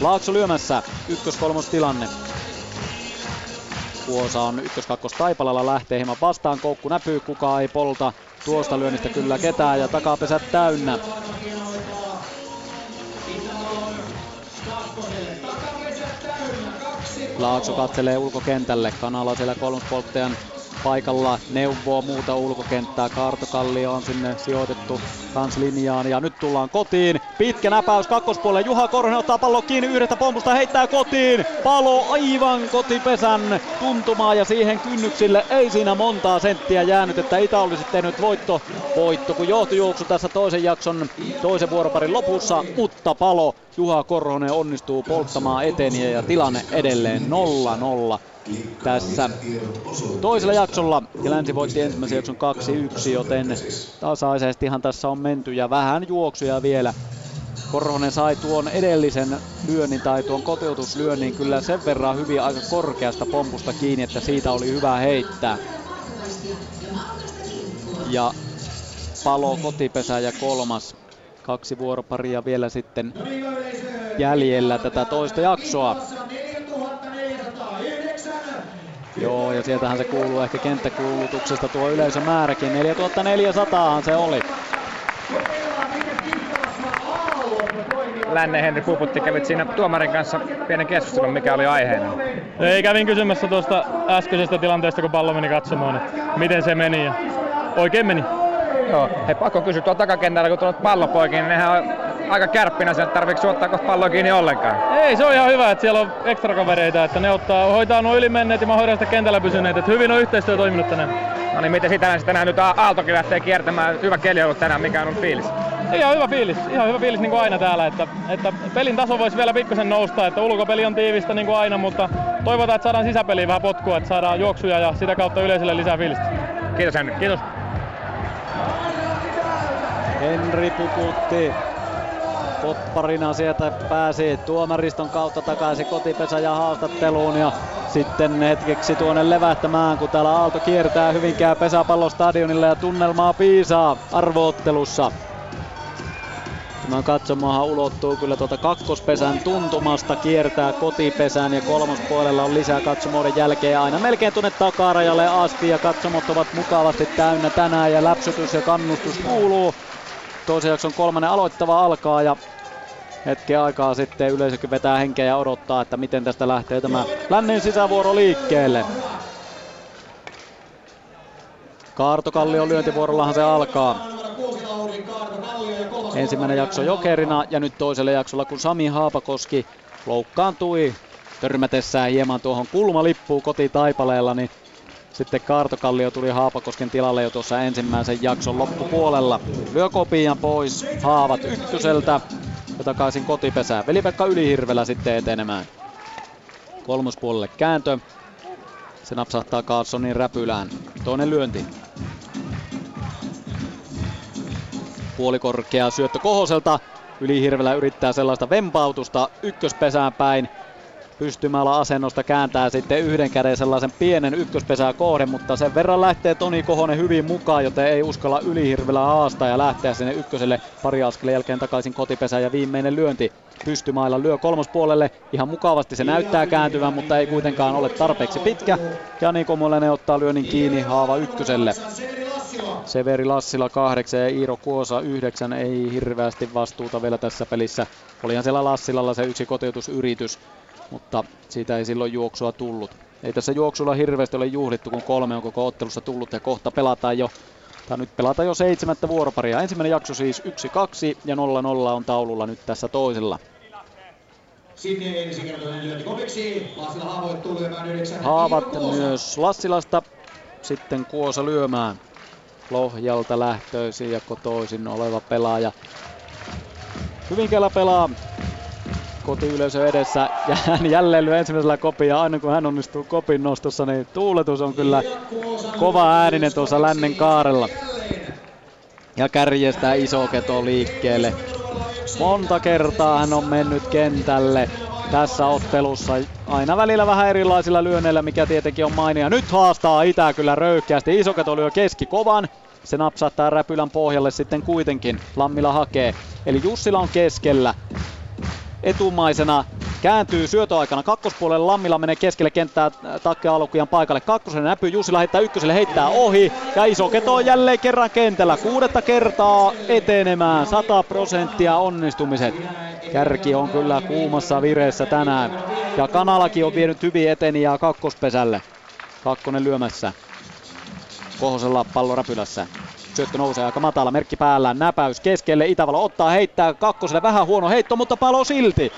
Laakso lyömässä ykkös-kolmos tilanne. Kuosa on ykkös-kakkos Taipalalla lähtee hieman vastaan. Koukku näpyy, kukaan ei polta tuosta lyönnistä kyllä ketään ja takapesät täynnä. Laakso katselee ulkokentälle. Kanala siellä kolmospolttajan paikalla neuvoo muuta ulkokenttää. Kaartokallio on sinne sijoitettu kans linjaan ja nyt tullaan kotiin. Pitkä näpäys kakkospuolelle. Juha Korhonen ottaa pallo kiinni yhdestä pompusta, heittää kotiin. Palo aivan kotipesän tuntumaan ja siihen kynnyksille ei siinä montaa senttiä jäänyt, että Itä olisi tehnyt voitto, voitto kun johtojuoksu tässä toisen jakson toisen vuoroparin lopussa, mutta palo Juha Korhonen onnistuu polttamaan eteniä ja tilanne edelleen 0-0 tässä toisella jaksolla. Ja Länsi voitti ensimmäisen jakson 2-1, joten tasaisestihan tässä on menty ja vähän juoksuja vielä. Korhonen sai tuon edellisen lyönnin tai tuon kotiutuslyönnin kyllä sen verran hyvin aika korkeasta pompusta kiinni, että siitä oli hyvä heittää. Ja palo kotipesä ja kolmas. Kaksi vuoroparia vielä sitten jäljellä tätä toista jaksoa. Joo, ja sieltähän se kuuluu ehkä kenttäkuulutuksesta tuo yleisömääräkin. 4400 se oli. Länne Henri Puputti kävit siinä tuomarin kanssa pienen keskustelun, mikä oli aiheena. Ei, kävin kysymässä tuosta äskeisestä tilanteesta, kun pallo meni katsomaan, että miten se meni. Ja oikein meni. Joo, hei pakko kysyä tuolla takakentällä, kun tulet pallo poikin, niin nehän on aika kärppinä sen, että tarviiko ottaa kohta palloa kiinni ollenkaan? Ei, se on ihan hyvä, että siellä on ekstra kavereita, että ne ottaa, hoitaa nuo ylimenneet ja mä hoidan sitä kentällä pysyneet, että hyvin on yhteistyö toiminut tänään. No niin, miten sitä sitten nyt Aaltokin lähtee kiertämään, hyvä keli on ollut tänään, mikä on fiilis? Ihan hyvä fiilis, ihan hyvä fiilis niin kuin aina täällä, että, että pelin taso voisi vielä pikkusen nousta, että ulkopeli on tiivistä niin kuin aina, mutta toivotaan, että saadaan sisäpeliin vähän potkua, että saadaan juoksuja ja sitä kautta yleisölle lisää fiilistä. Kiitos Henri. Kiitos. Henri Pukutti Popparina sieltä pääsi tuomariston kautta takaisin kotipesä ja haastatteluun ja sitten hetkeksi tuonne levähtämään, kun täällä Aalto kiertää Hyvinkään pesäpallostadionilla ja tunnelmaa piisaa arvoottelussa. Tämä katsomahan ulottuu kyllä tuota kakkospesän tuntumasta, kiertää kotipesään ja kolmospuolella on lisää katsomoiden jälkeen aina melkein tuonne takarajalle asti ja katsomot ovat mukavasti täynnä tänään ja läpsytys ja kannustus kuuluu. Toisen jakson kolmannen aloittava alkaa ja hetken aikaa sitten yleisökin vetää henkeä ja odottaa, että miten tästä lähtee tämä lännen sisävuoro liikkeelle. Kaartokallion lyöntivuorollahan se alkaa. Ensimmäinen jakso jokerina ja nyt toisella jaksolla kun Sami Haapakoski loukkaantui törmätessään hieman tuohon kulmalippuun kotitaipaleella, niin sitten Kaartokallio tuli Haapakosken tilalle jo tuossa ensimmäisen jakson loppupuolella. Lyö kopian pois Haavat ykköseltä ja takaisin kotipesään. Veli-Pekka Ylihirvelä sitten etenemään. Kolmospuolelle kääntö. Se napsahtaa Carlsonin räpylään. Toinen lyönti. Puolikorkea syöttö Kohoselta. Ylihirvelä yrittää sellaista vempautusta ykköspesään päin pystymällä asennosta kääntää sitten yhden käden sellaisen pienen ykköspesää kohden, mutta sen verran lähtee Toni Kohonen hyvin mukaan, joten ei uskalla ylihirvellä haastaa ja lähteä sinne ykköselle pari askeleen jälkeen takaisin kotipesään ja viimeinen lyönti pystymailla lyö kolmospuolelle. Ihan mukavasti se näyttää kääntyvän, mutta ei kuitenkaan ole tarpeeksi pitkä. Jani Komolainen ottaa lyönnin kiinni haava ykköselle. Severi Lassila kahdeksan ja Iiro Kuosa yhdeksän. Ei hirveästi vastuuta vielä tässä pelissä. Olihan siellä Lassilalla se yksi kotiutusyritys mutta siitä ei silloin juoksua tullut. Ei tässä juoksulla hirveästi ole juhlittu, kun kolme on koko ottelussa tullut ja kohta pelataan jo tai nyt pelataan jo seitsemättä vuoroparia. Ensimmäinen jakso siis 1-2 ja 0-0 on taululla nyt tässä toisella. Haavat myös Lassilasta. Sitten Kuosa lyömään. Lohjalta lähtöisin ja kotoisin oleva pelaaja. Hyvinkäällä pelaa kotiyleisö edessä [laughs] ja hän jälleen lyö ensimmäisellä kopin ja aina kun hän onnistuu kopin nostossa, niin tuuletus on kyllä kova ääninen tuossa lännen kaarella. Ja kärjestää iso keto liikkeelle. Monta kertaa hän on mennyt kentälle tässä ottelussa. Aina välillä vähän erilaisilla lyönneillä, mikä tietenkin on mainia. Nyt haastaa Itä kyllä röyhkeästi. Isoketo lyö keski kovan. Se napsahtaa räpylän pohjalle sitten kuitenkin. Lammila hakee. Eli Jussila on keskellä etumaisena kääntyy syötöaikana kakkospuolelle. Lammilla menee keskelle kenttää takia alkujan paikalle. Kakkosen näpyy Jussi heittää ykköselle, heittää ohi. Ja iso keto on jälleen kerran kentällä. Kuudetta kertaa etenemään. 100 prosenttia onnistumiset. Kärki on kyllä kuumassa vireessä tänään. Ja Kanalakin on vienyt hyvin eteniä kakkospesälle. Kakkonen lyömässä. Kohosella pallo räpylässä. Syöttö nousee aika matala, merkki päällä, näpäys keskelle, Itävalo ottaa, heittää kakkoselle, vähän huono heitto, mutta palo silti.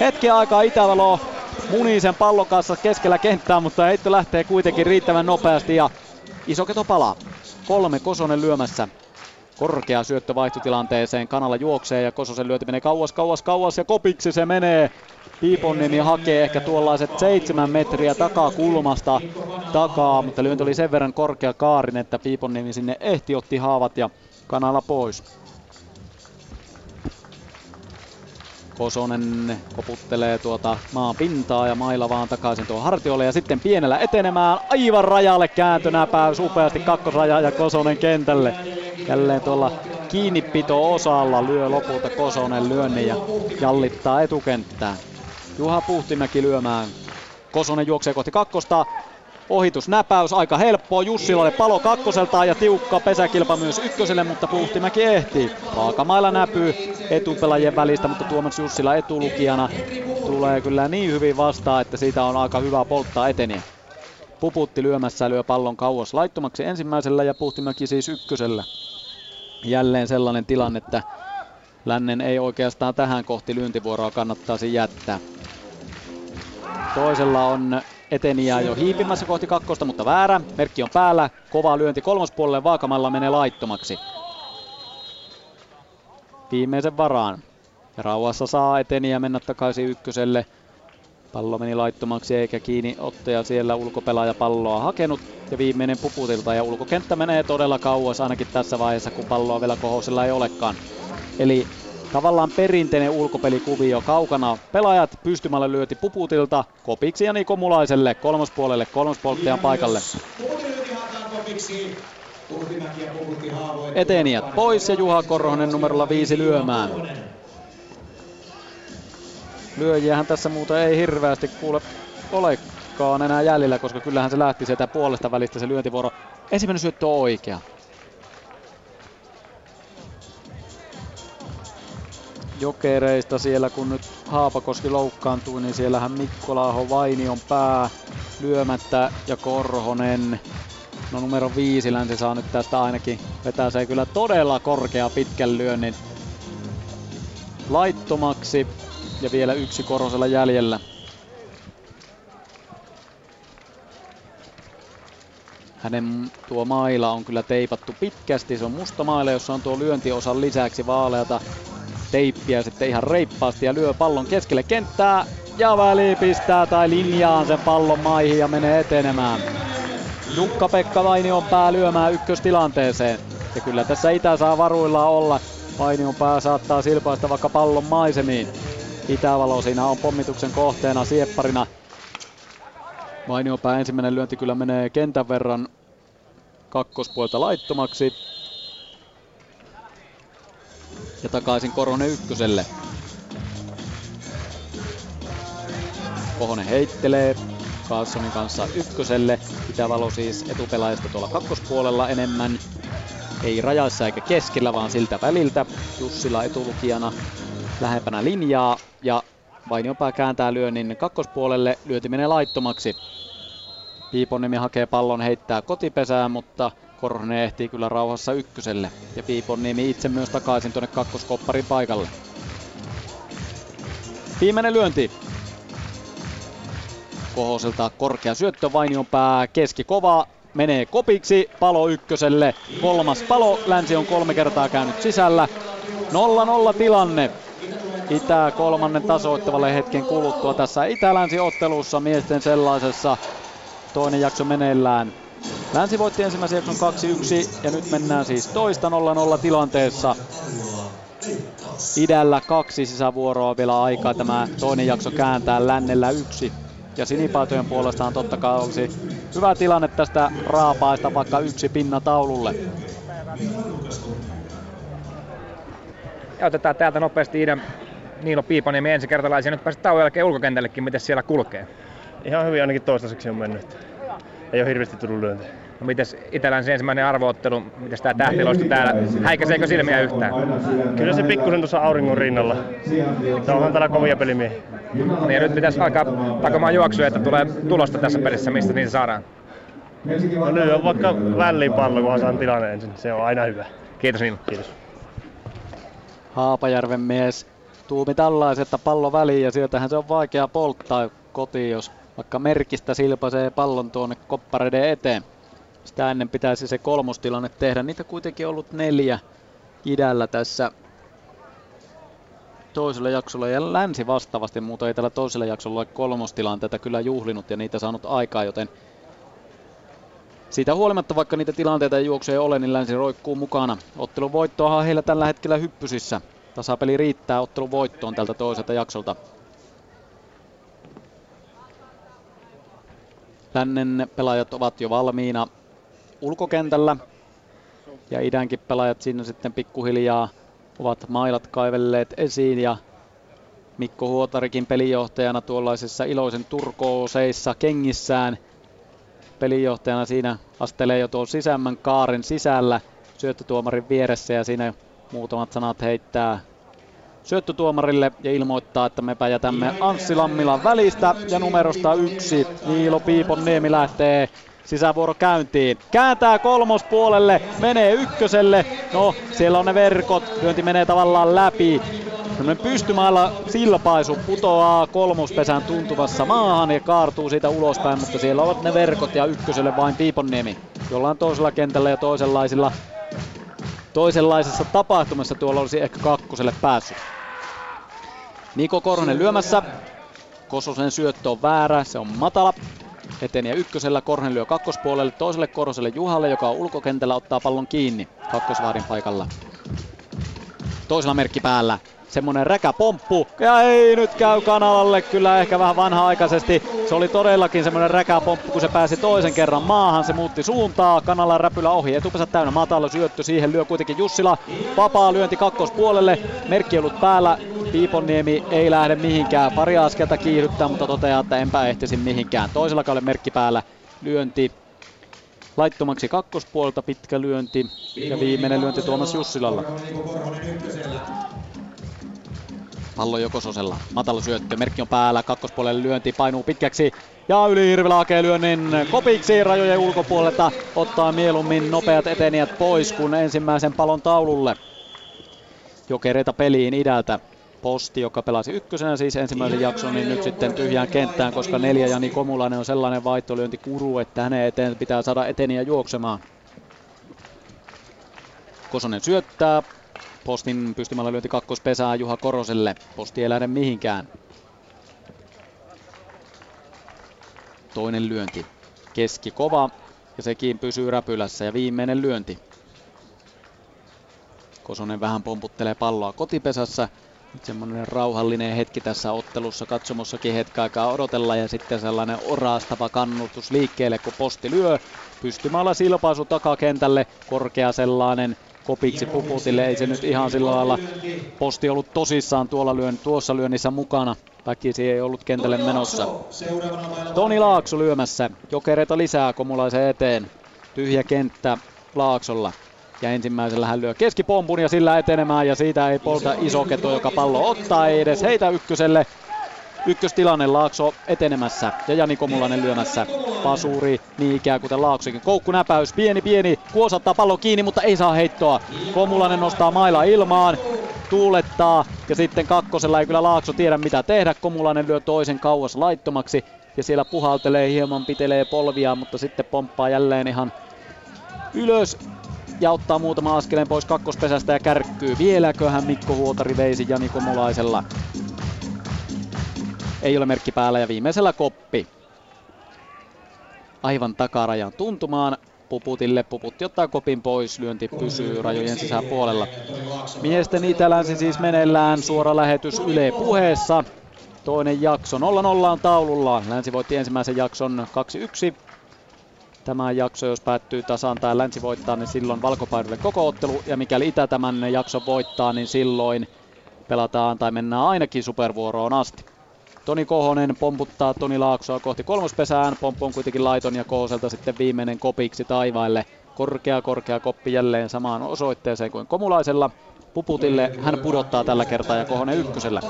Hetki aikaa Itävalo munii sen pallon kanssa keskellä kenttää, mutta heitto lähtee kuitenkin riittävän nopeasti ja iso keto palaa. Kolme Kosonen lyömässä. Korkea syöttö vaihtotilanteeseen, kanalla juoksee ja Kososen lyöti menee kauas, kauas, kauas ja kopiksi se menee. Piiponnimi hakee ehkä tuollaiset seitsemän metriä takaa kulmasta takaa, mutta lyönti oli sen verran korkea kaarin, että Piiponnimi sinne ehti otti haavat ja kanala pois. Kosonen koputtelee tuota maan pintaa ja mailla vaan takaisin tuo hartiolle ja sitten pienellä etenemään aivan rajalle kääntönäpää upeasti kakkosraja ja Kosonen kentälle. Jälleen tuolla kiinnipito-osalla lyö lopulta Kosonen lyönnin ja jallittaa etukenttää. Juha Puhtimäki lyömään. Kosonen juoksee kohti kakkosta. Ohitusnäpäys aika helppoa Jussilalle palo kakkoselta ja tiukka pesäkilpa myös ykköselle, mutta Puhtimäki ehtii. Vaakamailla näpyy etupelajien välistä, mutta Tuomas Jussila etulukijana tulee kyllä niin hyvin vastaan, että siitä on aika hyvä polttaa eteniä. Puputti lyömässä lyö pallon kauas laittomaksi ensimmäisellä ja Puhtimäki siis ykkösellä. Jälleen sellainen tilanne, että Lännen ei oikeastaan tähän kohti lyöntivuoroa kannattaisi jättää. Toisella on eteniä jo hiipimässä kohti kakkosta, mutta väärä. Merkki on päällä. Kova lyönti kolmospuolelle. Vaakamalla menee laittomaksi. Viimeisen varaan. Rauhassa saa eteniä mennä takaisin ykköselle. Pallo meni laittomaksi eikä kiinni ottaja siellä ulkopelaaja palloa hakenut. Ja viimeinen puputilta ja ulkokenttä menee todella kauas ainakin tässä vaiheessa kun palloa vielä kohosella ei olekaan. Eli tavallaan perinteinen ulkopelikuvio kaukana. Pelaajat pystymällä lyöti Puputilta kopiksi ja Niko Mulaiselle kolmospuolelle kolmospolttajan paikalle. Etenijät pois ja Juha Korhonen numerolla viisi lyömään. Lyöjiähän tässä muuta ei hirveästi kuule olekaan enää jäljellä, koska kyllähän se lähti sieltä puolesta välistä se lyöntivuoro. Ensimmäinen syöttö on oikea. Jokereista siellä, kun nyt Haapakoski loukkaantui, niin siellähän Laaho Vainion pää lyömättä ja Korhonen, no numero viisi länsi saa nyt tästä ainakin vetää se kyllä todella korkea pitkän lyönnin laittomaksi ja vielä yksi Korhosella jäljellä. Hänen tuo maila on kyllä teipattu pitkästi. Se on musta maila, jossa on tuo lyöntiosan lisäksi vaaleata teippiä sitten ihan reippaasti ja lyö pallon keskelle kenttää ja väli pistää tai linjaan sen pallon maihin ja menee etenemään. Jukka-Pekka pää lyömään ykköstilanteeseen. Ja kyllä tässä Itä saa varuilla olla. pää saattaa silpaista vaikka pallon maisemiin. Itävalo siinä on pommituksen kohteena siepparina. Vainiopää ensimmäinen lyönti kyllä menee kentän verran kakkospuolta laittomaksi. Ja takaisin Korhonen ykköselle. Kohonen heittelee Carlsonin kanssa ykköselle. Itävalo siis etupelaajista tuolla kakkospuolella enemmän. Ei rajassa eikä keskellä, vaan siltä väliltä. Jussila etulukijana lähempänä linjaa ja Vainiopää kääntää lyönnin kakkospuolelle, lyöti menee laittomaksi. Piiponimi hakee pallon, heittää kotipesään, mutta Korhonen ehtii kyllä rauhassa ykköselle. Ja Piiponnimi itse myös takaisin tuonne kakkoskopparin paikalle. Viimeinen lyönti. Kohoselta korkea syöttö, Vainion pää keski kova, menee kopiksi, palo ykköselle, kolmas palo, länsi on kolme kertaa käynyt sisällä. 0-0 tilanne. Itää kolmannen tasoittavalle hetken kuluttua tässä Itä-Länsi-ottelussa miesten sellaisessa. Toinen jakso meneillään. Länsi voitti ensimmäisen jakson 2-1 ja nyt mennään siis toista 0-0 tilanteessa. Idällä kaksi sisävuoroa vielä aikaa tämä toinen jakso kääntää lännellä yksi. Ja sinipaitojen puolestaan totta kai olisi hyvä tilanne tästä raapaista vaikka yksi pinna taululle. Ja otetaan täältä nopeasti idän Niilo Piipaniemi ensikertalaisia. Nyt pääsit tauon jälkeen ulkokentällekin, miten siellä kulkee? Ihan hyvin ainakin toistaiseksi on mennyt. Ei ole hirveästi tullut lyöntiä. No mites Itälän ensimmäinen arvoottelu, mites tää tähtiloisto täällä, häikäiseekö silmiä yhtään? Kyllä se pikkusen tuossa auringon rinnalla. Tää onhan täällä kovia pelimiehiä. Niin ja nyt pitäisi alkaa takomaan juoksuja, että tulee tulosta tässä pelissä, mistä niitä saadaan. No nyt on vaikka väliin pallo, kunhan saan tilanne ensin. Se on aina hyvä. Kiitos Niilo. Kiitos. Haapajärven mies tuumi tällaiset, että pallo väliin ja sieltähän se on vaikea polttaa kotiin, jos vaikka merkistä silpaisee pallon tuonne koppareiden eteen. Sitä ennen pitäisi se kolmostilanne tehdä. Niitä kuitenkin ollut neljä idällä tässä toisella jaksolla ja länsi vastaavasti, mutta ei tällä toisella jaksolla ole kolmostilanteita kyllä juhlinut ja niitä saanut aikaa, joten siitä huolimatta, vaikka niitä tilanteita ja juoksuja ei ole, niin länsi roikkuu mukana. Ottelun voittoahan heillä tällä hetkellä hyppysissä. Tasapeli riittää ottelun voittoon tältä toiselta jaksolta. Lännen pelaajat ovat jo valmiina ulkokentällä. Ja idänkin pelaajat siinä sitten pikkuhiljaa ovat mailat kaivelleet esiin ja Mikko Huotarikin pelijohtajana tuollaisissa iloisen turkooseissa kengissään. Pelijohtajana siinä astelee jo tuon sisämmän kaaren sisällä syöttötuomarin vieressä ja siinä muutamat sanat heittää syöttötuomarille ja ilmoittaa, että me jätämme Anssi Lammilan välistä ja numerosta yksi Niilo Piipon Niemi lähtee sisävuoro käyntiin. Kääntää kolmospuolelle, menee ykköselle. No, siellä on ne verkot, lyönti menee tavallaan läpi. Semmoinen pystymailla silpaisu putoaa kolmospesän tuntuvassa maahan ja kaartuu siitä ulospäin, mutta siellä ovat ne verkot ja ykköselle vain Piiponniemi. Jollain toisella kentällä ja toisenlaisilla toisenlaisessa tapahtumassa tuolla olisi ehkä kakkoselle päässyt. Niko Korhonen lyömässä. Kososen syöttö on väärä, se on matala. Eteni ja ykkösellä Korhonen lyö kakkospuolelle, toiselle Korhoselle Juhalle, joka on ulkokentällä, ottaa pallon kiinni kakkosvaarin paikalla. Toisella merkki päällä semmonen räkäpomppu. Ja ei nyt käy kanalalle, kyllä ehkä vähän vanha-aikaisesti. Se oli todellakin semmonen räkäpomppu, kun se pääsi toisen kerran maahan. Se muutti suuntaa, kanalla räpylä ohi, etupäänsä täynnä matala syöttö. Siihen lyö kuitenkin Jussila. Vapaa lyönti kakkospuolelle, merkki ollut päällä. Piiponniemi ei lähde mihinkään. Pari askelta kiihdyttää, mutta toteaa, että enpä ehtisi mihinkään. Toisella kaudella merkki päällä. Lyönti laittomaksi kakkospuolta pitkä lyönti ja viimeinen lyönti Tuomas Jussilalla. Pallo Jokososella. Matala syöttö. Merkki on päällä. Kakkospuolelle lyönti. Painuu pitkäksi. Ja yli Hirvilä hakee lyönnin kopiksi rajojen ulkopuolelta. Ottaa mieluummin nopeat etenijät pois kuin ensimmäisen palon taululle. Jokereita peliin idältä. Posti, joka pelasi ykkösenä siis ensimmäisen jakson, niin nyt sitten tyhjään kenttään, koska neljä Jani Komulainen on sellainen vaihtolyönti kuru, että hänen eteen pitää saada eteniä juoksemaan. Kosonen syöttää, Postin pystymällä lyönti kakkospesää Juha Koroselle. Posti ei lähde mihinkään. Toinen lyönti. Keski kova ja sekin pysyy räpylässä ja viimeinen lyönti. Kosonen vähän pomputtelee palloa kotipesässä. Nyt semmoinen rauhallinen hetki tässä ottelussa. Katsomossakin hetki aikaa odotella ja sitten sellainen orastava kannutus liikkeelle, kun posti lyö. Pystymällä silpaisu takakentälle. Korkea sellainen kopiksi Puputille. Ei se nyt ihan sillä lailla posti ollut tosissaan tuolla lyön, tuossa lyönnissä mukana. Väkisi ei ollut kentälle menossa. Toni Laakso lyömässä. Jokereita lisää Komulaisen eteen. Tyhjä kenttä Laaksolla. Ja ensimmäisellä hän lyö keskipompun ja sillä etenemään ja siitä ei polta iso keto, joka pallo ottaa, ei edes heitä ykköselle. Ykköstilanne Laakso etenemässä ja Jani Komulainen lyömässä. Pasuri niin ikään kuten Laaksokin. Koukkunäpäys, pieni pieni, kuosattaa pallo kiinni, mutta ei saa heittoa. Komulainen nostaa maila ilmaan, tuulettaa ja sitten kakkosella ei kyllä Laakso tiedä mitä tehdä. Komulainen lyö toisen kauas laittomaksi ja siellä puhaltelee hieman, pitelee polvia, mutta sitten pomppaa jälleen ihan ylös ja ottaa muutama askeleen pois kakkospesästä ja kärkkyy. Vieläköhän Mikko Huotari veisi Jani Komulaisella. Ei ole merkki päällä ja viimeisellä koppi. Aivan takarajan tuntumaan. Puputille. Puputti ottaa kopin pois, lyönti pysyy rajojen sisäpuolella. Miesten Itä-Länsi siis meneillään, suora lähetys Yle puheessa. Toinen jakso 0-0 on taululla. Länsi voitti ensimmäisen jakson 2-1. Tämä jakso, jos päättyy tasaan tai länsi voittaa, niin silloin valkopaidulle koko ottelu. Ja mikäli Itä tämän jakson voittaa, niin silloin pelataan tai mennään ainakin supervuoroon asti. Toni Kohonen pomputtaa Toni Laaksoa kohti kolmospesään. Pomppu on kuitenkin laiton ja Kohoselta sitten viimeinen kopiksi taivaille. Korkea, korkea koppi jälleen samaan osoitteeseen kuin Komulaisella. Puputille hän pudottaa tällä kertaa ja Kohonen ykkösellä.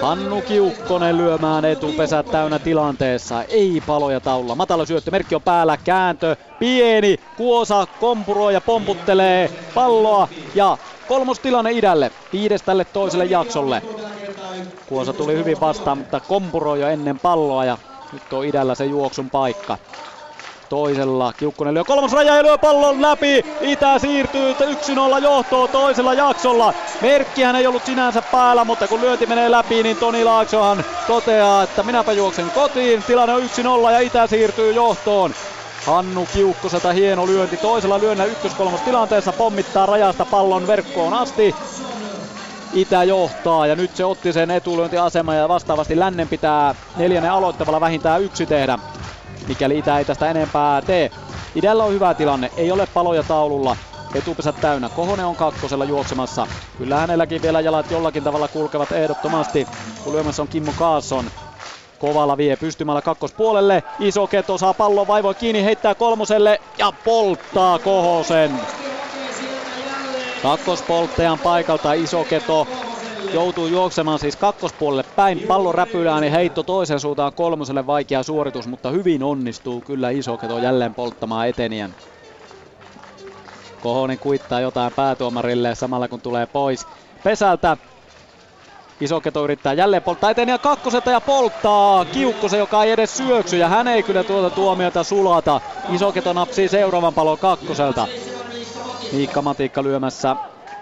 Hannu Kiukkonen lyömään etupesät täynnä tilanteessa. Ei paloja taululla. Matala syöttö, merkki on päällä, kääntö, pieni, Kuosa kompuroi ja pomputtelee palloa ja kolmostilanne idälle, viides tälle toiselle jaksolle. Kuosa tuli hyvin vastaan, mutta kompuroi jo ennen palloa ja nyt on idällä se juoksun paikka toisella. Kiukkunen lyö kolmas raja ja lyö pallon läpi. Itä siirtyy 1-0 johtoon toisella jaksolla. Merkkihän ei ollut sinänsä päällä, mutta kun lyönti menee läpi, niin Toni Laaksohan toteaa, että minäpä juoksen kotiin. Tilanne on 1-0 ja Itä siirtyy johtoon. Hannu Kiukkoselta hieno lyönti toisella lyönnä ykköskolmos tilanteessa pommittaa rajasta pallon verkkoon asti. Itä johtaa ja nyt se otti sen etulyöntiaseman ja vastaavasti lännen pitää neljännen aloittavalla vähintään yksi tehdä mikäli Itä ei tästä enempää tee. Idällä on hyvä tilanne, ei ole paloja taululla. Etupesät täynnä. Kohonen on kakkosella juoksemassa. Kyllä hänelläkin vielä jalat jollakin tavalla kulkevat ehdottomasti. Kun lyömässä on Kimmo Kaasson. Kovalla vie pystymällä kakkospuolelle. Iso Keto saa pallon vaivoi kiinni, heittää kolmoselle ja polttaa Kohosen. Kakkospolttajan paikalta Iso Keto joutuu juoksemaan siis kakkospuolelle päin. Pallo räpylää, niin heitto toisen suuntaan kolmoselle vaikea suoritus, mutta hyvin onnistuu kyllä Isoketo jälleen polttamaan etenijän. Kohonen kuittaa jotain päätuomarille samalla kun tulee pois pesältä. Isoketo yrittää jälleen polttaa etenijä kakkoselta ja polttaa Kiukkosen, joka ei edes syöksy ja hän ei kyllä tuota tuomiota sulata. Isoketo napsii seuraavan palon kakkoselta. Miikka Matikka lyömässä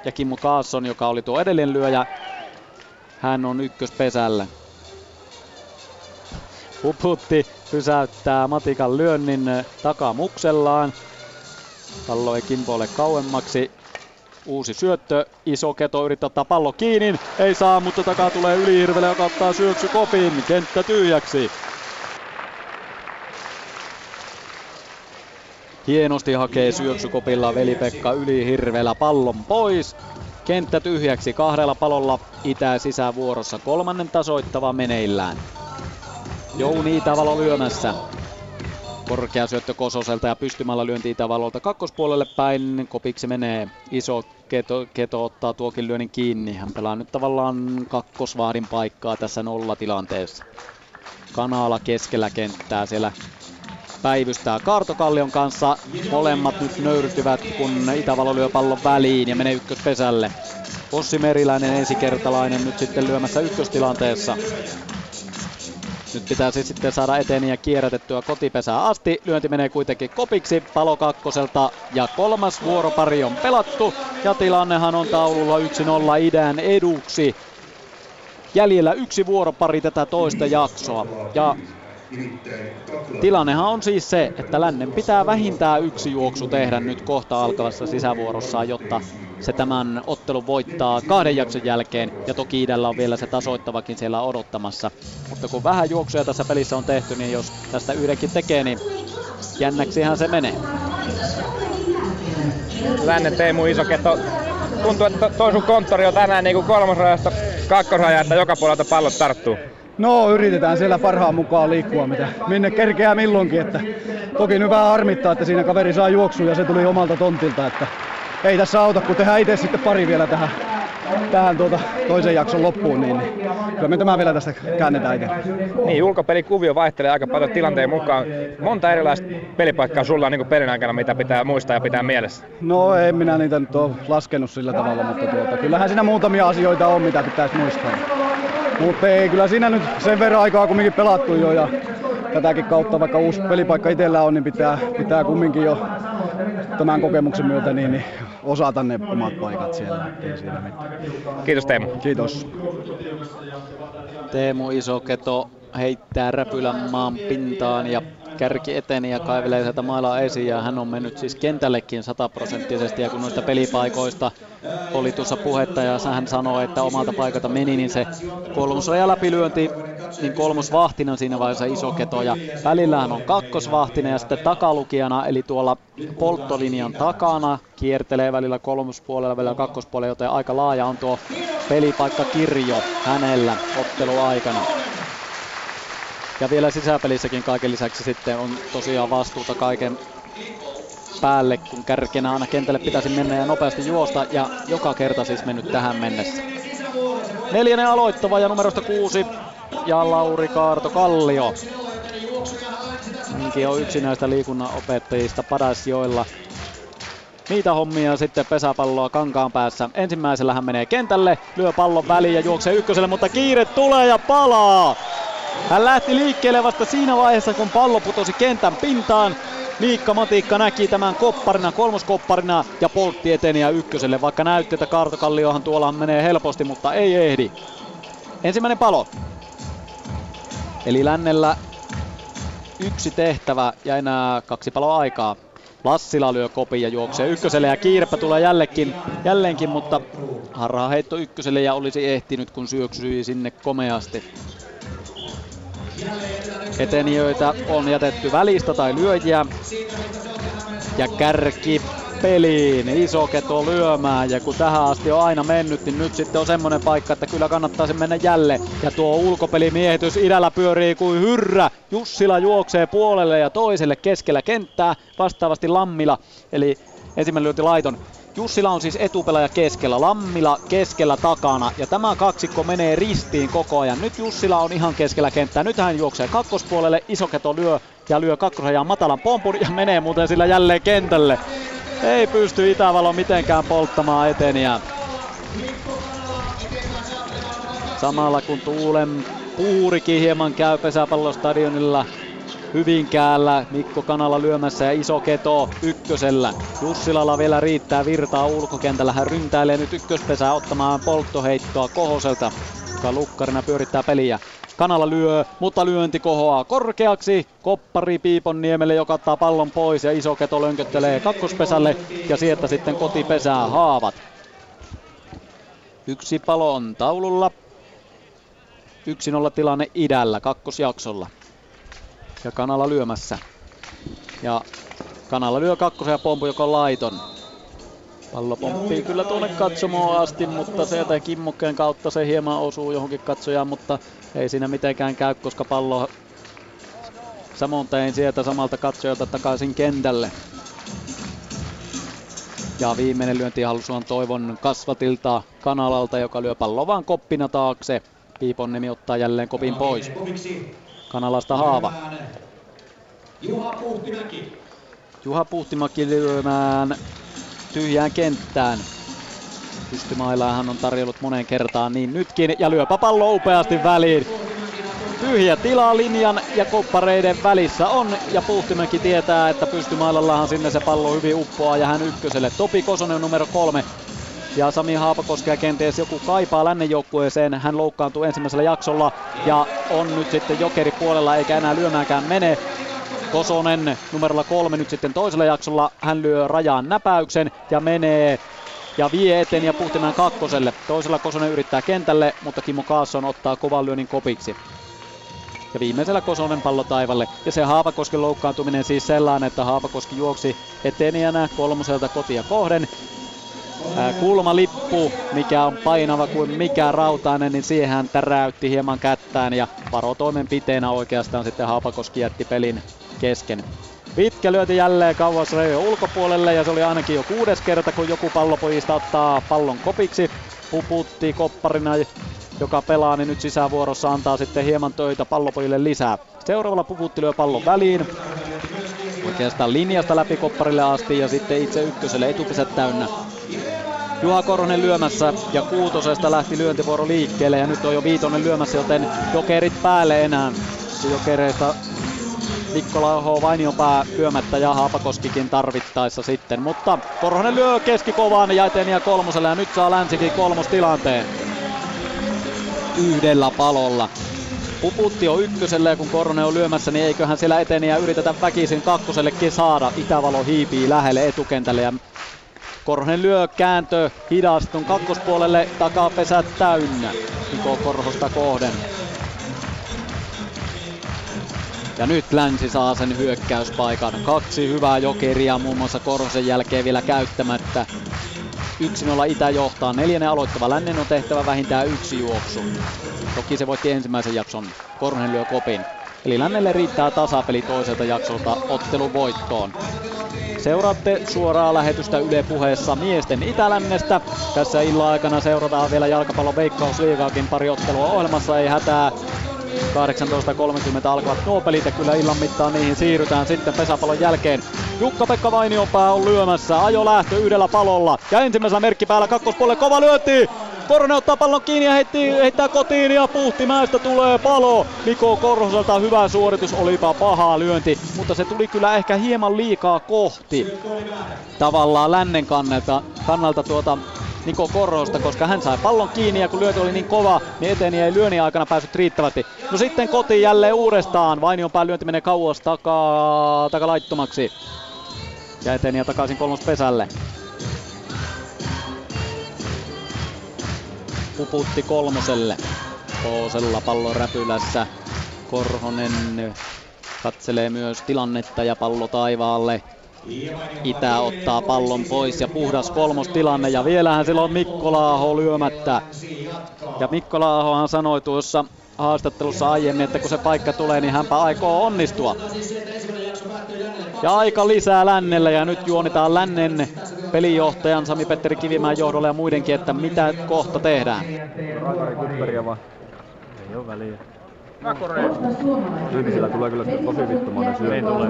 ja Kimmo Kaasson, joka oli tuo edellinen lyöjä, hän on ykköspesällä. Puputti pysäyttää Matikan lyönnin takamuksellaan. Pallo ei kimpoile kauemmaksi. Uusi syöttö, iso keto yrittää ottaa pallo kiinni. Ei saa, mutta takaa tulee Ylihirvelä, joka ottaa syöksy kopin. Kenttä tyhjäksi. Hienosti hakee syöksykopilla veli-Pekka Ylihirvelä pallon pois. Kenttä tyhjäksi kahdella palolla itä sisävuorossa. Kolmannen tasoittava meneillään. Jouni Itävalo lyömässä. Korkea syöttö Kososelta ja pystymällä lyönti Itävalolta kakkospuolelle päin. Kopiksi menee iso keto, keto ottaa tuokin lyönnin kiinni. Hän pelaa nyt tavallaan kakkosvaadin paikkaa tässä nollatilanteessa. Kanala keskellä kenttää siellä päivystää Kaartokallion kanssa. Molemmat nyt nöyrtyvät, kun Itävalo lyö pallon väliin ja menee ykköspesälle. Ossi Meriläinen ensikertalainen nyt sitten lyömässä ykköstilanteessa. Nyt pitää siis sitten saada eteniä kierrätettyä kotipesää asti. Lyönti menee kuitenkin kopiksi palo kakkoselta ja kolmas vuoropari on pelattu. Ja tilannehan on taululla 1-0 idän eduksi. Jäljellä yksi vuoropari tätä toista jaksoa. Ja Tilannehan on siis se, että lännen pitää vähintään yksi juoksu tehdä nyt kohta alkavassa sisävuorossaan, jotta se tämän ottelun voittaa kahden jakson jälkeen. Ja toki idällä on vielä se tasoittavakin siellä odottamassa. Mutta kun vähän juoksuja tässä pelissä on tehty, niin jos tästä yhdenkin tekee, niin jännäksihän se menee. Lännen Teemu Isoketo. Tuntuu, että toi sun konttori on tänään niin kuin kolmosrajasta kakkosraja, että joka puolelta pallot tarttuu. No yritetään siellä parhaan mukaan liikkua, mitä minne kerkeää milloinkin. Että toki nyt vähän harmittaa, että siinä kaveri saa juoksua ja se tuli omalta tontilta. Että ei tässä auta, kun tehdään itse sitten pari vielä tähän, tähän tuota toisen jakson loppuun, niin, niin kyllä me tämä vielä tästä käännetään itse. Niin, ulkopelikuvio vaihtelee aika paljon tilanteen mukaan. Monta erilaista pelipaikkaa sulla on niin pelin aikana, mitä pitää muistaa ja pitää mielessä? No en minä niitä nyt ole laskenut sillä tavalla, mutta tuota, kyllähän siinä muutamia asioita on, mitä pitäisi muistaa. Mutta ei, kyllä siinä nyt sen verran aikaa kumminkin pelattu jo ja tätäkin kautta, vaikka uusi pelipaikka itsellä on, niin pitää, pitää kumminkin jo tämän kokemuksen myötä niin, niin osata ne omat paikat siellä, ei siinä mitään. Kiitos Teemu. Kiitos. Teemu Isoketo heittää räpylän maan pintaan ja kärki eteni ja kaivelee sieltä mailaa esiin ja hän on mennyt siis kentällekin sataprosenttisesti ja kun noista pelipaikoista oli tuossa puhetta ja hän sanoi, että omalta paikalta meni, niin se kolmosoja läpilyönti, niin kolmosvahtina siinä vaiheessa iso keto ja välillähän on kakkosvahtina ja sitten takalukijana eli tuolla polttolinjan takana kiertelee välillä kolmospuolella, välillä kakkospuolella, joten aika laaja on tuo pelipaikkakirjo hänellä otteluaikana. Ja vielä sisäpelissäkin kaiken lisäksi sitten on tosiaan vastuuta kaiken päälle, kun kärkenä aina kentälle pitäisi mennä ja nopeasti juosta, ja joka kerta siis mennyt tähän mennessä. Neljännen aloittava ja numerosta kuusi, ja Lauri Kaarto Kallio. Hänkin on yksi näistä liikunnan opettajista Padasjoilla. Niitä hommia sitten pesäpalloa kankaan päässä. Ensimmäisellä hän menee kentälle, lyö pallon väliin ja juoksee ykköselle, mutta kiire tulee ja palaa! Hän lähti liikkeelle vasta siinä vaiheessa, kun pallo putosi kentän pintaan. Miikka Matikka näki tämän kopparina, kolmoskopparina ja poltti eteniä ykköselle, vaikka näytti, että Kaartokalliohan tuolla menee helposti, mutta ei ehdi. Ensimmäinen palo. Eli lännellä yksi tehtävä ja enää kaksi paloa aikaa. Lassila lyö kopin ja juoksee ykköselle ja kiirepä tulee jällekin, jälleenkin, mutta harraa heitto ykköselle ja olisi ehtinyt kun syöksyi sinne komeasti. Etenijöitä on jätetty välistä tai lyöjiä. Ja kärki peliin. Iso keto lyömään ja kun tähän asti on aina mennyt, niin nyt sitten on semmonen paikka, että kyllä kannattaisi mennä jälleen. Ja tuo ulkopelimiehitys idällä pyörii kuin hyrrä. Jussila juoksee puolelle ja toiselle keskellä kenttää. Vastaavasti Lammila, eli ensimmäinen lyönti laiton. Jussila on siis etupelaaja keskellä, Lammila keskellä takana ja tämä kaksikko menee ristiin koko ajan. Nyt Jussila on ihan keskellä kenttää, nyt hän juoksee kakkospuolelle, Isoketo lyö ja lyö kakkosrajan matalan pompun ja menee muuten sillä jälleen kentälle. Ei pysty Itävalo mitenkään polttamaan eteniä. Samalla kun tuulen puurikin hieman käy pesäpallostadionilla Hyvinkäällä, Mikko Kanala lyömässä ja iso keto ykkösellä. Jussilalla vielä riittää virtaa ulkokentällä, hän ryntäilee nyt ykköspesää ottamaan polttoheittoa Kohoselta, joka lukkarina pyörittää peliä. Kanala lyö, mutta lyönti kohoaa korkeaksi. Koppari Piiponniemelle, joka ottaa pallon pois ja iso keto lönköttelee kakkospesälle ja sieltä sitten kotipesää haavat. Yksi palo on taululla. 1-0 tilanne idällä kakkosjaksolla ja Kanala lyömässä. Ja Kanala lyö kakkosen ja pompu, joka on laiton. Pallo pomppii kyllä tuonne katsomoon asti, mutta sieltä kimmokkeen kautta se hieman osuu johonkin katsojaan, mutta ei siinä mitenkään käy, koska pallo samoin tein sieltä samalta katsojalta takaisin kentälle. Ja viimeinen lyöntihalus on Toivon kasvatilta Kanalalta, joka lyö pallo vaan koppina taakse. Piiponnemi ottaa jälleen kopin pois. Kanalasta Haava. Juha Puhtimäki. Juha Puhtimäki lyömään tyhjään kenttään. Pystymailaa hän on tarjollut moneen kertaan, niin nytkin. Ja lyöpä pallo upeasti väliin. Tyhjä tila linjan ja koppareiden välissä on ja Puhtimäki tietää, että pystymailallahan sinne se pallo hyvin uppoaa ja hän ykköselle. Topi Kosonen numero kolme ja Sami Haapakoskea kenties joku kaipaa lännen joukkueeseen. Hän loukkaantui ensimmäisellä jaksolla ja on nyt sitten jokeri puolella eikä enää lyömäänkään mene. Kosonen numerolla kolme nyt sitten toisella jaksolla. Hän lyö rajaan näpäyksen ja menee ja vie eteen ja Puhtimäen kakkoselle. Toisella Kosonen yrittää kentälle, mutta Kimmo Kaasson ottaa kovan lyönnin kopiksi. Ja viimeisellä Kosonen pallo taivalle. Ja se Haapakosken loukkaantuminen siis sellainen, että Haapakoski juoksi etenijänä kolmoselta kotia kohden. Kulmalippu, mikä on painava kuin mikä rautainen, niin siihen hän täräytti hieman kättään ja varotoimenpiteenä oikeastaan sitten Haapakoski jätti pelin kesken. Pitkä lyöti jälleen kauas rajojen ulkopuolelle ja se oli ainakin jo kuudes kerta, kun joku pallopojista ottaa pallon kopiksi. Puputti kopparina, joka pelaa, niin nyt sisävuorossa antaa sitten hieman töitä pallopojille lisää. Seuraavalla Puputti lyö pallon väliin. Oikeastaan linjasta läpi kopparille asti ja sitten itse ykköselle etupesät täynnä. Juha Korhonen lyömässä ja kuutosesta lähti lyöntivuoro liikkeelle ja nyt on jo viitonen lyömässä, joten jokerit päälle enää. Jokereista Mikko Laho Vainionpää lyömättä ja Haapakoskikin tarvittaessa sitten. Mutta Korhonen lyö keskikovaan ja eteniä kolmoselle ja nyt saa Länsikin kolmostilanteen. Yhdellä palolla. Puputti on ykköselle ja kun Korhonen on lyömässä, niin eiköhän siellä eteniä yritetä väkisin kakkosellekin saada. Itävalo hiipii lähelle etukentälle ja Korhonen lyö kääntö hidastun kakkospuolelle, takapesät täynnä. Niko Korhosta kohden. Ja nyt Länsi saa sen hyökkäyspaikan. Kaksi hyvää jokeria muun muassa Korhosen jälkeen vielä käyttämättä. 1-0 Itä johtaa. Neljännen aloittava Lännen on tehtävä vähintään yksi juoksu. Toki se voitti ensimmäisen jakson. Korhonen lyö kopin. Eli Lännelle riittää tasapeli toiselta jaksolta ottelun voittoon. Seuraatte suoraa lähetystä Yle puheessa miesten Itälännestä. Tässä illan aikana seurataan vielä jalkapallon veikkausliigaakin pari ottelua ohjelmassa, ei hätää. 18.30 alkavat nuo pelit ja kyllä illan mittaan niihin siirrytään sitten pesäpallon jälkeen. Jukka-Pekka Vainionpää on lyömässä, ajo lähtö yhdellä palolla ja ensimmäisellä merkki päällä kakkospuolelle kova lyönti. Korhonen ottaa pallon kiinni ja heitti, heittää kotiin ja Puhtimäestä tulee palo. Niko Korhoselta hyvä suoritus, olipa paha lyönti, mutta se tuli kyllä ehkä hieman liikaa kohti. Tavallaan lännen kannalta, kannalta tuota Niko Korhosta, koska hän sai pallon kiinni ja kun lyönti oli niin kova, niin eteni ei lyönnin aikana päässyt riittävästi. No sitten kotiin jälleen uudestaan. Vainion lyönti menee kauas takaa, takalaittomaksi. Ja eteni ja takaisin kolmospesälle. Puputti kolmoselle. Koosella pallon räpylässä. Korhonen katselee myös tilannetta ja pallo taivaalle. Itä ottaa pallon pois ja puhdas kolmostilanne ja vielähän silloin Mikko Laaho lyömättä. Ja Mikko Laahohan sanoi tuossa haastattelussa aiemmin, että kun se paikka tulee, niin hänpä aikoo onnistua. Ja aika lisää lännellä ja nyt juonitaan lännen pelijohtajan Sami-Petteri Kivimäen johdolle ja muidenkin, että mitä kohta tehdään. Rakari kupperia vaan. Ei oo väliä. Silti tulee kyllä tosi vittumainen syö. Ei tule.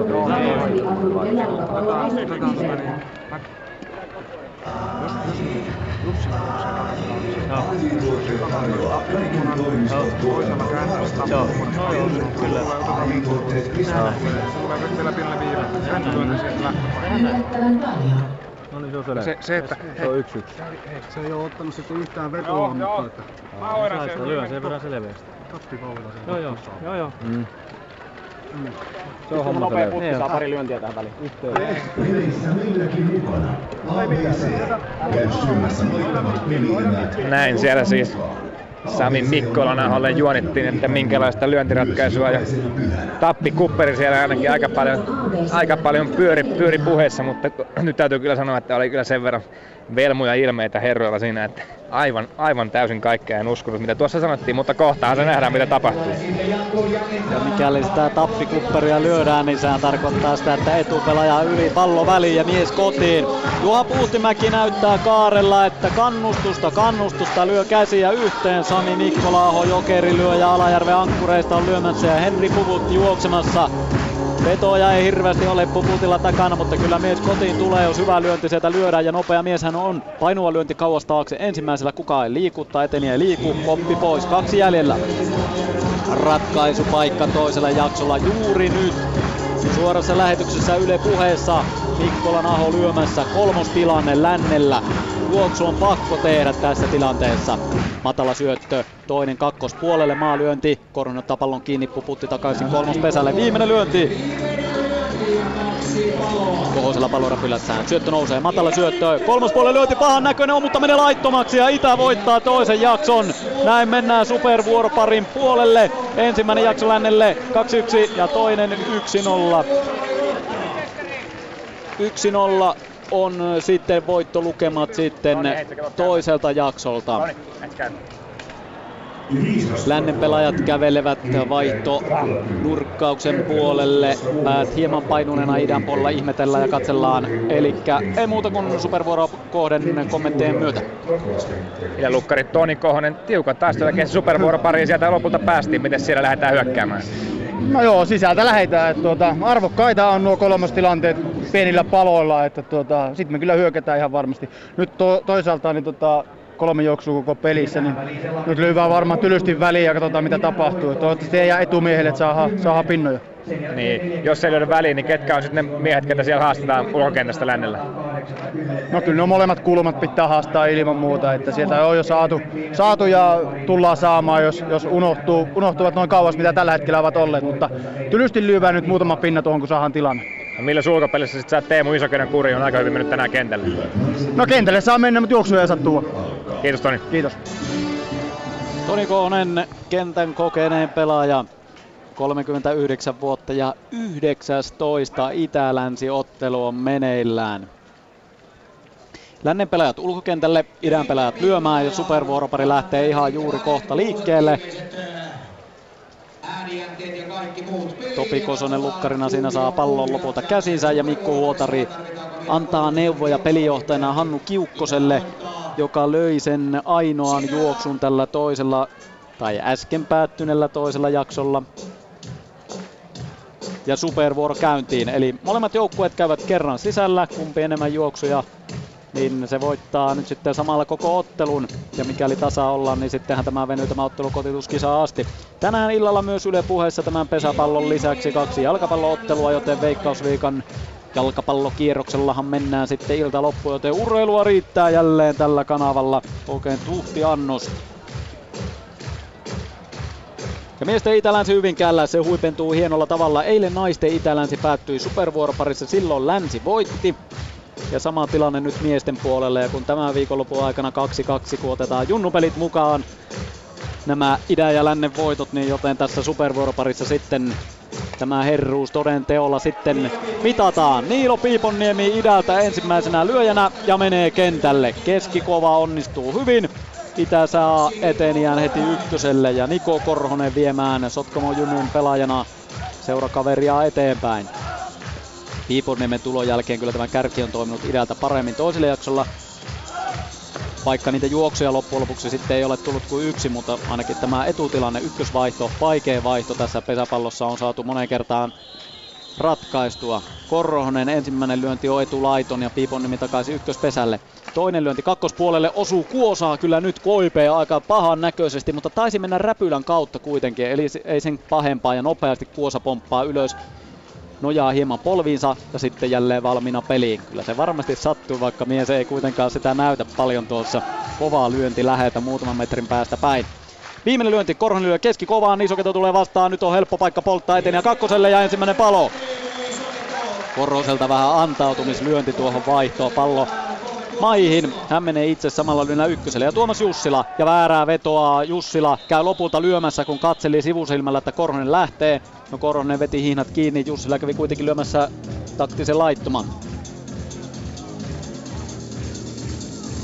Joo. No joo, kyllä. No niin, se on selvä. Se, se että... Se on yksi yksi. Se ei ole ottanut sitten yhtään Joo, vetoa, joo. mutta että... Mä hoidan Sai sen. lyö sen verran selveästi. Tappi koululla sen. Joo joo, joo joo. Mm. Se on homma nopea putki saa pari lyöntiä tähän väliin. Näin siellä siis Sami Mikkolan aholle juonittiin, että minkälaista lyöntiratkaisua ja Tappi Kupperi siellä ainakin aika paljon, aika paljon pyöri, pyöri puheessa, mutta nyt täytyy kyllä sanoa, että oli kyllä sen verran velmuja ilmeitä herroilla siinä, että aivan, aivan täysin kaikkea en uskonut, mitä tuossa sanottiin, mutta kohtahan se nähdään, mitä tapahtuu. Ja mikäli sitä tappikupperia lyödään, niin sehän tarkoittaa sitä, että etupelaaja yli pallo väliin ja mies kotiin. Juha Puustimäki näyttää kaarella, että kannustusta, kannustusta lyö käsiä yhteen. Sami Mikkolaaho Jokeri lyö ja Alajärven ankkureista on lyömässä ja Henri Puvutti juoksemassa. Vetoja ei hirveästi ole Puputilla takana, mutta kyllä mies kotiin tulee, jos hyvä lyönti sieltä lyödään ja nopea mies hän on. Painuva lyönti kauas taakse ensimmäisellä, kukaan ei liiku tai eteni ei liiku, koppi pois, kaksi jäljellä. ratkaisupaikka toisella jaksolla juuri nyt. Suorassa lähetyksessä Yle puheessa Mikkolan Aho lyömässä kolmostilanne lännellä. Juoksu on pakko tehdä tässä tilanteessa. Matala syöttö, toinen kakkospuolelle maalyönti. Korhonen ottaa pallon kiinni, puputti takaisin kolmospesälle. Viimeinen lyönti. Kohosella palloräpylässään. Syöttö nousee, matala syöttö. Kolmospuolelle lyönti pahan näköinen on, mutta menee laittomaksi ja Itä voittaa toisen jakson. Näin mennään supervuoroparin puolelle. Ensimmäinen jakso lännelle 2-1 ja toinen 1-0. 1-0 on sitten voittolukemat sitten toiselta jaksolta. Lännen pelaajat kävelevät vaihto nurkkauksen puolelle. Päät hieman painuneena idän puolella ihmetellään ja katsellaan. Eli ei muuta kuin supervuoro kohden kommenttien myötä. Ja lukkari Toni Kohonen tiukan taistelun jälkeen supervuoropariin sieltä lopulta päästiin. Miten siellä lähdetään hyökkäämään? No joo, sisältä lähetään. Että tuota, arvokkaita on nuo kolmostilanteet pienillä paloilla, että tuota, sitten me kyllä hyökätään ihan varmasti. Nyt to, toisaalta niin tota, kolme juoksua koko pelissä, niin nyt lyövää varmaan tylysti väliin ja katsotaan mitä tapahtuu. Toivottavasti ei jää etumiehelle, että saa, saa pinnoja. Niin, jos ei löydä väliin, niin ketkä on sitten ne miehet, ketä siellä haastetaan ulkokentästä lännellä? No kyllä ne molemmat kulmat pitää haastaa ilman muuta, että sieltä on jo saatu, saatu ja tullaan saamaan, jos, jos unohtuu, unohtuvat noin kauas, mitä tällä hetkellä ovat olleet, mutta tylysti lyövää nyt muutama pinna tuohon, kun saadaan tilanne. No millä sulkapelissä sitten sä Teemu Isokäden kuri on aika hyvin mennyt tänään kentälle? No kentälle saa mennä, mutta juoksuja ei saa tuoda. Kiitos Toni. Kiitos. Toni Koonen, kentän kokeneen pelaaja. 39 vuotta ja 19 Itä-Länsi-ottelu on meneillään. Lännen pelaajat ulkokentälle, idän pelaajat lyömään ja supervuoropari lähtee ihan juuri kohta liikkeelle. Topi Kosonen lukkarina siinä saa pallon lopulta käsinsä ja Mikko Huotari antaa neuvoja pelijohtajana Hannu Kiukkoselle, joka löi sen ainoan juoksun tällä toisella tai äsken päättyneellä toisella jaksolla ja supervuoro käyntiin. Eli molemmat joukkueet käyvät kerran sisällä, kumpi enemmän juoksuja, niin se voittaa nyt sitten samalla koko ottelun. Ja mikäli tasa ollaan, niin sittenhän tämä venyy tämä ottelu kotituskisa asti. Tänään illalla myös Yle puheessa tämän pesäpallon lisäksi kaksi jalkapalloottelua, joten Veikkausviikan jalkapallokierroksellahan mennään sitten ilta loppu, joten urheilua riittää jälleen tällä kanavalla. Oikein tuhti annos. Ja miesten Itä-Länsi Hyvinkäällä se huipentuu hienolla tavalla. Eilen naisten Itä-Länsi päättyi supervuoroparissa, silloin Länsi voitti. Ja sama tilanne nyt miesten puolelle ja kun tämän viikonlopun aikana 2-2 kun otetaan junnupelit mukaan nämä idän ja lännen voitot, niin joten tässä supervuoroparissa sitten tämä herruus toden teolla sitten mitataan. Niilo Piiponniemi idältä ensimmäisenä lyöjänä ja menee kentälle. Keskikova onnistuu hyvin. Itä saa eteniään heti ykköselle ja Niko Korhonen viemään Sotkamo Junnun pelaajana seurakaveria eteenpäin. Piiponiemen tulon jälkeen kyllä tämä kärki on toiminut idältä paremmin toisella jaksolla. Vaikka niitä juoksuja loppujen lopuksi sitten ei ole tullut kuin yksi, mutta ainakin tämä etutilanne, ykkösvaihto, vaikea vaihto tässä pesäpallossa on saatu moneen kertaan ratkaistua. Korhonen ensimmäinen lyönti on etulaiton ja Piiponnimi takaisin ykköspesälle. Toinen lyönti kakkospuolelle osuu Kuosaa kyllä nyt koipea aika pahan näköisesti, mutta taisi mennä räpylän kautta kuitenkin, eli ei sen pahempaa ja nopeasti Kuosa pomppaa ylös nojaa hieman polviinsa ja sitten jälleen valmiina peliin. Kyllä se varmasti sattuu, vaikka mies ei kuitenkaan sitä näytä paljon tuossa kovaa lyönti lähetä muutaman metrin päästä päin. Viimeinen lyönti, Korhonen lyö keski kovaan, Isoketo tulee vastaan, nyt on helppo paikka polttaa eteen ja kakkoselle ja ensimmäinen palo. Korhoselta vähän antautumislyönti tuohon vaihtoon, pallo maihin. Hän menee itse samalla lyönnä ykköselle. Ja Tuomas Jussila ja väärää vetoa Jussila käy lopulta lyömässä, kun katseli sivusilmällä, että Korhonen lähtee. No Korhonen veti hihnat kiinni, Jussila kävi kuitenkin lyömässä taktisen laittoman.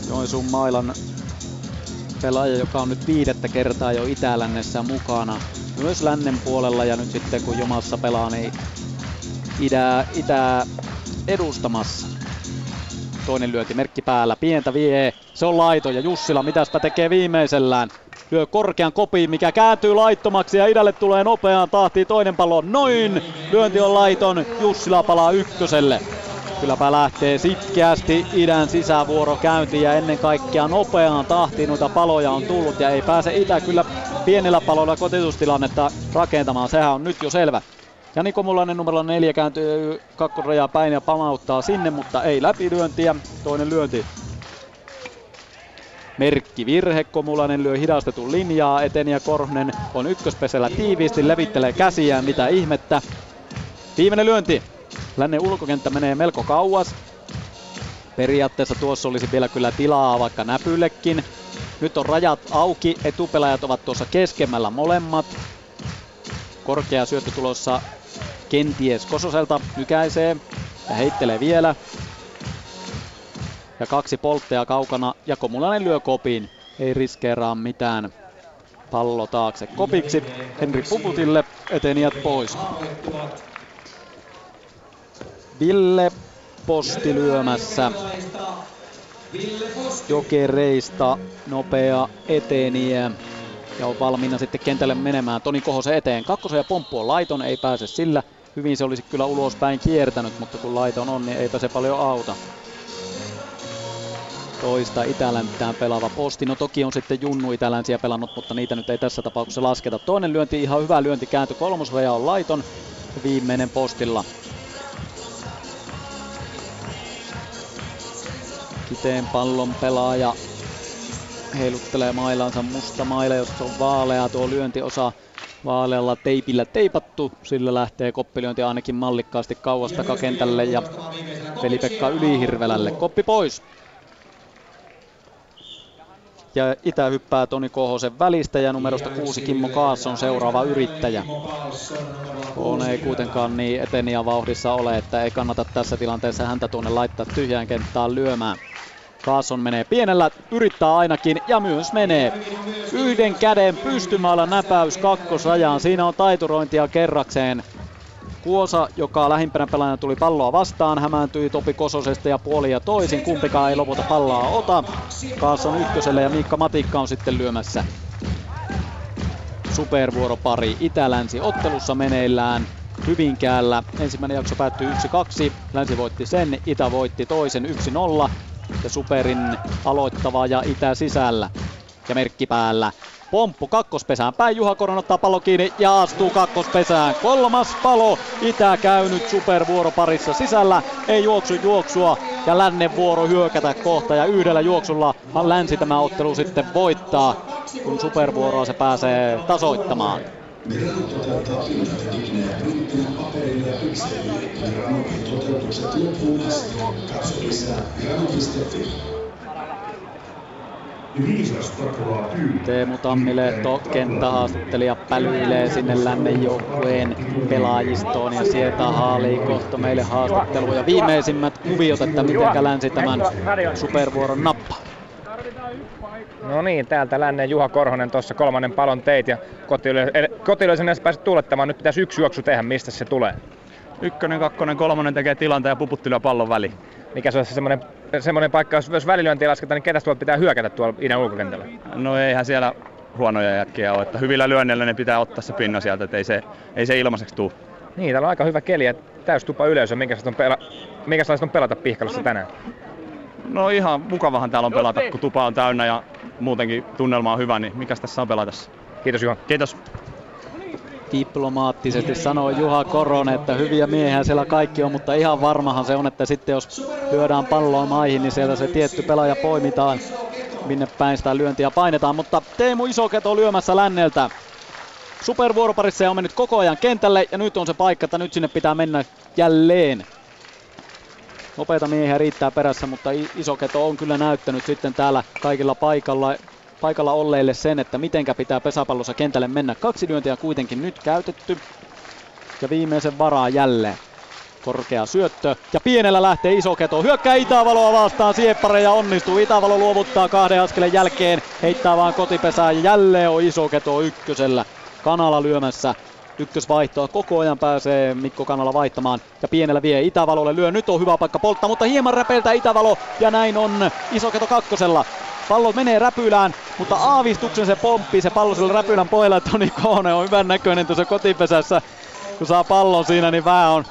Joensuun mailan pelaaja, joka on nyt viidettä kertaa jo Itä-Lännessä mukana. Myös lännen puolella ja nyt sitten kun Jomassa pelaa, niin itä, itä edustamassa. Toinen lyönti merkki päällä, pientä vie, se on laito ja Jussila mitäspä tekee viimeisellään. Lyö korkean kopiin, mikä kääntyy laittomaksi ja idälle tulee nopeaan tahtiin toinen pallo. Noin! Lyönti on laiton, Jussila palaa ykköselle. Kylläpä lähtee sitkeästi idän sisävuoro käyntiin ja ennen kaikkea nopeaan tahtiin noita paloja on tullut ja ei pääse itä kyllä pienellä paloilla kotitustilannetta rakentamaan, sehän on nyt jo selvä. Jani Komulainen numero neljä kääntyy kakkosrajaa päin ja pamauttaa sinne, mutta ei läpilyöntiä. Toinen lyönti merkki virhe. Komulainen lyö hidastetun linjaa eteen ja Korhonen on ykköspesellä tiiviisti, levittelee käsiään, mitä ihmettä. Viimeinen lyönti. Lännen ulkokenttä menee melko kauas. Periaatteessa tuossa olisi vielä kyllä tilaa vaikka näpyllekin. Nyt on rajat auki, etupelaajat ovat tuossa keskemmällä molemmat. Korkea syöttö tulossa kenties Kososelta nykäisee ja heittelee vielä. Ja kaksi polttea kaukana ja Komulainen lyö kopin. Ei riskeeraa mitään. Pallo taakse kopiksi. Henri Puputille etenijät pois. Ville Posti lyömässä. Jokereista nopea eteniä ja on valmiina sitten kentälle menemään Toni Kohosen eteen. Kakkosen ja pomppu on laiton, ei pääse sillä. Hyvin se olisi kyllä ulospäin kiertänyt, mutta kun laiton on, niin eipä se paljon auta. Toista Itäläntään pelaava posti. No toki on sitten Junnu Itälänsiä pelannut, mutta niitä nyt ei tässä tapauksessa lasketa. Toinen lyönti, ihan hyvä lyönti kääntö. Kolmosraja on laiton. Viimeinen postilla. Kiteen pallon pelaaja heiluttelee mailansa musta maila, jossa on vaalea tuo lyöntiosa vaalealla teipillä teipattu. Sillä lähtee koppilyönti ainakin mallikkaasti kauas takakentälle ja Veli-Pekka Ylihirvelälle. Koppi pois. Ja Itä hyppää Toni Kohosen välistä ja numerosta kuusi Kimmo Kaas on seuraava yrittäjä. On ei kuitenkaan niin eteniä vauhdissa ole, että ei kannata tässä tilanteessa häntä tuonne laittaa tyhjään kenttään lyömään. Kaason menee pienellä, yrittää ainakin ja myös menee. Yhden käden pystymällä näpäys kakkosrajaan. Siinä on taiturointia kerrakseen. Kuosa, joka lähimpänä pelaajana tuli palloa vastaan, hämääntyi Topi Kososesta ja puoli ja toisin. Kumpikaan ei lopulta palloa ota. Kaason ykköselle ja Miikka Matikka on sitten lyömässä. Supervuoropari Itä-Länsi ottelussa meneillään. Hyvinkäällä. Ensimmäinen jakso päättyi 1-2. Länsi voitti sen, Itä voitti toisen 1-0 ja Superin aloittava ja Itä sisällä. Ja merkki päällä. Pomppu kakkospesään päin, Juha Koron ottaa pallo kiinni ja astuu kakkospesään. Kolmas palo, Itä käynyt supervuoroparissa sisällä, ei juoksu juoksua ja lännen vuoro hyökätä kohta ja yhdellä juoksulla länsi tämä ottelu sitten voittaa, kun supervuoroa se pääsee tasoittamaan. Teemu Tammilehto, kenttähaastattelija, pälyilee sinne lännen joukkueen pelaajistoon ja sieltä haalii kohta meille haastatteluja. Viimeisimmät kuviot, että miten länsi tämän supervuoron nappaa. No niin, täältä lännen Juha Korhonen tuossa kolmannen palon teit ja kotilyöisen edes pääsit tuulettamaan. Nyt pitäisi yksi juoksu tehdä, mistä se tulee? Ykkönen, kakkonen, kolmonen tekee tilanteen ja puputtelee pallon väliin. Mikä se olisi semmoinen, semmoinen paikka, jos, jos välilyöntiä lasketaan, niin ketä tuolta pitää hyökätä tuolla idän ulkokentällä? No eihän siellä huonoja jätkiä ole, että hyvillä lyönneillä ne pitää ottaa se pinna sieltä, että ei se, ei se ilmaiseksi tuu. Niin, täällä on aika hyvä keli ja tupa yleisö. Minkälaista on, pela, minkälaista on pelata Pihkalossa tänään? No ihan mukavahan täällä on pelata, kun tupa on täynnä ja muutenkin tunnelma on hyvä, niin mikäs tässä on pelata? Kiitos Juha. Kiitos. Diplomaattisesti sanoo Juha Koronen, että hyviä miehiä siellä kaikki on, mutta ihan varmahan se on, että sitten jos lyödään palloa maihin, niin sieltä se tietty pelaaja poimitaan, minne päin sitä lyöntiä painetaan. Mutta Teemu Isoketo lyömässä länneltä. Supervuoroparissa on mennyt koko ajan kentälle ja nyt on se paikka, että nyt sinne pitää mennä jälleen. Nopeita miehiä riittää perässä, mutta Isoketo on kyllä näyttänyt sitten täällä kaikilla paikalla, paikalla olleille sen, että mitenkä pitää pesäpallossa kentälle mennä. Kaksi lyöntiä kuitenkin nyt käytetty. Ja viimeisen varaa jälleen. Korkea syöttö ja pienellä lähtee Isoketo. Hyökkää Itävaloa vastaan Sieppare ja onnistuu. Itävalo luovuttaa kahden askeleen jälkeen. Heittää vaan kotipesään ja jälleen on Isoketo ykkösellä. Kanala lyömässä ykkösvaihtoa. Koko ajan pääsee Mikko Kanala vaihtamaan ja pienellä vie Itävalolle lyö. Nyt on hyvä paikka polttaa, mutta hieman räpeltä Itävalo ja näin on Isoketo kakkosella. Pallo menee räpylään, mutta aavistuksen se pomppii se pallo sillä räpylän pohjalla. Toni Kohonen on hyvän näköinen tuossa kotipesässä. Kun saa pallon siinä, niin vähän on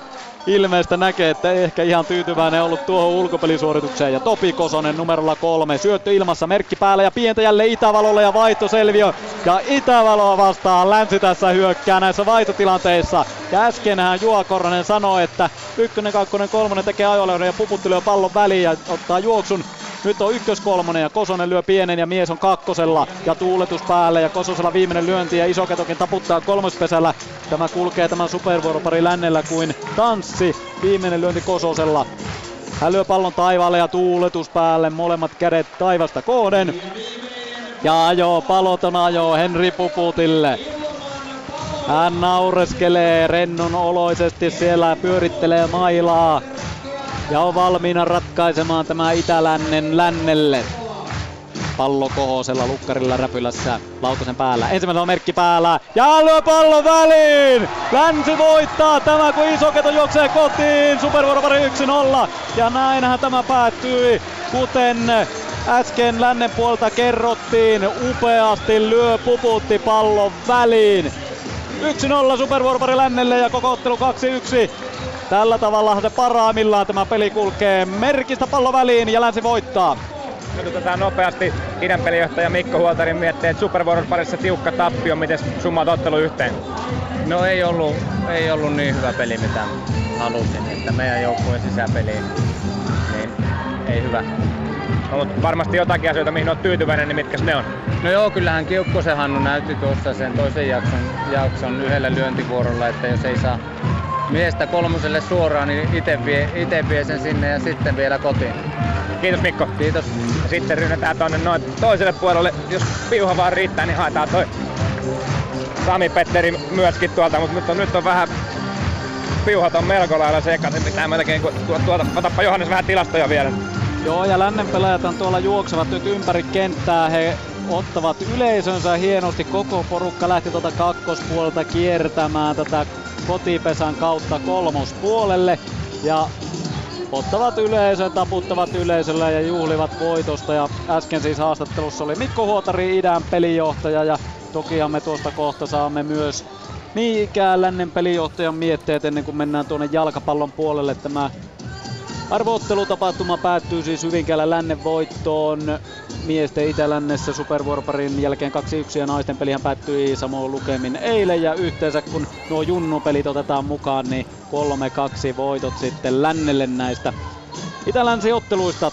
ilmeestä näkee, että ehkä ihan tyytyväinen ollut tuohon ulkopelisuoritukseen. Ja Topi Kosonen numerolla kolme, syöttö ilmassa, merkki päällä ja pientä jälleen Itävalolle ja vaihtoselviö. Ja Itävaloa vastaan Länsi tässä hyökkää näissä vaihtotilanteissa. Ja äskenhän Juha Korhonen sanoi, että ykkönen, kakkonen, kolmonen tekee ajoleuden ja puputtelee pallon väliin ja ottaa juoksun nyt on ykkös kolmonen ja Kosonen lyö pienen ja mies on kakkosella ja tuuletus päälle ja Kososella viimeinen lyönti ja Isoketokin taputtaa kolmospesällä. Tämä kulkee tämän supervuoropari lännellä kuin tanssi. Viimeinen lyönti Kososella. Hän lyö pallon taivaalle ja tuuletus päälle, molemmat kädet taivasta kohden. Ja ajoo, paloton ajoo Henri Puputille. Hän naureskelee rennon oloisesti siellä pyörittelee mailaa ja on valmiina ratkaisemaan tämä itälännen lännelle. Pallo kohosella lukkarilla räpylässä Lautasen päällä. Ensimmäinen on merkki päällä ja lyö pallo väliin! Länsi voittaa tämä kun Isoketo juoksee kotiin. Supervuoropari 1-0 ja näinhän tämä päättyi kuten äsken lännen puolta kerrottiin. Upeasti lyö puputti pallon väliin. 1-0 Supervuoropari lännelle ja koko ottelu 2-1. Tällä tavalla se parhaimmillaan tämä peli kulkee merkistä pallo väliin ja länsi voittaa. Otetaan nopeasti idän pelijohtaja Mikko Huoltarin miettii, että Supervuoron parissa tiukka tappio, miten summaat ottelu yhteen? No ei ollut, ei ollut niin hyvä peli mitä halusin, että meidän joukkueen sisäpeliin niin ei hyvä. No, mutta varmasti jotakin asioita, mihin olet tyytyväinen, niin mitkä ne on? No joo, kyllähän Kiukkosen Hannu näytti tuossa sen toisen jakson, jakson yhdellä lyöntivuorolla, että jos ei saa miestä kolmoselle suoraan, niin itse vie, ite vie sen sinne ja sitten vielä kotiin. Kiitos Mikko. Kiitos. Ja sitten rynnätään tonne noin toiselle puolelle. Jos piuha vaan riittää, niin haetaan toi Sami Petteri myöskin tuolta, mutta nyt on, nyt on vähän piuhat on melko lailla sekaisin. Pitää melkein tuota, tuota, otapa Johannes vähän tilastoja vielä. Joo, ja lännen pelaajat on tuolla juoksevat nyt ympäri kenttää. He ottavat yleisönsä hienosti. Koko porukka lähti tuota kakkospuolelta kiertämään tätä kotipesän kautta kolmospuolelle. Ja ottavat yleisön, taputtavat yleisöllä ja juhlivat voitosta. Ja äsken siis haastattelussa oli Mikko Huotari, idän pelijohtaja. Ja tokihan me tuosta kohta saamme myös ikään lännen pelijohtajan mietteet ennen kuin mennään tuonne jalkapallon puolelle. Tämä Arvoottelutapahtuma päättyy siis Hyvinkäällä lännen voittoon. Miesten Itä-lännessä supervuoroparin jälkeen 2-1 ja naisten pelihän päättyi samoin lukemin eilen ja yhteensä kun nuo junnupelit otetaan mukaan, niin 3-2 voitot sitten lännelle näistä Itä-länsi otteluista.